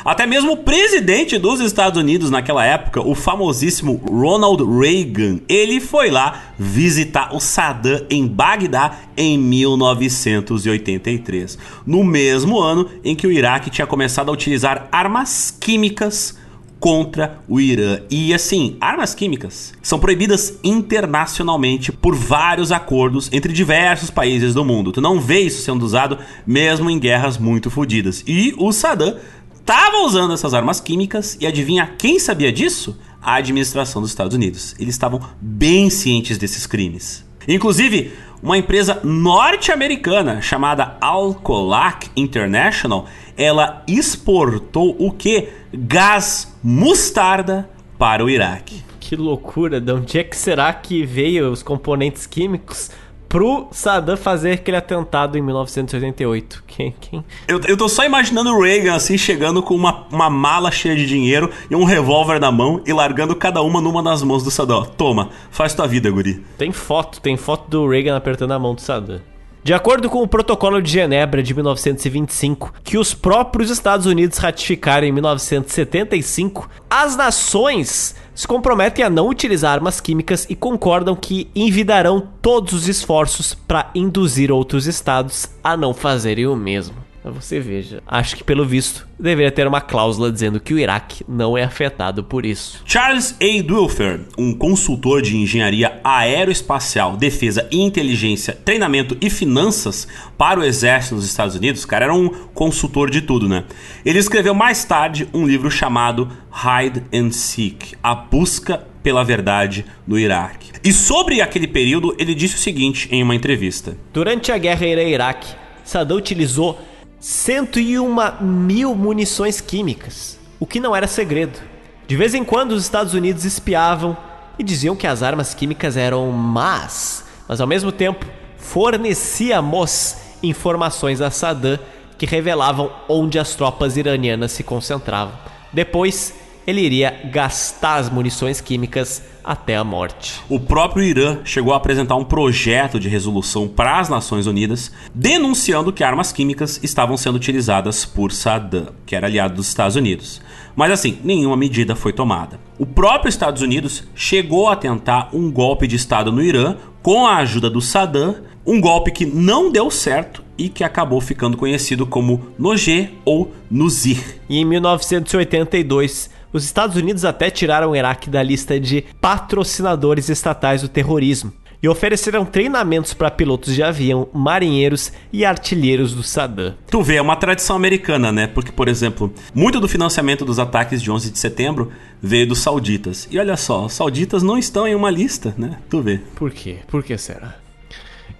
Até mesmo o presidente dos Estados Unidos naquela época, o famosíssimo Ronald Reagan, ele foi lá visitar o Saddam em Bagdá em 1983, no mesmo ano em que o Iraque tinha começado a utilizar armas químicas contra o Irã. E assim, armas químicas são proibidas internacionalmente por vários acordos entre diversos países do mundo. Tu não vê isso sendo usado mesmo em guerras muito fodidas. E o Saddam estava usando essas armas químicas e adivinha quem sabia disso? A administração dos Estados Unidos. Eles estavam bem cientes desses crimes. Inclusive, uma empresa norte-americana chamada Alcolac International, ela exportou o que? Gás mostarda para o Iraque. Que loucura, de onde é que será que veio os componentes químicos pro Saddam fazer aquele atentado em 1988. Quem, quem? Eu, eu tô só imaginando o Reagan assim chegando com uma, uma mala cheia de dinheiro e um revólver na mão e largando cada uma numa das mãos do Saddam. Toma, faz tua vida, guri. Tem foto, tem foto do Reagan apertando a mão do Saddam. De acordo com o Protocolo de Genebra de 1925, que os próprios Estados Unidos ratificaram em 1975, as nações se comprometem a não utilizar armas químicas e concordam que envidarão todos os esforços para induzir outros estados a não fazerem o mesmo. Você veja, acho que pelo visto deveria ter uma cláusula dizendo que o Iraque não é afetado por isso. Charles A. Duelfer, um consultor de engenharia aeroespacial, defesa e inteligência, treinamento e finanças para o exército dos Estados Unidos, cara, era um consultor de tudo, né? Ele escreveu mais tarde um livro chamado Hide and Seek, a busca pela verdade no Iraque. E sobre aquele período, ele disse o seguinte em uma entrevista: Durante a guerra Irã-Iraque, Saddam utilizou 101 mil munições químicas, o que não era segredo. De vez em quando os Estados Unidos espiavam e diziam que as armas químicas eram más, mas ao mesmo tempo fornecíamos informações a Saddam que revelavam onde as tropas iranianas se concentravam. Depois, ele iria gastar as munições químicas até a morte. O próprio Irã chegou a apresentar um projeto de resolução para as Nações Unidas denunciando que armas químicas estavam sendo utilizadas por Saddam, que era aliado dos Estados Unidos. Mas assim, nenhuma medida foi tomada. O próprio Estados Unidos chegou a tentar um golpe de Estado no Irã com a ajuda do Saddam Um golpe que não deu certo e que acabou ficando conhecido como Nogé ou Nuzir. E em 1982, os Estados Unidos até tiraram o Iraque da lista de patrocinadores estatais do terrorismo e ofereceram treinamentos para pilotos de avião, marinheiros e artilheiros do Saddam. Tu vê, é uma tradição americana, né? Porque, por exemplo, muito do financiamento dos ataques de 11 de setembro veio dos sauditas. E olha só, os sauditas não estão em uma lista, né? Tu vê. Por quê? Por que será?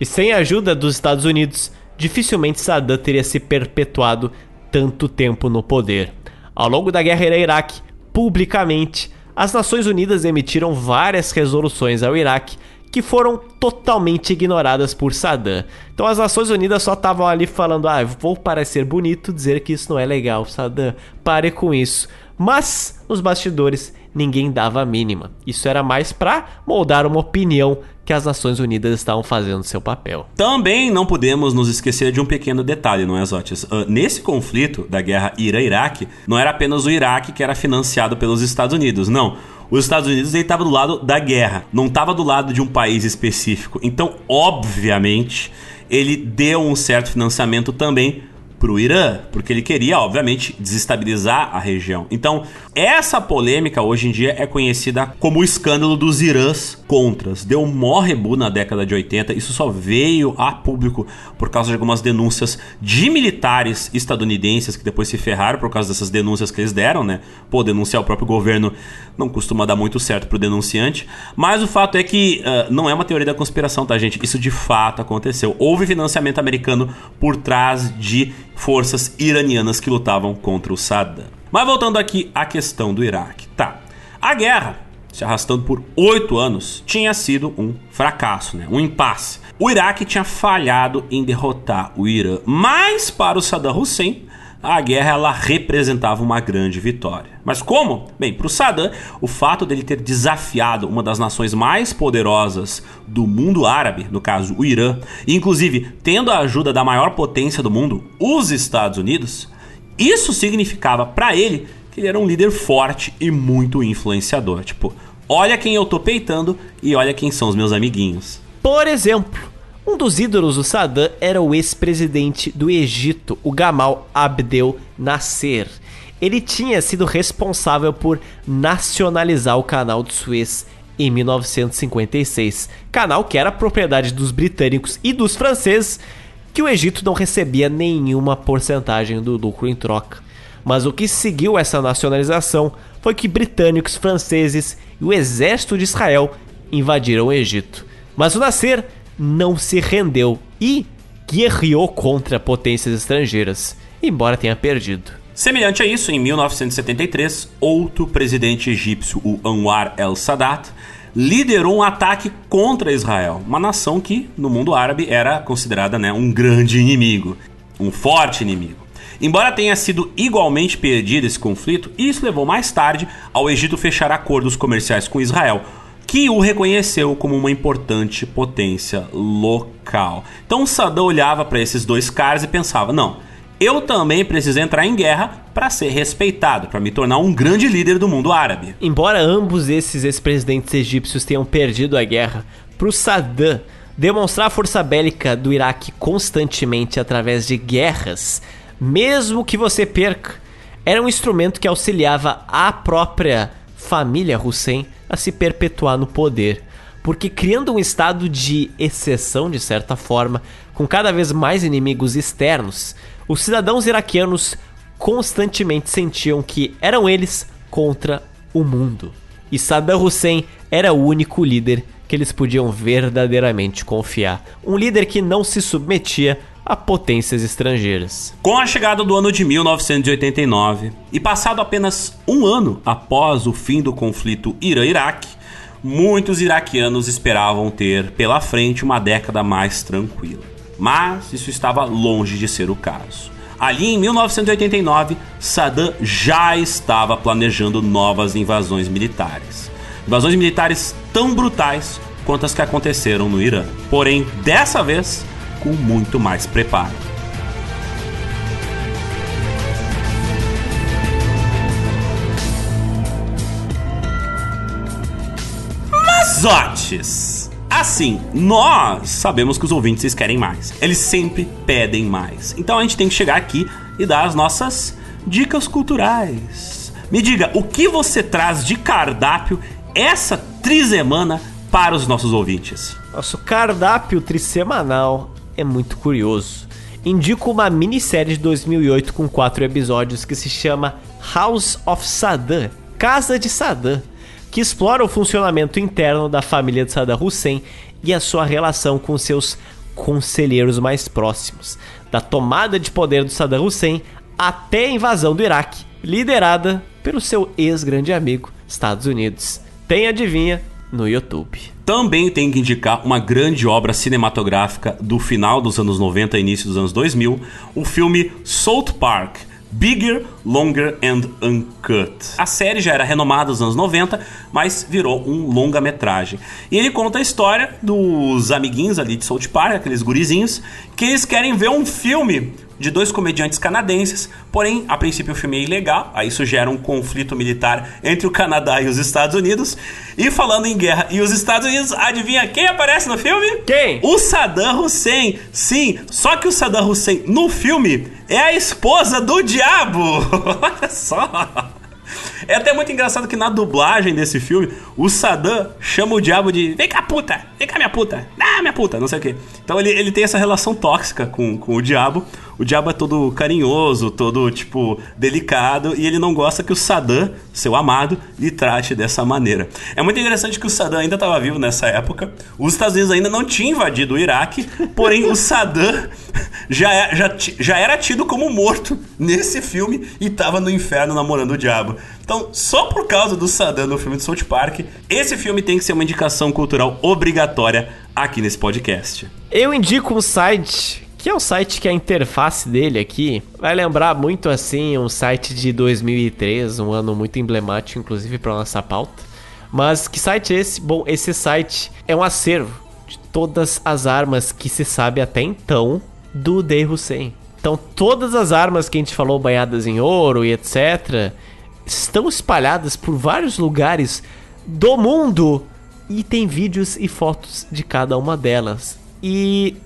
E sem a ajuda dos Estados Unidos, dificilmente Saddam teria se perpetuado tanto tempo no poder. Ao longo da guerra Iraque, publicamente, as Nações Unidas emitiram várias resoluções ao Iraque que foram totalmente ignoradas por Saddam. Então as Nações Unidas só estavam ali falando: ah, vou parecer bonito dizer que isso não é legal, Saddam, pare com isso. Mas nos bastidores ninguém dava a mínima. Isso era mais para moldar uma opinião que as Nações Unidas estavam fazendo seu papel. Também não podemos nos esquecer de um pequeno detalhe, não é, Zotis? Uh, nesse conflito da guerra Irã-Iraque, não era apenas o Iraque que era financiado pelos Estados Unidos, não os Estados Unidos estava do lado da guerra, não estava do lado de um país específico. Então, obviamente, ele deu um certo financiamento também para o Irã, porque ele queria, obviamente, desestabilizar a região. Então, essa polêmica hoje em dia é conhecida como o escândalo dos Irãs contras. Deu um morrebu na década de 80, isso só veio a público por causa de algumas denúncias de militares estadunidenses que depois se ferraram por causa dessas denúncias que eles deram, né? Pô, denunciar o próprio governo não costuma dar muito certo pro denunciante, mas o fato é que uh, não é uma teoria da conspiração, tá, gente? Isso de fato aconteceu. Houve financiamento americano por trás de forças iranianas que lutavam contra o Saddam. Mas voltando aqui à questão do Iraque. Tá, a guerra, se arrastando por oito anos, tinha sido um fracasso, né? um impasse. O Iraque tinha falhado em derrotar o Irã, mas para o Saddam Hussein, a guerra ela representava uma grande vitória. Mas como? Bem, para o Saddam, o fato dele ter desafiado uma das nações mais poderosas do mundo árabe, no caso o Irã, e inclusive tendo a ajuda da maior potência do mundo, os Estados Unidos, isso significava para ele que ele era um líder forte e muito influenciador. Tipo, olha quem eu tô peitando e olha quem são os meus amiguinhos. Por exemplo, um dos ídolos do Saddam era o ex-presidente do Egito, o Gamal Abdel Nasser. Ele tinha sido responsável por nacionalizar o canal de Suez em 1956, canal que era propriedade dos britânicos e dos franceses, que o Egito não recebia nenhuma porcentagem do lucro em troca. Mas o que seguiu essa nacionalização foi que britânicos, franceses e o exército de Israel invadiram o Egito. Mas o Nasser não se rendeu e guerreou contra potências estrangeiras, embora tenha perdido. Semelhante a isso, em 1973, outro presidente egípcio, o Anwar el-Sadat, liderou um ataque contra Israel, uma nação que, no mundo árabe, era considerada né, um grande inimigo, um forte inimigo. Embora tenha sido igualmente perdido esse conflito, isso levou mais tarde ao Egito fechar acordos comerciais com Israel, que o reconheceu como uma importante potência local. Então Saddam olhava para esses dois caras e pensava: não, eu também preciso entrar em guerra para ser respeitado, para me tornar um grande líder do mundo árabe. Embora ambos esses ex-presidentes egípcios tenham perdido a guerra, para o Saddam demonstrar a força bélica do Iraque constantemente através de guerras, mesmo que você perca, era um instrumento que auxiliava a própria família Hussein a se perpetuar no poder, porque criando um estado de exceção, de certa forma, com cada vez mais inimigos externos, os cidadãos iraquianos constantemente sentiam que eram eles contra o mundo. E Saddam Hussein era o único líder que eles podiam verdadeiramente confiar. Um líder que não se submetia a potências estrangeiras. Com a chegada do ano de 1989 e passado apenas um ano após o fim do conflito Irã-Iraque, muitos iraquianos esperavam ter pela frente uma década mais tranquila. Mas isso estava longe de ser o caso. Ali em 1989, Saddam já estava planejando novas invasões militares. Invasões militares tão brutais quanto as que aconteceram no Irã. Porém, dessa vez, com muito mais preparo. Mazotes! Assim, nós sabemos que os ouvintes querem mais. Eles sempre pedem mais. Então a gente tem que chegar aqui e dar as nossas dicas culturais. Me diga, o que você traz de cardápio essa trisemana para os nossos ouvintes? Nosso cardápio trissemanal é muito curioso. Indico uma minissérie de 2008 com quatro episódios que se chama House of Saddam Casa de Saddam que explora o funcionamento interno da família de Saddam Hussein e a sua relação com seus conselheiros mais próximos, da tomada de poder do Saddam Hussein até a invasão do Iraque, liderada pelo seu ex-grande amigo, Estados Unidos. Tem adivinha no YouTube. Também tem que indicar uma grande obra cinematográfica do final dos anos 90 e início dos anos 2000, o filme Salt Park, Bigger, Longer and Uncut. A série já era renomada nos anos 90, mas virou um longa-metragem. E ele conta a história dos amiguinhos ali de South Park, aqueles gurizinhos, que eles querem ver um filme de dois comediantes canadenses, porém, a princípio o filme é ilegal, aí isso gera um conflito militar entre o Canadá e os Estados Unidos. E falando em guerra e os Estados Unidos, adivinha quem aparece no filme? Quem? O Saddam Hussein. Sim, só que o Saddam Hussein no filme é a esposa do diabo. [laughs] [laughs] Olha só. É até muito engraçado que na dublagem desse filme, o Saddam chama o diabo de Vem cá, puta! Vem cá, minha puta! Ah, minha puta! Não sei o quê. Então ele, ele tem essa relação tóxica com, com o diabo. O diabo é todo carinhoso, todo, tipo, delicado, e ele não gosta que o Saddam, seu amado, lhe trate dessa maneira. É muito interessante que o Saddam ainda estava vivo nessa época. Os Estados Unidos ainda não tinham invadido o Iraque, porém o Saddam [laughs] já, é, já, já era tido como morto nesse filme e estava no inferno namorando o diabo. Então, só por causa do Saddam no filme de South Park, esse filme tem que ser uma indicação cultural obrigatória aqui nesse podcast. Eu indico um site que é um site que a interface dele aqui vai lembrar muito assim um site de 2003, um ano muito emblemático inclusive para nossa pauta. Mas que site é esse? Bom, esse site é um acervo de todas as armas que se sabe até então do Dei Hussein. Então, todas as armas que a gente falou banhadas em ouro e etc, estão espalhadas por vários lugares do mundo e tem vídeos e fotos de cada uma delas. E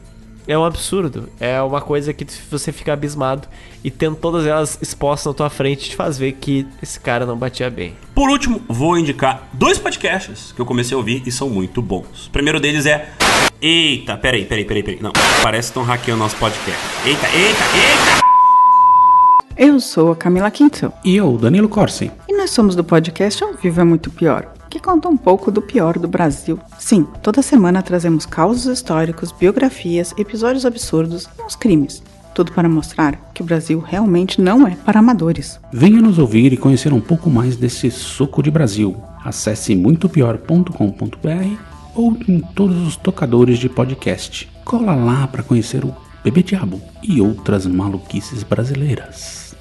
é um absurdo. É uma coisa que você fica abismado. E tendo todas elas expostas na tua frente, te faz ver que esse cara não batia bem. Por último, vou indicar dois podcasts que eu comecei a ouvir e são muito bons. O primeiro deles é. Eita, peraí, peraí, peraí, peraí. Não, parece que estão hackeando nosso podcast. Eita, eita, eita! Eu sou a Camila Quinto. E eu, Danilo Corsi. E nós somos do podcast Ao Vivo é Muito Pior que conta um pouco do pior do Brasil. Sim, toda semana trazemos causos históricos, biografias, episódios absurdos e uns crimes. Tudo para mostrar que o Brasil realmente não é para amadores. Venha nos ouvir e conhecer um pouco mais desse suco de Brasil. Acesse muitopior.com.br ou em todos os tocadores de podcast. Cola lá para conhecer o Bebê Diabo e outras maluquices brasileiras.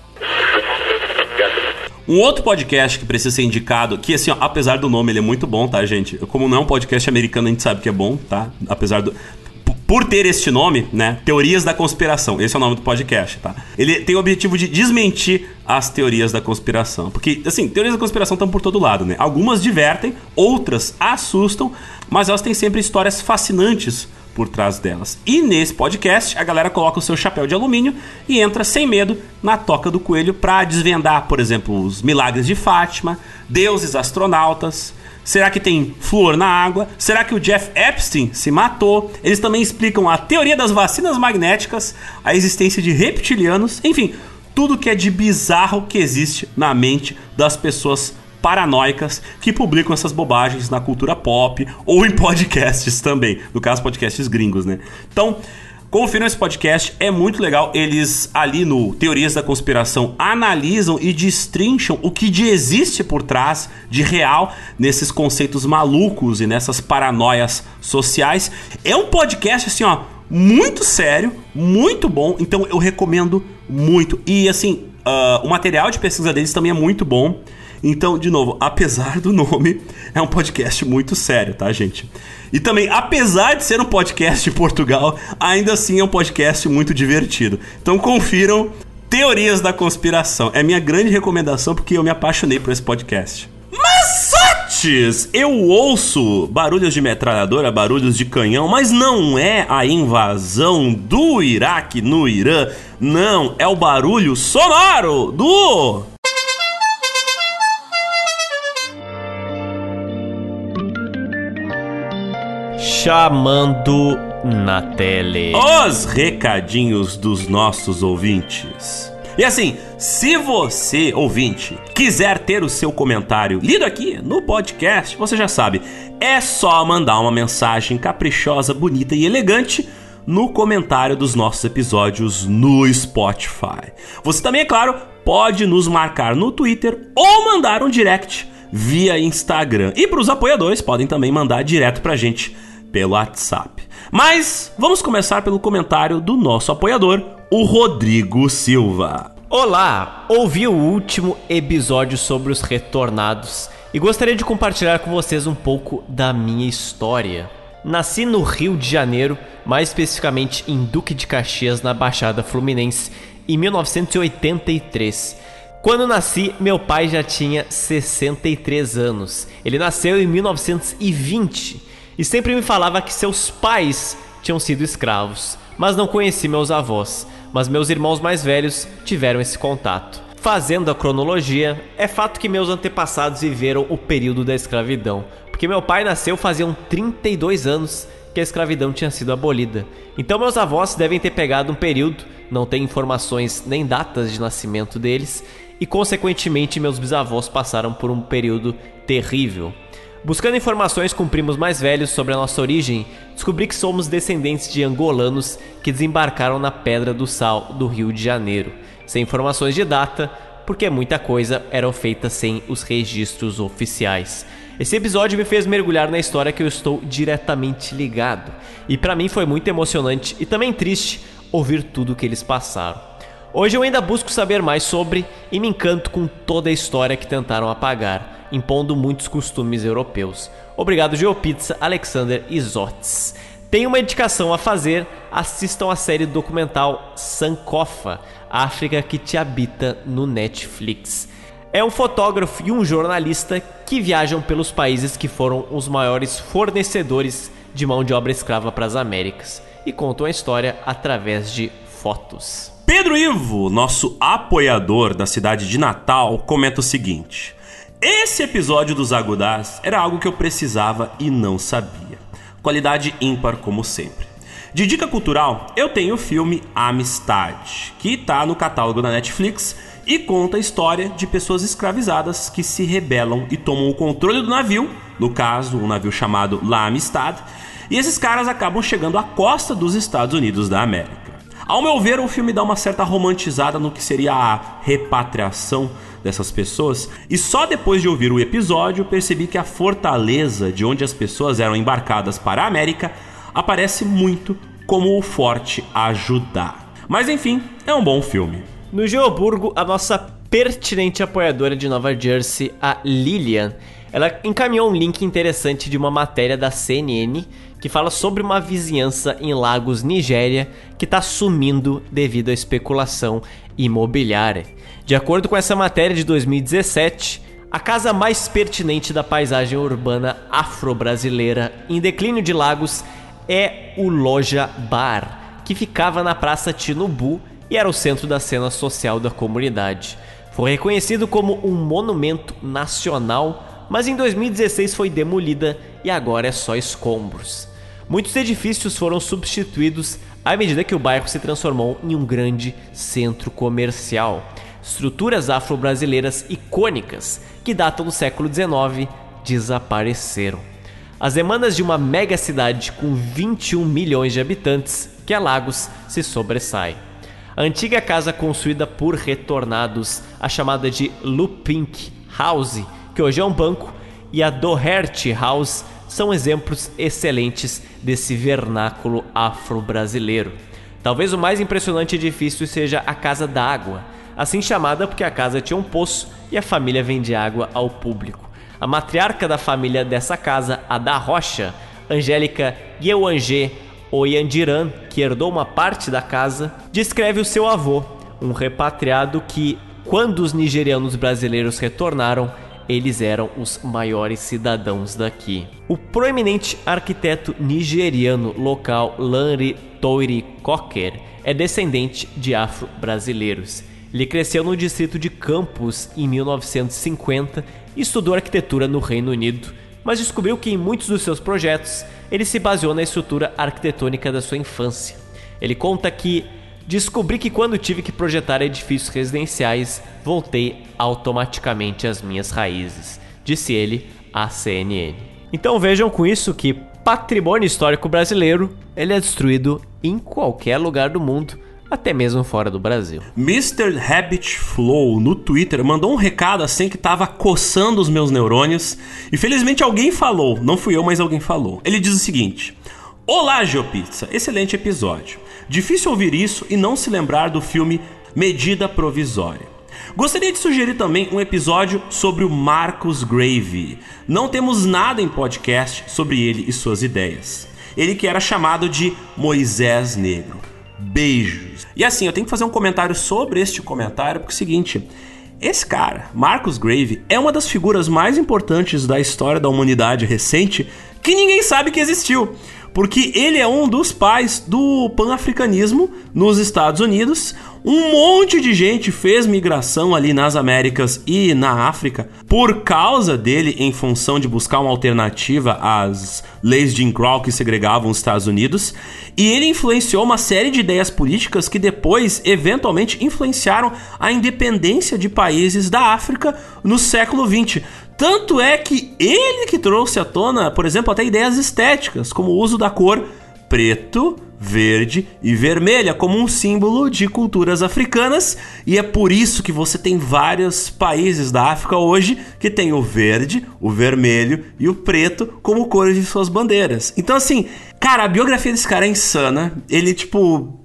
Um outro podcast que precisa ser indicado, que assim, ó, apesar do nome, ele é muito bom, tá, gente? Como não é um podcast americano, a gente sabe que é bom, tá? Apesar do por ter este nome, né? Teorias da conspiração. Esse é o nome do podcast, tá? Ele tem o objetivo de desmentir as teorias da conspiração. Porque, assim, teorias da conspiração estão por todo lado, né? Algumas divertem, outras assustam, mas elas têm sempre histórias fascinantes por trás delas. E nesse podcast, a galera coloca o seu chapéu de alumínio e entra sem medo na toca do coelho para desvendar, por exemplo, os milagres de Fátima, deuses astronautas. Será que tem flor na água? Será que o Jeff Epstein se matou? Eles também explicam a teoria das vacinas magnéticas, a existência de reptilianos, enfim, tudo que é de bizarro que existe na mente das pessoas paranoicas que publicam essas bobagens na cultura pop ou em podcasts também. No caso, podcasts gringos, né? Então. Confiram esse podcast, é muito legal. Eles ali no Teorias da Conspiração analisam e destrincham o que existe por trás de real nesses conceitos malucos e nessas paranoias sociais. É um podcast assim, ó, muito sério, muito bom. Então eu recomendo muito. E assim, uh, o material de pesquisa deles também é muito bom. Então, de novo, apesar do nome, é um podcast muito sério, tá, gente? E também, apesar de ser um podcast de Portugal, ainda assim é um podcast muito divertido. Então, confiram Teorias da Conspiração. É minha grande recomendação porque eu me apaixonei por esse podcast. Massote! ouvintes! Eu ouço barulhos de metralhadora, barulhos de canhão, mas não é a invasão do Iraque no Irã. Não, é o barulho sonoro do. Chamando na tele. Os recadinhos dos nossos ouvintes. E assim, se você, ouvinte, quiser ter o seu comentário lido aqui no podcast, você já sabe, é só mandar uma mensagem caprichosa, bonita e elegante no comentário dos nossos episódios no Spotify. Você também, é claro, pode nos marcar no Twitter ou mandar um direct via Instagram. E para os apoiadores, podem também mandar direto para a gente pelo WhatsApp. Mas vamos começar pelo comentário do nosso apoiador, o Rodrigo Silva. Olá, ouvi o último episódio sobre os retornados e gostaria de compartilhar com vocês um pouco da minha história. Nasci no Rio de Janeiro, mais especificamente em Duque de Caxias, na Baixada Fluminense, em 1983. Quando nasci, meu pai já tinha 63 anos. Ele nasceu em 1920 e sempre me falava que seus pais tinham sido escravos, mas não conheci meus avós mas meus irmãos mais velhos tiveram esse contato. Fazendo a cronologia, é fato que meus antepassados viveram o período da escravidão, porque meu pai nasceu faziam 32 anos que a escravidão tinha sido abolida. Então meus avós devem ter pegado um período, não tem informações nem datas de nascimento deles, e consequentemente meus bisavós passaram por um período terrível. Buscando informações com primos mais velhos sobre a nossa origem, descobri que somos descendentes de angolanos que desembarcaram na Pedra do Sal do Rio de Janeiro, sem informações de data, porque muita coisa era feita sem os registros oficiais. Esse episódio me fez mergulhar na história que eu estou diretamente ligado, e para mim foi muito emocionante e também triste ouvir tudo o que eles passaram. Hoje eu ainda busco saber mais sobre e me encanto com toda a história que tentaram apagar impondo muitos costumes europeus. Obrigado, Geopizza, Alexander e Zotes. Tem uma indicação a fazer, assistam a série documental Sankofa, África que te habita no Netflix. É um fotógrafo e um jornalista que viajam pelos países que foram os maiores fornecedores de mão de obra escrava para as Américas e contam a história através de fotos. Pedro Ivo, nosso apoiador da cidade de Natal, comenta o seguinte: esse episódio dos Agudás era algo que eu precisava e não sabia. Qualidade ímpar, como sempre. De dica cultural, eu tenho o filme Amistade, que está no catálogo da Netflix e conta a história de pessoas escravizadas que se rebelam e tomam o controle do navio, no caso, um navio chamado La Amistad, e esses caras acabam chegando à costa dos Estados Unidos da América. Ao meu ver, o filme dá uma certa romantizada no que seria a repatriação dessas pessoas, e só depois de ouvir o episódio percebi que a fortaleza de onde as pessoas eram embarcadas para a América aparece muito como o forte ajudar. Mas enfim, é um bom filme. No Geoburgo, a nossa pertinente apoiadora de Nova Jersey, a Lilian, ela encaminhou um link interessante de uma matéria da CNN que fala sobre uma vizinhança em Lagos, Nigéria, que está sumindo devido à especulação imobiliária. De acordo com essa matéria de 2017, a casa mais pertinente da paisagem urbana afro-brasileira em declínio de Lagos é o Loja Bar, que ficava na Praça Tinubu e era o centro da cena social da comunidade. Foi reconhecido como um monumento nacional, mas em 2016 foi demolida e agora é só escombros. Muitos edifícios foram substituídos à medida que o bairro se transformou em um grande centro comercial. Estruturas afro-brasileiras icônicas que datam do século XIX desapareceram. As demandas de uma mega cidade com 21 milhões de habitantes, que é Lagos, se sobressai. A antiga casa construída por retornados, a chamada de Lupink House, que hoje é um banco, e a Doherty House são exemplos excelentes desse vernáculo afro-brasileiro. Talvez o mais impressionante edifício seja a Casa d'Água, assim chamada porque a casa tinha um poço e a família vende água ao público. A matriarca da família dessa casa, a da Rocha, Angélica Yewangê Oyandiran, que herdou uma parte da casa, descreve o seu avô, um repatriado que, quando os nigerianos brasileiros retornaram, eles eram os maiores cidadãos daqui. O proeminente arquiteto nigeriano local Lanre Toire Cocker é descendente de afro-brasileiros. Ele cresceu no distrito de Campos em 1950 e estudou arquitetura no Reino Unido, mas descobriu que em muitos dos seus projetos ele se baseou na estrutura arquitetônica da sua infância. Ele conta que descobri que quando tive que projetar edifícios residenciais, voltei automaticamente às minhas raízes, disse ele à CNN. Então vejam com isso que patrimônio histórico brasileiro ele é destruído em qualquer lugar do mundo até mesmo fora do Brasil. Mr. Habit Flow no Twitter mandou um recado assim que tava coçando os meus neurônios. E felizmente alguém falou, não fui eu, mas alguém falou. Ele diz o seguinte: Olá, Geopizza, excelente episódio. Difícil ouvir isso e não se lembrar do filme Medida Provisória. Gostaria de sugerir também um episódio sobre o Marcus Grave. Não temos nada em podcast sobre ele e suas ideias. Ele que era chamado de Moisés Negro. Beijos. E assim, eu tenho que fazer um comentário sobre este comentário, porque é o seguinte. Esse cara, Marcus Grave, é uma das figuras mais importantes da história da humanidade recente que ninguém sabe que existiu porque ele é um dos pais do panafricanismo nos Estados Unidos. Um monte de gente fez migração ali nas Américas e na África por causa dele, em função de buscar uma alternativa às leis de Jim Crow que segregavam os Estados Unidos. E ele influenciou uma série de ideias políticas que depois, eventualmente, influenciaram a independência de países da África no século XX. Tanto é que ele que trouxe à tona, por exemplo, até ideias estéticas, como o uso da cor preto, verde e vermelha como um símbolo de culturas africanas, e é por isso que você tem vários países da África hoje que tem o verde, o vermelho e o preto como cores de suas bandeiras. Então assim, cara, a biografia desse cara é insana. Ele tipo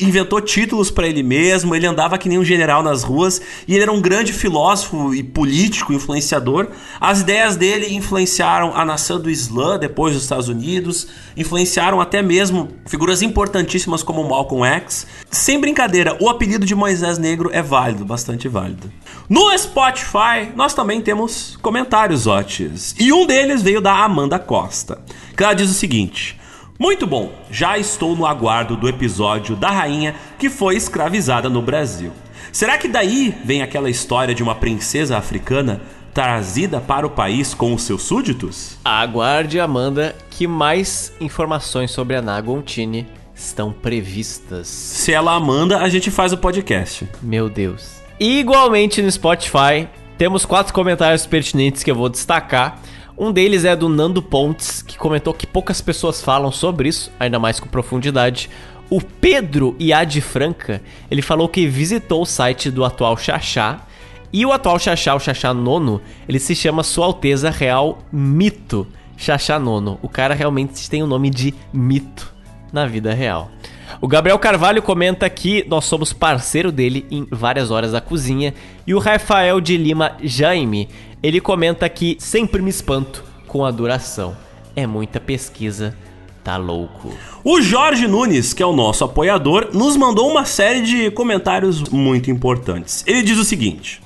inventou títulos para ele mesmo, ele andava que nem um general nas ruas e ele era um grande filósofo e político, influenciador. As ideias dele influenciaram a nação do Islã depois dos Estados Unidos, influenciaram até mesmo figuras importantíssimas como Malcolm X. Sem brincadeira, o apelido de Moisés Negro é válido, bastante válido. No Spotify, nós também temos comentários ótimos. E um deles veio da Amanda Costa, que ela diz o seguinte: muito bom, já estou no aguardo do episódio da rainha que foi escravizada no Brasil. Será que daí vem aquela história de uma princesa africana trazida para o país com os seus súditos? Aguarde, Amanda, que mais informações sobre a Nagontine estão previstas. Se ela manda, a gente faz o podcast. Meu Deus. Igualmente no Spotify, temos quatro comentários pertinentes que eu vou destacar. Um deles é do Nando Pontes, que comentou que poucas pessoas falam sobre isso, ainda mais com profundidade. O Pedro Iad Franca, ele falou que visitou o site do atual Xaxá, e o atual Xaxá, o Xaxá Nono, ele se chama Sua Alteza Real Mito Xaxá Nono. O cara realmente tem o nome de mito na vida real. O Gabriel Carvalho comenta que nós somos parceiro dele em várias horas da cozinha. E o Rafael de Lima Jaime, ele comenta que sempre me espanto com a duração. É muita pesquisa, tá louco. O Jorge Nunes, que é o nosso apoiador, nos mandou uma série de comentários muito importantes. Ele diz o seguinte: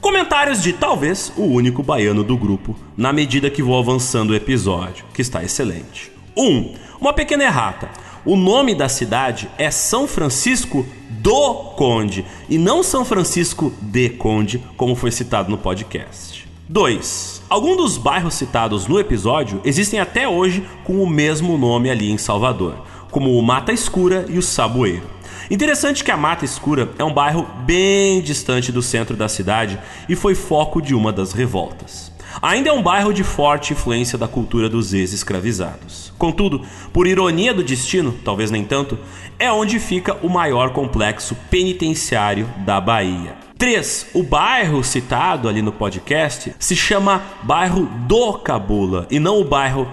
Comentários de talvez o único baiano do grupo, na medida que vou avançando o episódio, que está excelente. 1. Um, uma pequena errata. O nome da cidade é São Francisco do Conde e não São Francisco de Conde, como foi citado no podcast. 2. Alguns dos bairros citados no episódio existem até hoje com o mesmo nome ali em Salvador, como o Mata Escura e o Saboeiro. Interessante que a Mata Escura é um bairro bem distante do centro da cidade e foi foco de uma das revoltas. Ainda é um bairro de forte influência da cultura dos ex-escravizados. Contudo, por ironia do destino, talvez nem tanto, é onde fica o maior complexo penitenciário da Bahia. 3. O bairro citado ali no podcast se chama bairro do Cabula e não o bairro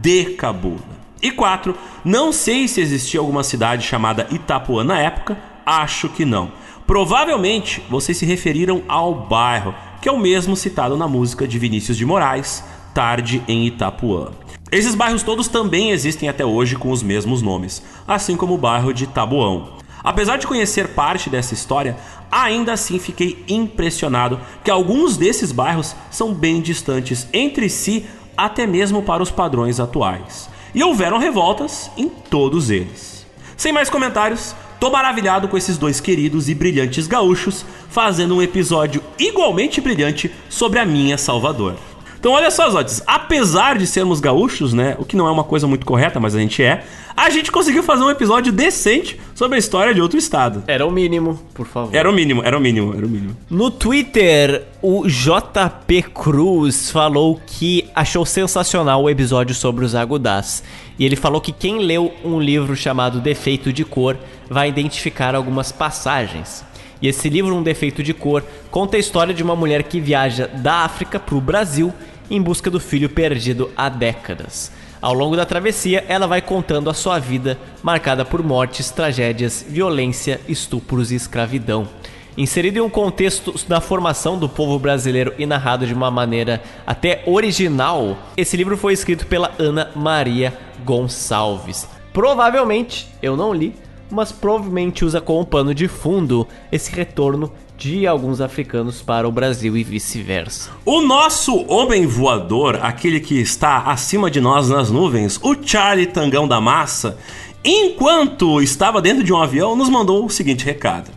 de Cabula. E 4. Não sei se existia alguma cidade chamada Itapuã na época, acho que não. Provavelmente vocês se referiram ao bairro, que é o mesmo citado na música de Vinícius de Moraes, Tarde em Itapuã. Esses bairros todos também existem até hoje com os mesmos nomes, assim como o bairro de Taboão. Apesar de conhecer parte dessa história, ainda assim fiquei impressionado que alguns desses bairros são bem distantes entre si, até mesmo para os padrões atuais. E houveram revoltas em todos eles. Sem mais comentários, tô maravilhado com esses dois queridos e brilhantes gaúchos fazendo um episódio igualmente brilhante sobre a minha Salvador. Então olha só, Zotes, apesar de sermos gaúchos, né, o que não é uma coisa muito correta, mas a gente é, a gente conseguiu fazer um episódio decente sobre a história de outro estado. Era o mínimo, por favor. Era o mínimo, era o mínimo, era o mínimo. No Twitter, o JP Cruz falou que achou sensacional o episódio sobre os agudás. E ele falou que quem leu um livro chamado Defeito de Cor vai identificar algumas passagens. E esse livro, Um Defeito de Cor, conta a história de uma mulher que viaja da África para o Brasil em busca do filho perdido há décadas. Ao longo da travessia, ela vai contando a sua vida, marcada por mortes, tragédias, violência, estupros e escravidão. Inserido em um contexto da formação do povo brasileiro e narrado de uma maneira até original, esse livro foi escrito pela Ana Maria Gonçalves. Provavelmente, eu não li, mas provavelmente usa como pano de fundo esse retorno de alguns africanos para o Brasil e vice-versa. O nosso homem voador, aquele que está acima de nós nas nuvens, o Charlie Tangão da Massa, enquanto estava dentro de um avião, nos mandou o seguinte recado.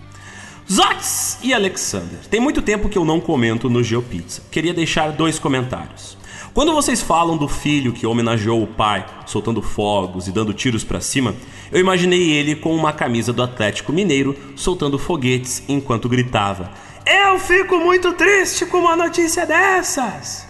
Zots e Alexander, tem muito tempo que eu não comento no GeoPizza. Queria deixar dois comentários. Quando vocês falam do filho que homenageou o pai, soltando fogos e dando tiros para cima, eu imaginei ele com uma camisa do Atlético Mineiro, soltando foguetes enquanto gritava: Eu fico muito triste com uma notícia dessas!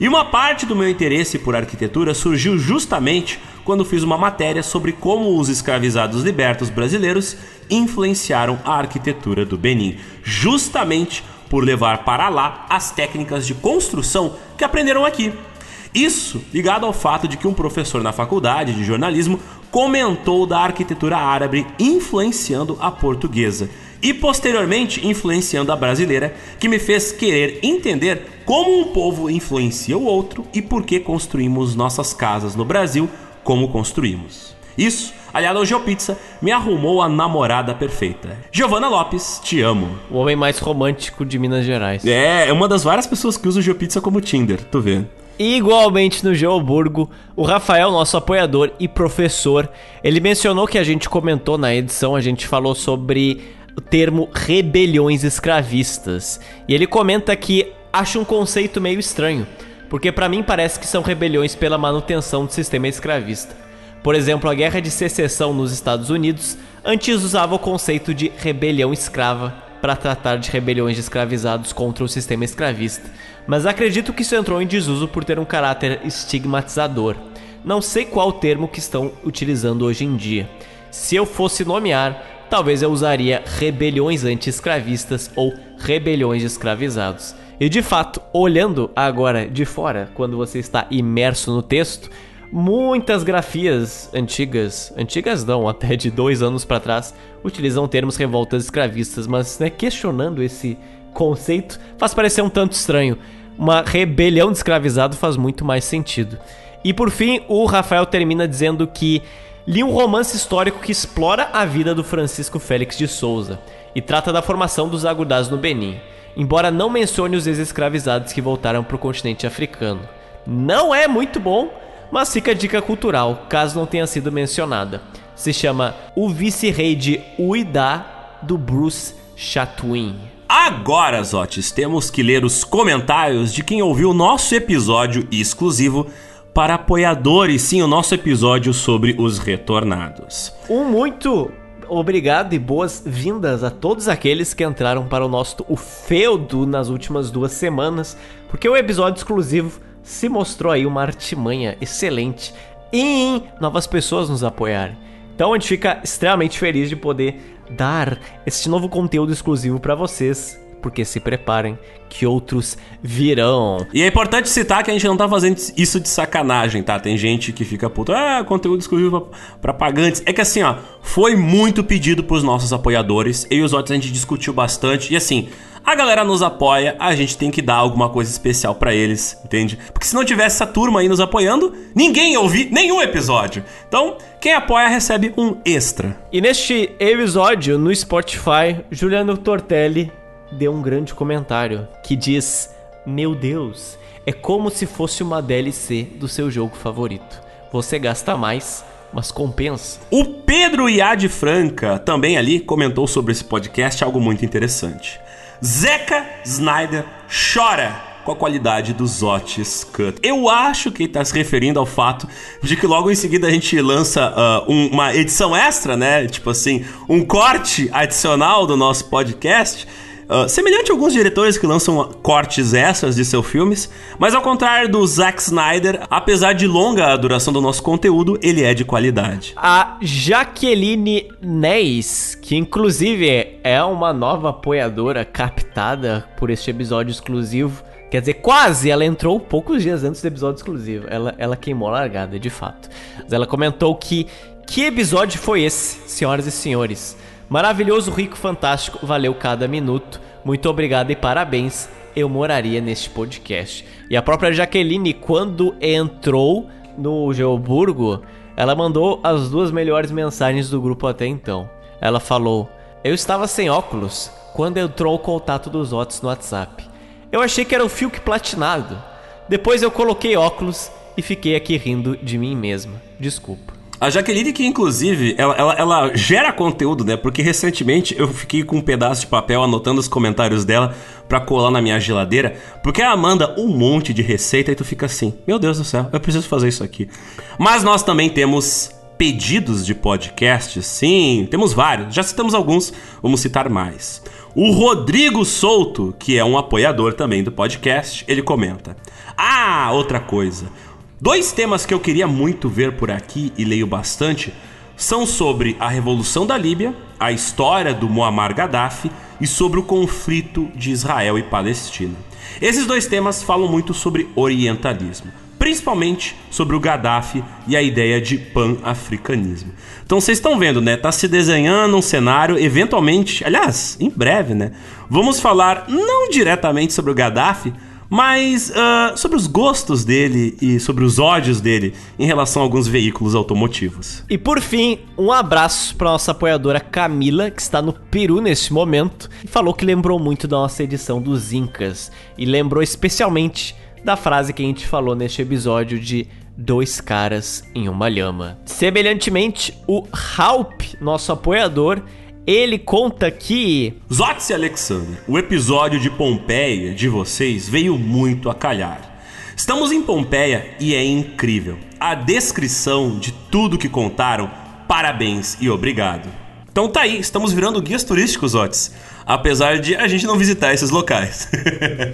E uma parte do meu interesse por arquitetura surgiu justamente quando fiz uma matéria sobre como os escravizados libertos brasileiros influenciaram a arquitetura do Benin, justamente por levar para lá as técnicas de construção que aprenderam aqui. Isso ligado ao fato de que um professor na faculdade de jornalismo comentou da arquitetura árabe influenciando a portuguesa e posteriormente influenciando a brasileira, que me fez querer entender como um povo influencia o outro e por que construímos nossas casas no Brasil como construímos. Isso, aliado ao GeoPizza, me arrumou a namorada perfeita. Giovana Lopes, te amo. O homem mais romântico de Minas Gerais. É, é uma das várias pessoas que usa o GeoPizza como Tinder, tu vê. Igualmente no Geoburgo, o Rafael, nosso apoiador e professor, ele mencionou que a gente comentou na edição, a gente falou sobre o termo rebeliões escravistas. E ele comenta que acha um conceito meio estranho, porque para mim parece que são rebeliões pela manutenção do sistema escravista. Por exemplo, a Guerra de Secessão nos Estados Unidos antes usava o conceito de rebelião escrava para tratar de rebeliões de escravizados contra o sistema escravista, mas acredito que isso entrou em desuso por ter um caráter estigmatizador. Não sei qual termo que estão utilizando hoje em dia. Se eu fosse nomear, talvez eu usaria rebeliões anti-escravistas ou rebeliões de escravizados. E de fato, olhando agora de fora, quando você está imerso no texto, Muitas grafias antigas, antigas não, até de dois anos para trás, utilizam termos revoltas escravistas, mas né, questionando esse conceito faz parecer um tanto estranho. Uma rebelião de escravizado faz muito mais sentido. E por fim, o Rafael termina dizendo que li um romance histórico que explora a vida do Francisco Félix de Souza e trata da formação dos agudás no Benin, embora não mencione os ex-escravizados que voltaram para o continente africano. Não é muito bom, mas fica a dica cultural, caso não tenha sido mencionada. Se chama O Vice-Rei de Uidá, do Bruce Chatwin. Agora, Zotes, temos que ler os comentários de quem ouviu o nosso episódio exclusivo para apoiadores, sim, o nosso episódio sobre os retornados. Um muito obrigado e boas-vindas a todos aqueles que entraram para o nosso o feudo nas últimas duas semanas, porque o episódio exclusivo se mostrou aí uma artimanha excelente em novas pessoas nos apoiarem. Então a gente fica extremamente feliz de poder dar este novo conteúdo exclusivo para vocês, porque se preparem que outros virão. E é importante citar que a gente não tá fazendo isso de sacanagem, tá? Tem gente que fica puto, ah, conteúdo exclusivo para pagantes. É que assim, ó, foi muito pedido pros nossos apoiadores. Eu e os outros a gente discutiu bastante e assim, a galera nos apoia, a gente tem que dar alguma coisa especial para eles, entende? Porque se não tivesse essa turma aí nos apoiando, ninguém ia ouvir nenhum episódio. Então, quem apoia recebe um extra. E neste episódio, no Spotify, Juliano Tortelli deu um grande comentário que diz: Meu Deus, é como se fosse uma DLC do seu jogo favorito. Você gasta mais, mas compensa. O Pedro Iade Franca também ali comentou sobre esse podcast algo muito interessante. Zeca Snyder chora com a qualidade dos Otis Cut. Eu acho que ele está se referindo ao fato de que logo em seguida a gente lança uh, um, uma edição extra, né? Tipo assim, um corte adicional do nosso podcast Uh, semelhante a alguns diretores que lançam cortes extras de seus filmes, mas ao contrário do Zack Snyder, apesar de longa a duração do nosso conteúdo, ele é de qualidade. A Jaqueline Neis, que inclusive é uma nova apoiadora captada por este episódio exclusivo, Quer dizer, quase ela entrou poucos dias antes do episódio exclusivo. Ela, ela queimou a largada, de fato. Mas ela comentou que. Que episódio foi esse, senhoras e senhores? Maravilhoso, rico, fantástico, valeu cada minuto. Muito obrigado e parabéns. Eu moraria neste podcast. E a própria Jaqueline, quando entrou no Geoburgo, ela mandou as duas melhores mensagens do grupo até então. Ela falou: Eu estava sem óculos quando entrou o contato dos Otis no WhatsApp. Eu achei que era o Fiuk platinado. Depois eu coloquei óculos e fiquei aqui rindo de mim mesma. Desculpa. A Jaqueline, que inclusive, ela, ela, ela, gera conteúdo, né? Porque recentemente eu fiquei com um pedaço de papel anotando os comentários dela pra colar na minha geladeira. Porque ela manda um monte de receita e tu fica assim: Meu Deus do céu, eu preciso fazer isso aqui. Mas nós também temos pedidos de podcast, sim, temos vários. Já citamos alguns, vamos citar mais. O Rodrigo Souto, que é um apoiador também do podcast, ele comenta: Ah, outra coisa. Dois temas que eu queria muito ver por aqui e leio bastante são sobre a Revolução da Líbia, a história do Muammar Gaddafi e sobre o conflito de Israel e Palestina. Esses dois temas falam muito sobre orientalismo, principalmente sobre o Gaddafi e a ideia de pan-africanismo. Então vocês estão vendo, né? Tá se desenhando um cenário, eventualmente, aliás, em breve, né? Vamos falar não diretamente sobre o Gaddafi, mas uh, sobre os gostos dele e sobre os ódios dele em relação a alguns veículos automotivos. E por fim, um abraço para nossa apoiadora Camila, que está no Peru neste momento, e falou que lembrou muito da nossa edição dos Incas e lembrou especialmente da frase que a gente falou neste episódio de dois caras em uma lhama. Semelhantemente, o Halp, nosso apoiador, ele conta que. Zotes e Alexander, o episódio de Pompeia de vocês veio muito a calhar. Estamos em Pompeia e é incrível. A descrição de tudo que contaram, parabéns e obrigado. Então tá aí, estamos virando guias turísticos, Otis. Apesar de a gente não visitar esses locais.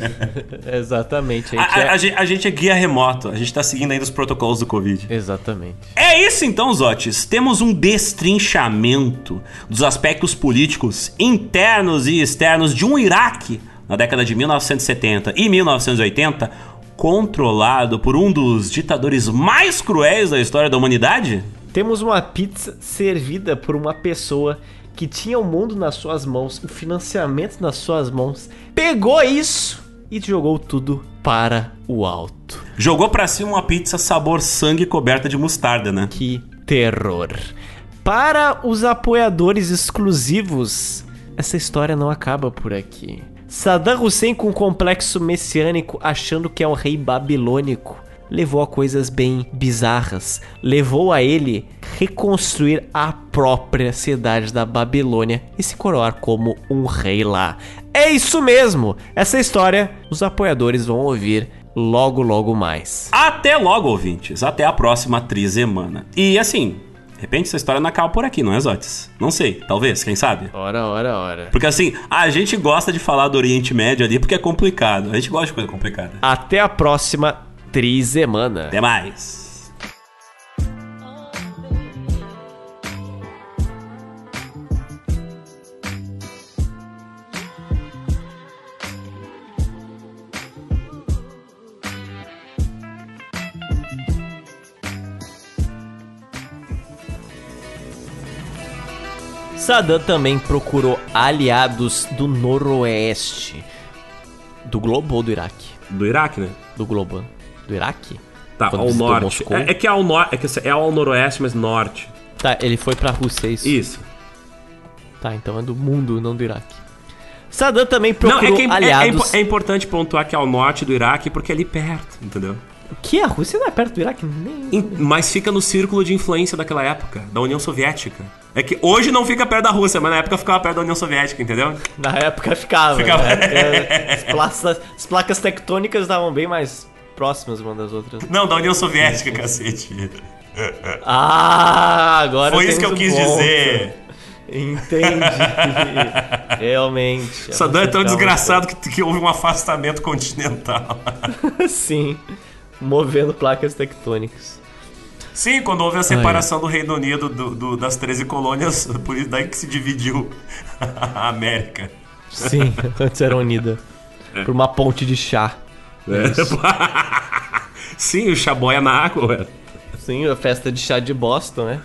[laughs] Exatamente. A gente, a, é... a, a gente, é... guia remoto, a gente tá seguindo ainda os protocolos do Covid. Exatamente. É isso então, Zotes. Temos um destrinchamento dos aspectos políticos internos e externos de um Iraque na década de 1970 e 1980 controlado por um dos ditadores mais cruéis da história da humanidade? Temos uma pizza servida por uma pessoa que tinha o mundo nas suas mãos, o financiamento nas suas mãos, pegou isso e jogou tudo para o alto. Jogou para cima uma pizza sabor sangue coberta de mostarda, né? Que terror. Para os apoiadores exclusivos, essa história não acaba por aqui. Saddam Hussein com um complexo messiânico achando que é um rei babilônico levou a coisas bem bizarras. Levou a ele reconstruir a própria cidade da Babilônia e se coroar como um rei lá. É isso mesmo! Essa história os apoiadores vão ouvir logo, logo mais. Até logo, ouvintes. Até a próxima trizemana. E assim, de repente essa história não acaba por aqui, não é, Zotes? Não sei, talvez, quem sabe? Ora, ora, ora. Porque assim, a gente gosta de falar do Oriente Médio ali porque é complicado. A gente gosta de coisa complicada. Até a próxima Trisemana. Até mais! Saddam também procurou aliados do noroeste do globo ou do Iraque? Do Iraque, né? Do globo. Do Iraque? Tá, ao norte. É, é que é ao, nor é, que é ao noroeste, mas norte. Tá, ele foi pra Rússia, é isso? Isso. Tá, então é do mundo, não do Iraque. Saddam também Não, procurou é que é, é- é aliados... impo- é importante pontuar que é ao norte do Iraque porque é ali perto, entendeu? Que a Rússia não é perto do Iraque? Nem... Em- mas fica no círculo de influência daquela época, da União Soviética. É que hoje não fica perto da Rússia, mas na época ficava perto da União Soviética, entendeu? Na época ficava. Ficava. Na [laughs] época, as, placas, as placas tectônicas estavam bem mais próximas uma das outras. Não, da União Soviética, [laughs] cacete. Ah, agora Foi isso que eu quis dizer. Entendi. [laughs] Realmente. Saddam é tão desgraçado que, que houve um afastamento continental. [laughs] Sim. Movendo placas tectônicas. Sim, quando houve a separação do Reino Unido do- do- das 13 colônias, por isso daí que se dividiu a América. Sim, antes era unida. Por uma ponte de chá. [laughs] Sim, o chaboia na água. Sim, a festa de chá de Boston, né?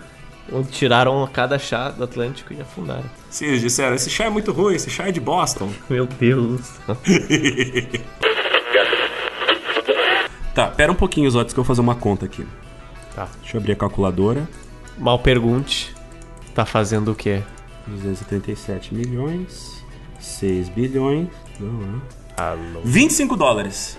Onde tiraram cada chá do Atlântico e afundaram. Sim, eles disseram, esse chá é muito ruim, esse chá é de Boston. [laughs] Meu Deus. [laughs] Tá, pera um pouquinho, Zotes, que eu vou fazer uma conta aqui. Tá. Deixa eu abrir a calculadora. Mal pergunte. Tá fazendo o quê? 237 milhões, 6 bilhões, não, é. Alô. 25 dólares.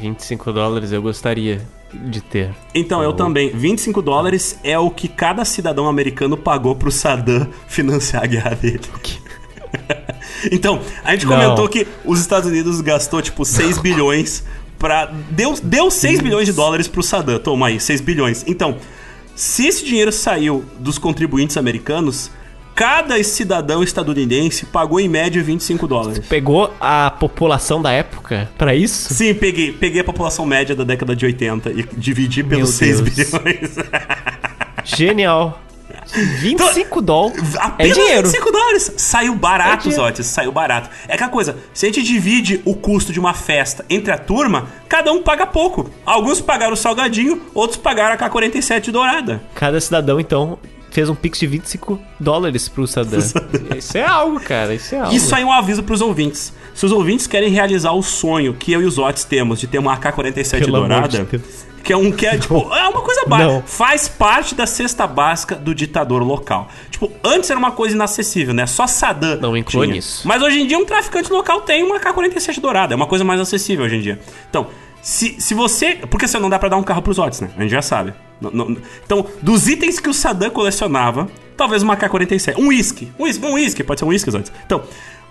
25 dólares eu gostaria de ter. Então, eu também. 25 dólares é o que cada cidadão americano pagou pro Saddam [laughs] financiar a guerra dele. [laughs] então, a gente Não. comentou que os Estados Unidos gastou, tipo, 6 bilhões pra... Deu, deu 6 bilhões de dólares pro Saddam. Toma aí, 6 bilhões. Então, se esse dinheiro saiu dos contribuintes americanos, cada cidadão estadunidense pagou em média 25 dólares. Pegou a população da época pra isso? Sim, peguei, peguei a população média da década de 80 e dividi pelos Meu 6 Deus. bilhões. [laughs] Genial. 25 dólares. É Apenas dinheiro. 25 dólares. Saiu barato, É. Zotes. Saiu barato. É aquela coisa, se a gente divide o custo de uma festa entre a turma, cada um paga pouco. Alguns pagaram o salgadinho, outros pagaram a K-47 dourada. Cada cidadão, então, fez um pix de 25 dólares pro Saddam. Isso é algo, cara. Isso é algo. Isso aí é um aviso pros ouvintes. Se os ouvintes querem realizar o sonho que eu e os Zotes temos de ter uma AK-47 Pelo amor dourada, de que é um que é, [laughs] tipo, é uma coisa básica. Não. Faz parte da cesta básica do ditador local. Tipo, antes era uma coisa inacessível, né? Só Saddam. Não inclui nisso. Mas hoje em dia um traficante local tem uma AK-47 dourada. É uma coisa mais acessível hoje em dia. Então, se, se você. Porque você não dá pra dar um carro pros Otis, né? A gente já sabe. Então, dos itens que o Saddam colecionava, talvez uma AK-47. Um whisky. Um whisky, um whisky, pode ser um whisky, Otis. Então,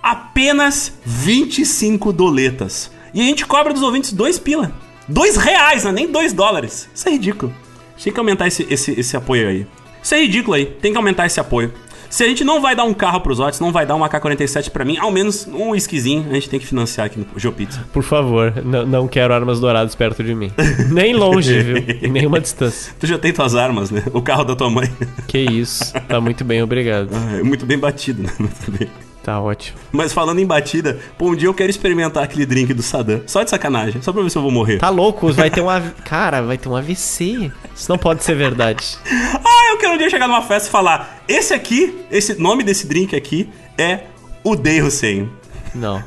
apenas 25 doletas. E a gente cobra dos ouvintes dois pila. Dois reais, não é nem dois dólares. Isso é ridículo. Tem que aumentar esse, esse, esse apoio aí. Isso é ridículo aí. Tem que aumentar esse apoio. Se a gente não vai dar um carro pros Otis, não vai dar uma AK-47 pra mim, ao menos um whiskyzinho a gente tem que financiar aqui no Geopizza. Por favor, não quero armas douradas perto de mim. [laughs] Nem longe, viu? Em nenhuma distância. Tu já tem tuas armas, né? O carro da tua mãe. Que isso. Tá muito bem, obrigado. Ah, é muito bem batido, né? [laughs] Muito bem. Tá ótimo. Mas falando em batida, pô, um dia eu quero experimentar aquele drink do Saddam. Só de sacanagem, só pra ver se eu vou morrer. Tá louco, vai ter um AV... [laughs] Cara, vai ter um AVC. Isso não pode ser verdade. [laughs] Ah, eu quero um dia chegar numa festa e falar: esse aqui, esse nome desse drink aqui é o Day Hussein. Não.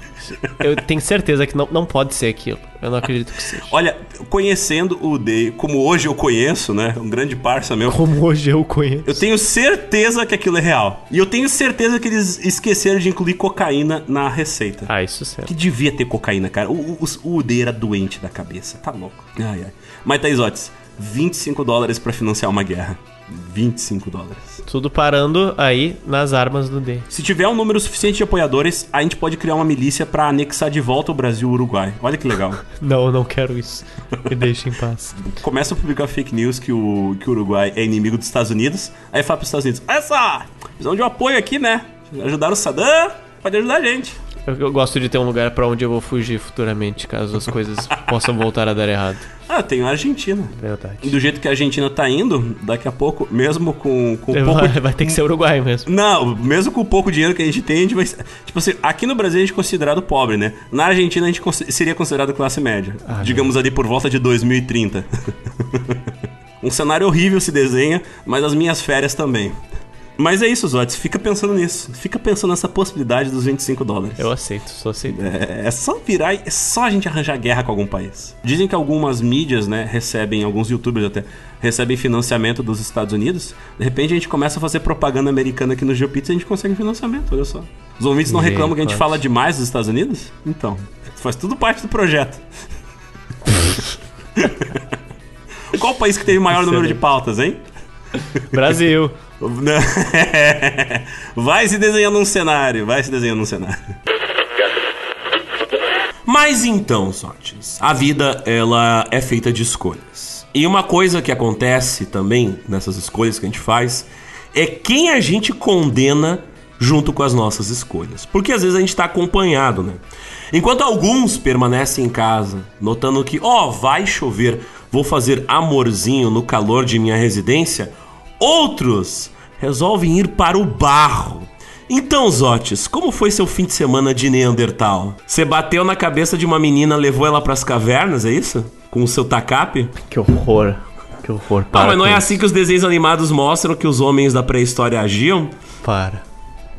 Eu tenho certeza que não, não pode ser aquilo. Eu não acredito que seja. Olha, conhecendo o Day, como hoje eu conheço, né? Um grande parça meu. Como hoje eu conheço. Eu tenho certeza que aquilo é real. E eu tenho certeza que eles esqueceram de incluir cocaína na receita. Ah, isso certo. Que devia ter cocaína, cara. O, o, o Uday era doente da cabeça. Tá louco. Ai, ai. Mas Taizotes, 25 dólares pra financiar uma guerra. 25 dólares. Tudo parando aí nas armas do D. Se tiver um número suficiente de apoiadores, a gente pode criar uma milícia pra anexar de volta o Brasil e o Uruguai. Olha que legal. [laughs] Não, eu não quero isso. Me deixe em paz. Começa a publicar fake news que o, que o Uruguai é inimigo dos Estados Unidos. Aí fala pros Estados Unidos: Olha só, precisamos de um apoio aqui, né? Ajudar o Saddam, pode ajudar a gente. Eu, eu gosto de ter um lugar pra onde eu vou fugir futuramente, caso as coisas [laughs] possam voltar a dar errado. Ah, tem a Argentina. E Verdade. do jeito que a Argentina tá indo, daqui a pouco, mesmo com, com pouco. Vai, [laughs] vai ter que ser Uruguai mesmo. Não, mesmo com o pouco dinheiro que a gente tem, a gente vai. Tipo assim, aqui no Brasil a gente é considerado pobre, né? Na Argentina a gente seria considerado classe média. Ah, digamos ali por volta de 2030. [laughs] um cenário horrível se desenha, mas as minhas férias também. Mas é isso, Zotes. Fica pensando nisso. Fica pensando nessa possibilidade dos 25 dólares. Eu aceito, só aceito. É, é só virar, e- é só a gente arranjar guerra com algum país. Dizem que algumas mídias, né, recebem, alguns youtubers até, recebem financiamento dos Estados Unidos. De repente a gente começa a fazer propaganda americana aqui no GeoPizza e a gente consegue financiamento, olha só. Os ouvintes não reclamam que a gente pode. fala demais dos Estados Unidos? Então, faz tudo parte do projeto. [laughs] Qual o país que teve maior número de Excelente. pautas, hein? Brasil. [laughs] vai se desenhando um cenário, vai se desenhando um cenário. Mas então, Sotes, a vida ela é feita de escolhas. E uma coisa que acontece também nessas escolhas que a gente faz é quem a gente condena junto com as nossas escolhas. Porque às vezes a gente está acompanhado, né? Enquanto alguns permanecem em casa, notando que, ó, vai chover, vou fazer amorzinho no calor de minha residência, outros resolvem ir para o barro. Então, Zotes, como foi seu fim de semana de Neandertal? Você bateu na cabeça de uma menina, levou ela pras cavernas, é isso? Com o seu tacape? Que horror. Que horror. Não, Para mas não é assim que os desenhos animados mostram que os homens da pré-história agiam? Para.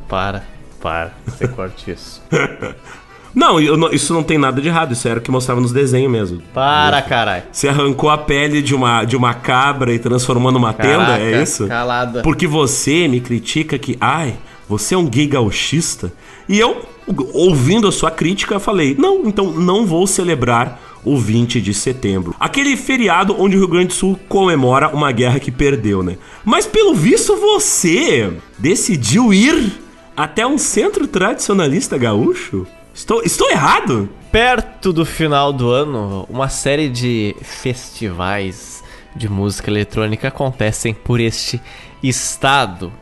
Para. Para. Você corte isso. [laughs] Não, isso não tem nada de errado, isso era o que mostrava nos desenhos mesmo. Para, caralho. Você arrancou a pele de uma, de uma cabra e transformou numa tenda, é isso? Calada. Porque você me critica que, ai, você é um gay gauchista. E eu, ouvindo a sua crítica, falei, não, então não vou celebrar o 20 de setembro. Aquele feriado onde o Rio Grande do Sul comemora uma guerra que perdeu, né? Mas pelo visto você decidiu ir até um centro tradicionalista gaúcho? Estou, estou errado? Perto do final do ano, uma série de festivais de música eletrônica acontecem por este estado.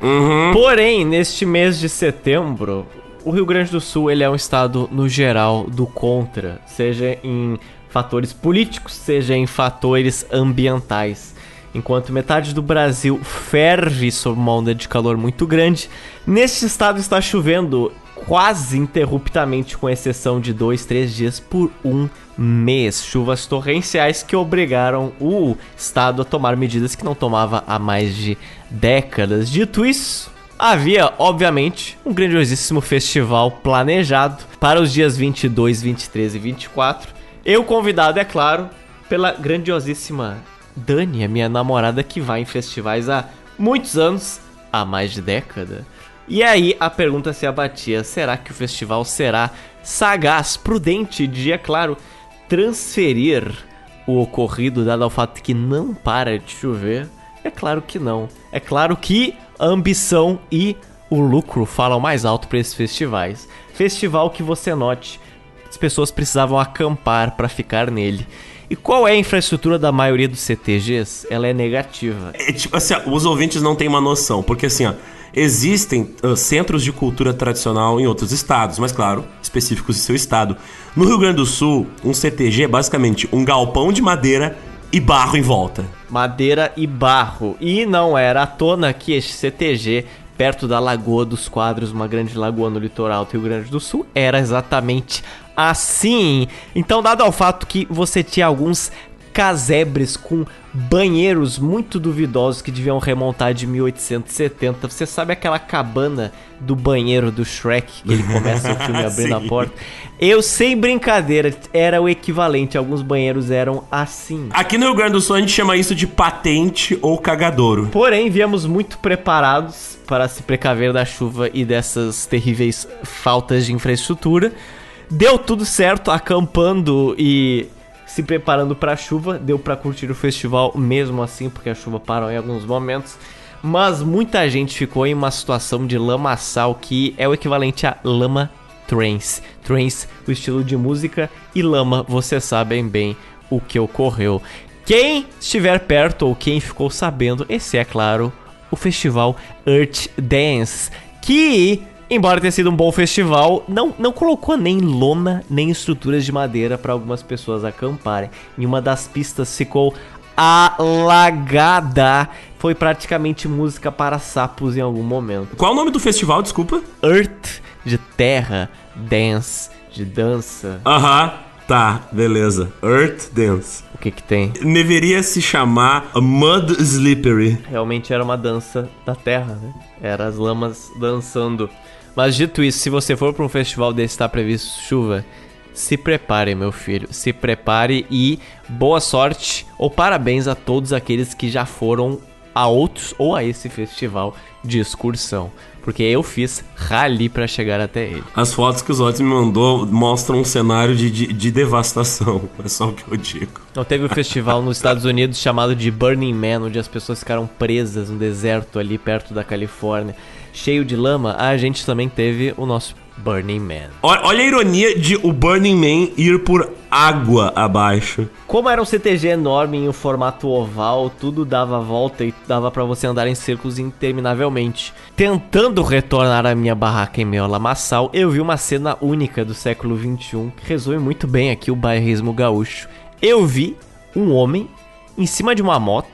Porém, neste mês de setembro, o Rio Grande do Sul ele é um estado no geral do contra, seja em fatores políticos, seja em fatores ambientais. Enquanto metade do Brasil ferve sob uma onda de calor muito grande, neste estado está chovendo quase interruptamente, com exceção de dois, três dias por um mês. Chuvas torrenciais que obrigaram o estado a tomar medidas que não tomava há mais de décadas. Dito isso, havia, obviamente, um grandiosíssimo festival planejado para os dias 22, 23 e 24. Eu convidado, é claro, pela grandiosíssima Dani, a minha namorada que vai em festivais há muitos anos, há mais de década. E aí a pergunta se abatia: será que o festival será sagaz, prudente de, é claro, transferir o ocorrido, dado ao fato que não para de chover? É claro que não. É claro que a ambição e o lucro falam mais alto para esses festivais. Festival que você note, as pessoas precisavam acampar para ficar nele. E qual é a infraestrutura da maioria dos CTGs? Ela é negativa. É, tipo, assim, ó, os ouvintes não têm uma noção, porque assim, ó, existem ah, centros de cultura tradicional em outros estados, mas claro, específicos de seu estado. No Rio Grande do Sul, um CTG é basicamente um galpão de madeira e barro em volta. madeira e barro. E não era à tona que este CTG, perto da Lagoa dos Quadros, uma grande lagoa no litoral do Rio Grande do Sul, era exatamente assim. Então, dado ao fato que você tinha alguns casebres com banheiros muito duvidosos que deviam remontar de 1870. Você sabe aquela cabana do banheiro do Shrek que ele começa o filme [laughs] abrindo a porta? Eu sem brincadeira, era o equivalente. Alguns banheiros eram assim. Aqui no Rio Grande do Sul a gente chama isso de patente ou cagadouro. Porém, viemos muito preparados para se precaver da chuva e dessas terríveis faltas de infraestrutura. Deu tudo certo, acampando e se preparando para a chuva. Deu para curtir o festival mesmo assim, porque a chuva parou em alguns momentos. Mas muita gente ficou em uma situação de lamaçal que é o equivalente a lama trance. Trance, o estilo de música, e lama, vocês sabem bem o que ocorreu. Quem estiver perto ou quem ficou sabendo, esse é claro, o festival Earth Dance, que, embora tenha sido um bom festival, não, não colocou nem lona nem estruturas de madeira para algumas pessoas acamparem. Em uma das pistas ficou alagada. Foi praticamente música para sapos em algum momento. Qual o nome do festival, desculpa? Earth de terra, dance de dança. Aham, Tá, beleza. Earth Dance. O que que tem? Deveria se chamar Mud Slippery. Realmente era uma dança da terra, né? Era as lamas dançando. Mas dito isso, se você for para um festival desse está previsto chuva, se prepare, meu filho. Se prepare e boa sorte ou parabéns a todos aqueles que já foram a outros ou a esse festival de excursão. Porque eu fiz rally para chegar até ele. As fotos que o Zotti me mandou mostram um cenário de, de, de devastação. [laughs] É só o que eu digo. Não teve um festival nos Estados Unidos chamado de Burning Man, onde as pessoas ficaram presas no deserto ali perto da Califórnia, cheio de lama. A gente também teve o nosso Burning Man. Olha, a ironia de o Burning Man ir por água abaixo. Como era um CTG enorme em um formato oval, tudo dava volta e dava para você andar em círculos interminavelmente. Tentando retornar à minha barraca em meio ao lamaçal, eu vi uma cena única do século 21 que resume muito bem aqui o bairrismo gaúcho. Eu vi um homem em cima de uma moto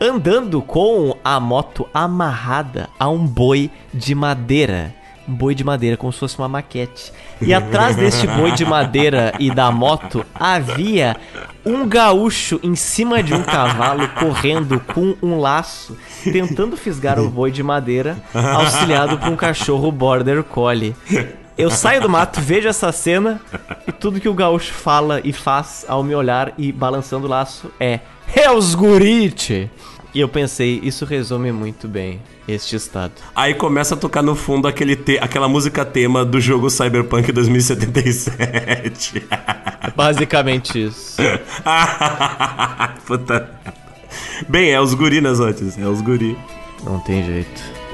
andando com a moto amarrada a um boi de madeira um boi de madeira, como se fosse uma maquete. E atrás deste boi de madeira e da moto havia um gaúcho em cima de um cavalo correndo com um laço, tentando fisgar o boi de madeira, auxiliado por um cachorro border collie. Eu saio do mato, vejo essa cena e tudo que o gaúcho fala e faz ao me olhar e balançando o laço é: É os gurite! E eu pensei, isso resume muito bem este estado. Aí começa a tocar no fundo aquele te aquela música tema do jogo Cyberpunk 2077. [laughs] Basicamente isso. [laughs] Puta. Bem, é os guri nas né, É os guri. Não tem jeito.